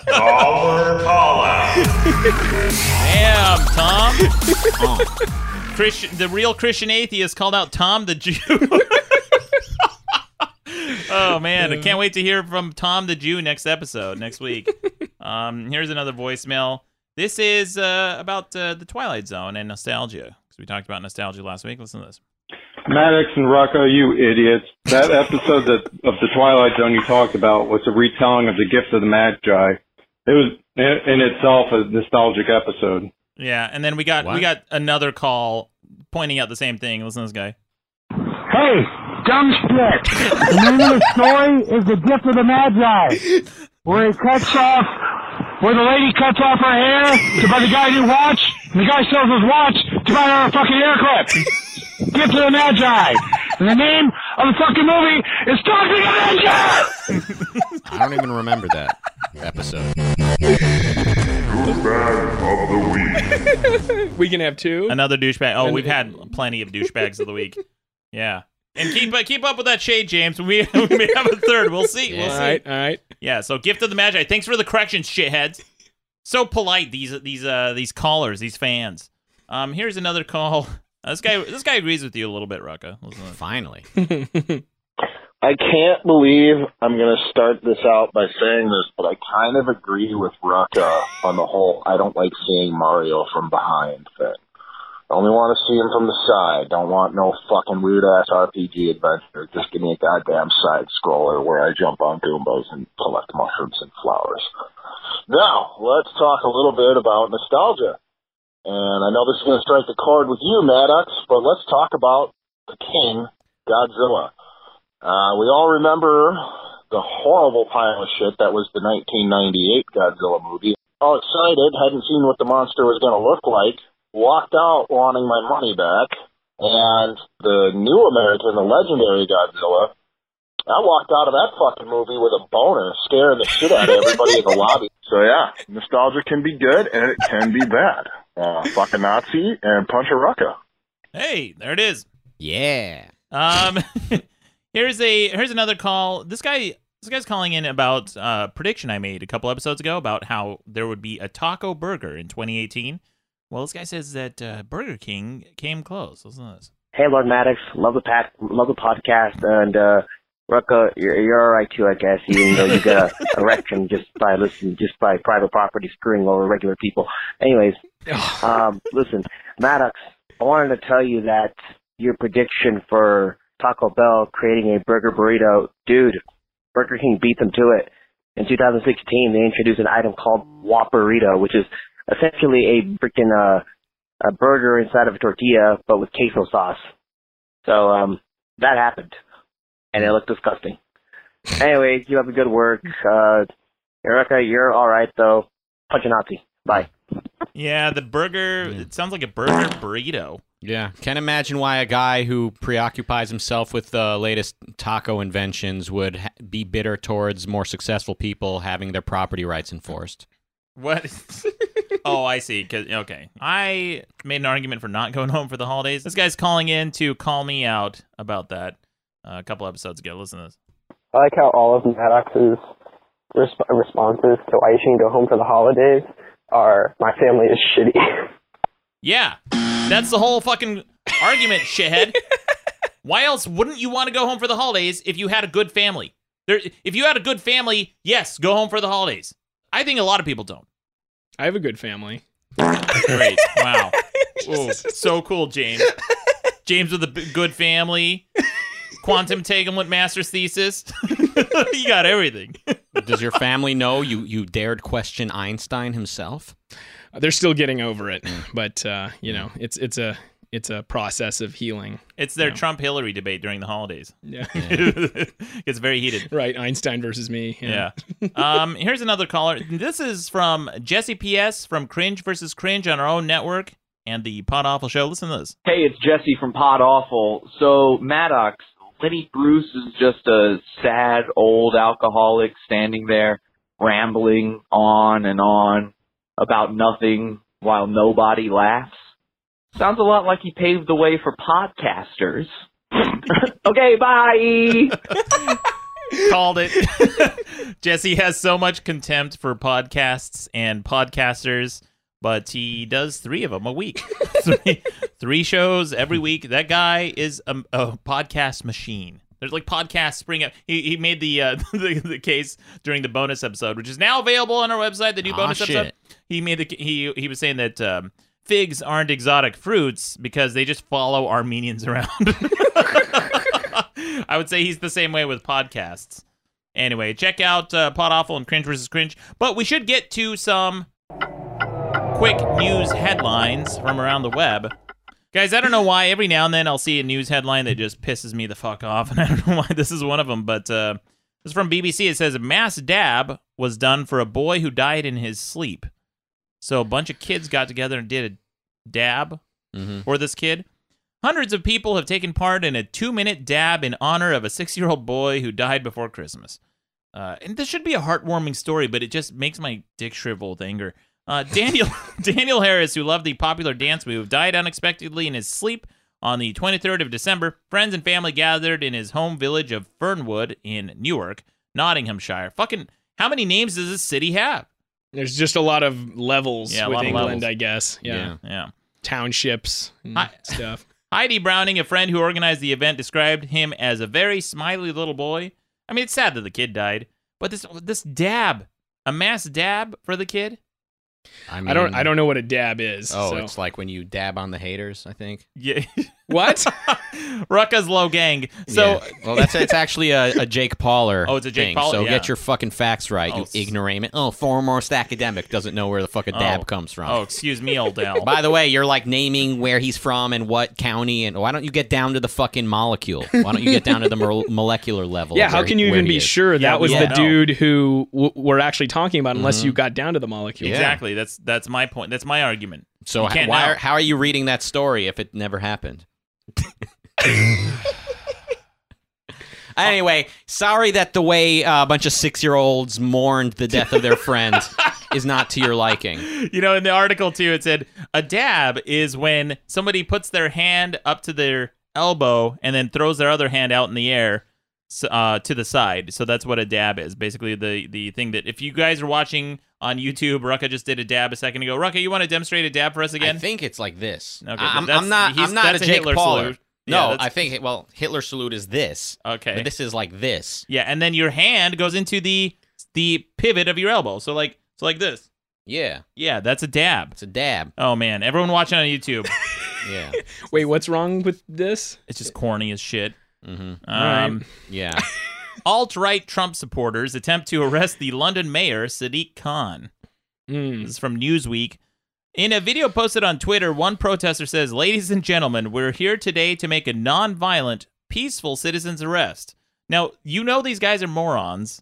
Caller call out. Damn, Tom. Christian, the real Christian atheist called out Tom the Jew. oh man, I can't wait to hear from Tom the Jew next episode next week. Um, here's another voicemail. This is uh, about uh, the Twilight Zone and nostalgia because we talked about nostalgia last week. Listen to this. Maddox and Rucka, you idiots. That episode that, of The Twilight Zone you talked about was a retelling of The Gift of the Magi. It was in in itself a nostalgic episode. Yeah, and then we got we got another call pointing out the same thing. Listen to this guy. Hey, dumb shit. The name of the story is The Gift of the Magi, where he cuts off, where the lady cuts off her hair to buy the guy a new watch, and the guy sells his watch to buy her a fucking hair clip. Gift of the Magi. And the name of the fucking movie is Talking Avenger! I don't even remember that episode. we can have two. Another douchebag. Oh, we've had plenty of douchebags of the week. Yeah. And keep uh, keep up with that shade, James. We, we may have a third. We'll see. We'll All see. right, all right. Yeah. So, gift of the magi. Thanks for the corrections, shitheads. So polite these these uh these callers, these fans. Um, here's another call. Uh, this guy this guy agrees with you a little bit, Rucka. Listen to this. Finally. I can't believe I'm going to start this out by saying this, but I kind of agree with Rucka on the whole I don't like seeing Mario from behind thing. I only want to see him from the side. Don't want no fucking weird ass RPG adventure. Just give me a goddamn side scroller where I jump on Goombas and collect mushrooms and flowers. Now, let's talk a little bit about nostalgia. And I know this is going to strike a chord with you, Maddox, but let's talk about the king, Godzilla. Uh, we all remember the horrible pile of shit that was the 1998 Godzilla movie. All excited, hadn't seen what the monster was going to look like, walked out wanting my money back, and the new American, the legendary Godzilla, I walked out of that fucking movie with a boner, scaring the shit out of everybody in the lobby. So yeah, nostalgia can be good and it can be bad. Uh, fuck a Nazi and punch a rucka. Hey, there it is. Yeah. Um, here's a here's another call. This guy this guy's calling in about uh prediction I made a couple episodes ago about how there would be a taco burger in 2018. Well, this guy says that uh, Burger King came close. Listen to this. Hey, Lord Maddox, love the pack, love the podcast, and uh, Rucka, you're you're all right too, I guess. Even though you got a erection just by listening, just by private property screwing over regular people. Anyways, um, listen, Maddox, I wanted to tell you that your prediction for Taco Bell creating a burger burrito, dude, Burger King beat them to it. In 2016, they introduced an item called Whopperito, which is essentially a freaking uh, a burger inside of a tortilla, but with queso sauce. So um, that happened, and it looked disgusting. anyway, you have a good work. Uh, Rucka, you're all right though. Punch a Nazi. Bye. Yeah, the burger. It sounds like a burger burrito. Yeah, can't imagine why a guy who preoccupies himself with the latest taco inventions would ha- be bitter towards more successful people having their property rights enforced. What? oh, I see. 'Cause- okay, I made an argument for not going home for the holidays. This guy's calling in to call me out about that uh, a couple episodes ago. Listen to this. I like how all of Maddox's resp- responses to why you shouldn't go home for the holidays are my family is shitty. Yeah, that's the whole fucking argument, shithead. Why else wouldn't you want to go home for the holidays if you had a good family? There, if you had a good family, yes, go home for the holidays. I think a lot of people don't. I have a good family. Great. Wow. Ooh, so cool, James. James with a good family. Quantum entanglement master's thesis. you got everything. Does your family know you you dared question Einstein himself? They're still getting over it, but uh, you know, it's it's a it's a process of healing. It's their Trump Hillary debate during the holidays. Yeah. it's very heated. Right, Einstein versus me. Yeah. um, here's another caller. This is from Jesse PS from Cringe versus Cringe on our own network. and the Pod Awful Show. Listen to this. Hey, it's Jesse from Pod Awful. So, Maddox, Lenny Bruce is just a sad old alcoholic standing there rambling on and on about nothing while nobody laughs. Sounds a lot like he paved the way for podcasters. okay, bye. Called it. Jesse has so much contempt for podcasts and podcasters, but he does three of them a week. three, three shows every week. That guy is a, a podcast machine. There's like podcasts spring up. He, he made the, uh, the the case during the bonus episode, which is now available on our website. The new Aw, bonus shit. episode. He made the he he was saying that um, figs aren't exotic fruits because they just follow Armenians around. I would say he's the same way with podcasts. Anyway, check out uh, Pod Awful and Cringe versus Cringe. But we should get to some quick news headlines from around the web. Guys, I don't know why every now and then I'll see a news headline that just pisses me the fuck off, and I don't know why this is one of them. But uh, this is from BBC. It says a mass dab was done for a boy who died in his sleep. So a bunch of kids got together and did a dab Mm-hmm. for this kid. Hundreds of people have taken part in a two-minute dab in honor of a six-year-old boy who died before Christmas. Uh, and this should be a heartwarming story, but it just makes my dick shrivel with anger. Uh, Daniel Daniel Harris, who loved the popular dance move, died unexpectedly in his sleep on the 23rd of December. Friends and family gathered in his home village of Fernwood in Newark, Nottinghamshire. Fucking, how many names does this city have? There's just a lot of levels Yeah, with England, levels. I guess. Yeah. Yeah. Townships and Hi- stuff. Heidi Browning, a friend who organized the event, described him as a very smiley little boy. I mean, it's sad that the kid died, but this this dab, a mass dab for the kid. I, I don't I don't know what a dab is. Oh, so. it's like when you dab on the haters. I think. Yeah. what? Rucka's low gang. So Yeah. well, that's it's actually a, a Jake Pauler. Oh, it's a Jake thing, Paul- So yeah. get your fucking facts right, Oh, you s- ignoramus. Oh, foremost academic doesn't know where the fucking dab Oh. comes from. Oh, excuse me, old Al. By the way, you're like naming where he's from and what county, and why don't you get down to the fucking molecule? Why don't you get down to the mo- molecular level? Yeah, how can you even be is? sure Yeah, that we was the know. dude who w- we're actually talking about unless Mhm. you got down to the molecule? Exactly. That's that's my point. That's my argument. So You h- why are, how are you reading that story if it never happened? anyway, sorry that the way uh, a bunch of six-year-olds mourned the death of their friend is not to your liking. You know, in the article too, it said a dab is when somebody puts their hand up to their elbow and then throws their other hand out in the air uh, to the side. So that's what a dab is. Basically, the the thing that if you guys are watching on YouTube, Rucka just did a dab a second ago. Rucka, you want to demonstrate a dab for us again? I think it's like this. Okay, I'm, I'm not. he's- I'm not that's a a Jake Hitler Pauler. salute. No, Yeah, I think well, Hitler salute is this. Okay. but this is like this. Yeah, and then your hand goes into the the pivot of your elbow. So like so like this. Yeah, Yeah, that's a dab. it's a dab. Oh man, everyone watching on YouTube, Yeah. Wait, what's wrong with this? it's just corny as shit. Mm-hmm. Um, Yeah. Alt right Trump supporters attempt to arrest the London mayor, Sadiq Khan. Mm. This is from Newsweek. In a video posted on Twitter, one protester says, Ladies and gentlemen, we're here today to make a non-violent, peaceful citizen's arrest. Now, you know these guys are morons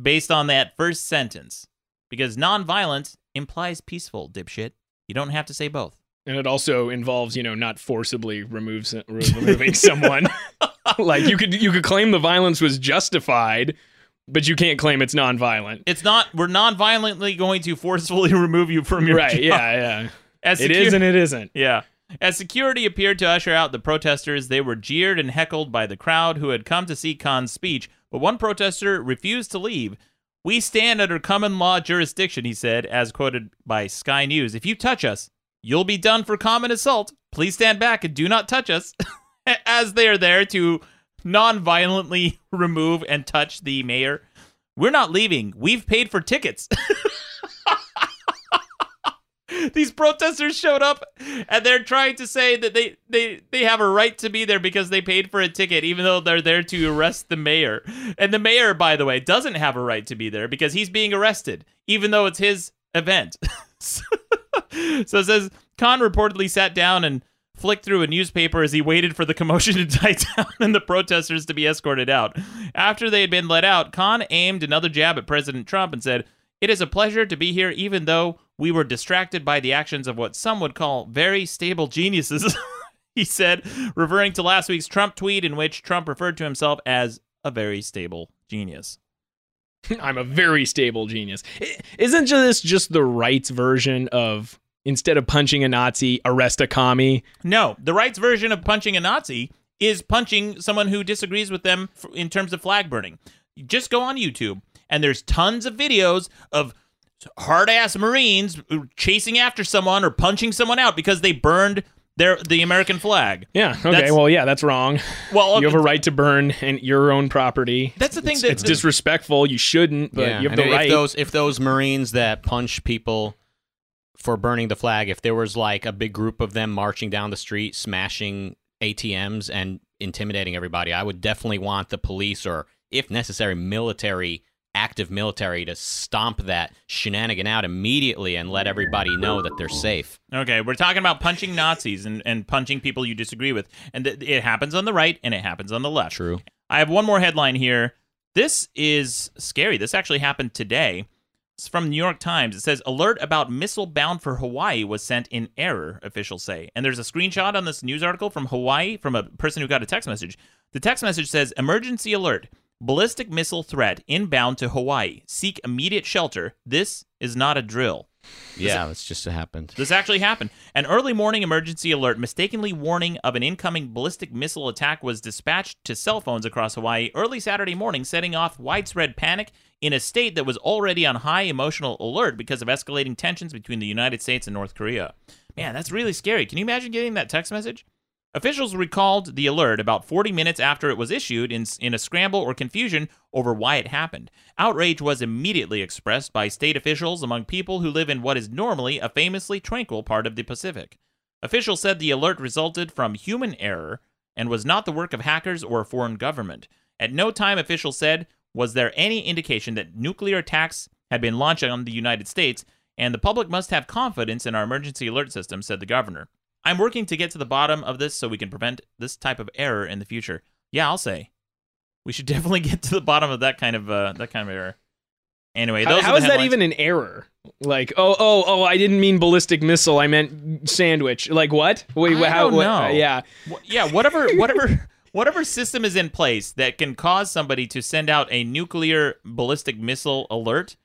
based on that first sentence. Because non-violent implies peaceful, dipshit. You don't have to say both. And it also involves, you know, not forcibly removes, removing someone. like you could you could claim the violence was justified, but you can't claim it's nonviolent. It's not, we're non-violently going to forcefully remove you from your right? job. Yeah, yeah. As secu- is and it isn't. Yeah. As security appeared to usher out the protesters, they were jeered and heckled by the crowd who had come to see Khan's speech, but one protester refused to leave. We stand under common law jurisdiction, he said, as quoted by Sky News. If you touch us, you'll be done for common assault. Please stand back and do not touch us. as they are there to non violently remove and touch the mayor. We're not leaving. We've paid for tickets. These protesters showed up and they're trying to say that they, they, they have a right to be there because they paid for a ticket, even though they're there to arrest the mayor. And the mayor, by the way, doesn't have a right to be there because he's being arrested, even though it's his event. so it says Khan reportedly sat down and flicked through a newspaper as he waited for the commotion to die down and the protesters to be escorted out. After they had been let out, Khan aimed another jab at President Trump and said, It is a pleasure to be here, even though we were distracted by the actions of what some would call very stable geniuses. he said, referring to last week's Trump tweet in which Trump referred to himself as a very stable genius. I'm a very stable genius. Isn't this just the right's version of instead of punching a Nazi, arrest a commie? No, the right's version of punching a Nazi is punching someone who disagrees with them in terms of flag burning. Just go on YouTube, and there's tons of videos of hard ass Marines chasing after someone or punching someone out because they burned their the American flag. Yeah. Okay. That's- well, yeah, that's wrong. Well, you have a right to burn and your own property. That's the thing It's, that- it's disrespectful. You shouldn't, but Yeah, you have and the if right. those if those Marines that punch people for burning the flag, if there was like a big group of them marching down the street, smashing ATMs and intimidating everybody, I would definitely want the police or, if necessary, military, active military to stomp that shenanigan out immediately and let everybody know that they're safe. Okay, we're talking about punching Nazis and, and punching people you disagree with. And th- it happens on the right and it happens on the left. True. I have one more headline here. This is scary. This actually happened today. It's from New York Times. It says alert about missile bound for Hawaii was sent in error, officials say. And there's a screenshot on this news article from Hawaii from a person who got a text message. The text message says emergency alert. Ballistic missile threat inbound to Hawaii. Seek immediate shelter. This is not a drill. Yeah, that's just happened. This actually happened. An early morning emergency alert mistakenly warning of an incoming ballistic missile attack was dispatched to cell phones across Hawaii early Saturday morning, setting off widespread panic in a state that was already on high emotional alert because of escalating tensions between the United States and North Korea. Man, that's really scary. Can you imagine getting that text message? Officials recalled the alert about 40 minutes after it was issued in, in a scramble or confusion over why it happened. Outrage was immediately expressed by state officials among people who live in what is normally a famously tranquil part of the Pacific. Officials said the alert resulted from human error and was not the work of hackers or a foreign government. At no time, officials said, was there any indication that nuclear attacks had been launched on the United States, and the public must have confidence in our emergency alert system, said the governor. I'm working to get to the bottom of this so we can prevent this type of error in the future. Yeah, I'll say. We should definitely get to the bottom of that kind of uh, that kind of error. Anyway, How- those how is that even an error? Like, oh, oh, oh, I didn't mean ballistic missile. I meant sandwich. Like what? Wait, I how? don't what- know. uh, yeah. Yeah, whatever, whatever, whatever system is in place that can cause somebody to send out a nuclear ballistic missile alert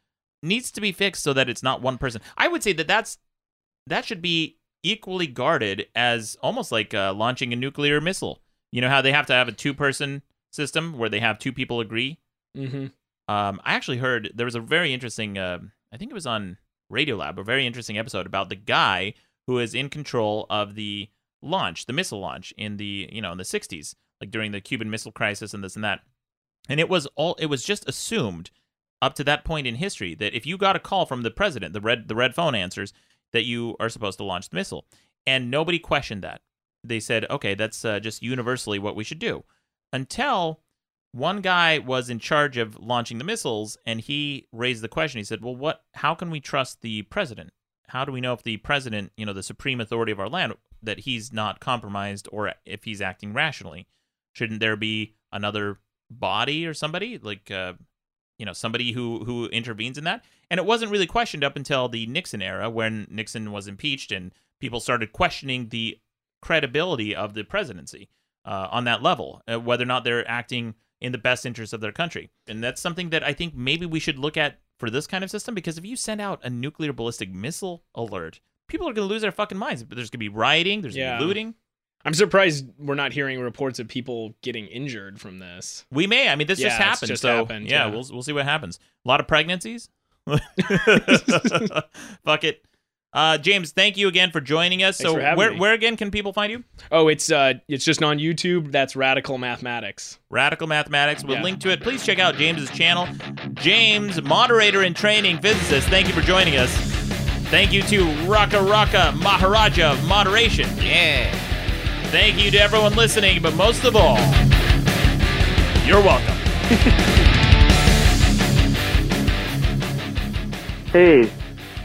needs to be fixed so that it's not one person. I would say that that's that should be equally guarded as almost like uh, launching a nuclear missile. You know how they have to have a two-person system where they have two people agree. Mm-hmm. Um, I actually heard there was a very interesting, uh, I think it was on Radiolab, a very interesting episode about the guy who is in control of the launch, the missile launch in the, you know, in the 60s, like during the Cuban Missile Crisis and this and that. And it was all, it was just assumed up to that point in history that if you got a call from the president, the red, the red phone answers, that you are supposed to launch the missile. And nobody questioned that. They said, okay, that's uh, just universally what we should do. Until one guy was in charge of launching the missiles and he raised the question he said well what how can we trust the president how do we know if the president you know the supreme authority of our land that he's not compromised or if he's acting rationally shouldn't there be another body or somebody like uh, you know somebody who who intervenes in that and it wasn't really questioned up until the nixon era when nixon was impeached and people started questioning the credibility of the presidency uh, on that level uh, whether or not they're acting in the best interest of their country. And that's something that I think maybe we should look at for this kind of system because if you send out a nuclear ballistic missile alert, people are going to lose their fucking minds. There's going to be rioting, there's going to be looting. I'm surprised we're not hearing reports of people getting injured from this. We may. I mean, this Yeah, just happened. just so happened, yeah, yeah. we'll we'll see what happens. A lot of pregnancies. Fuck it. Uh, James, thank you again for joining us. Thanks so where me. where again can people find you? Oh, it's uh, it's just on YouTube. That's Radical Mathematics. Radical Mathematics. We'll Yeah. link to it. Please check out James's channel. James, moderator and training physicist, thank you for joining us. Thank you to Rucka Rucka Maharaja of Moderation. Yeah. Thank you to everyone listening, but most of all, you're welcome. Hey,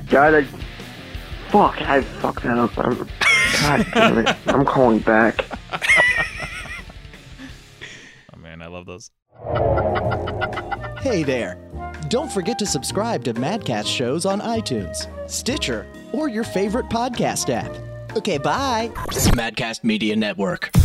God, I. Fuck, I fucked that up. I'm, God damn it. I'm calling back. Oh man, I love those. Hey there. Don't forget to subscribe to Madcast shows on iTunes, Stitcher, or your favorite podcast app. Okay, bye. Madcast Media Network.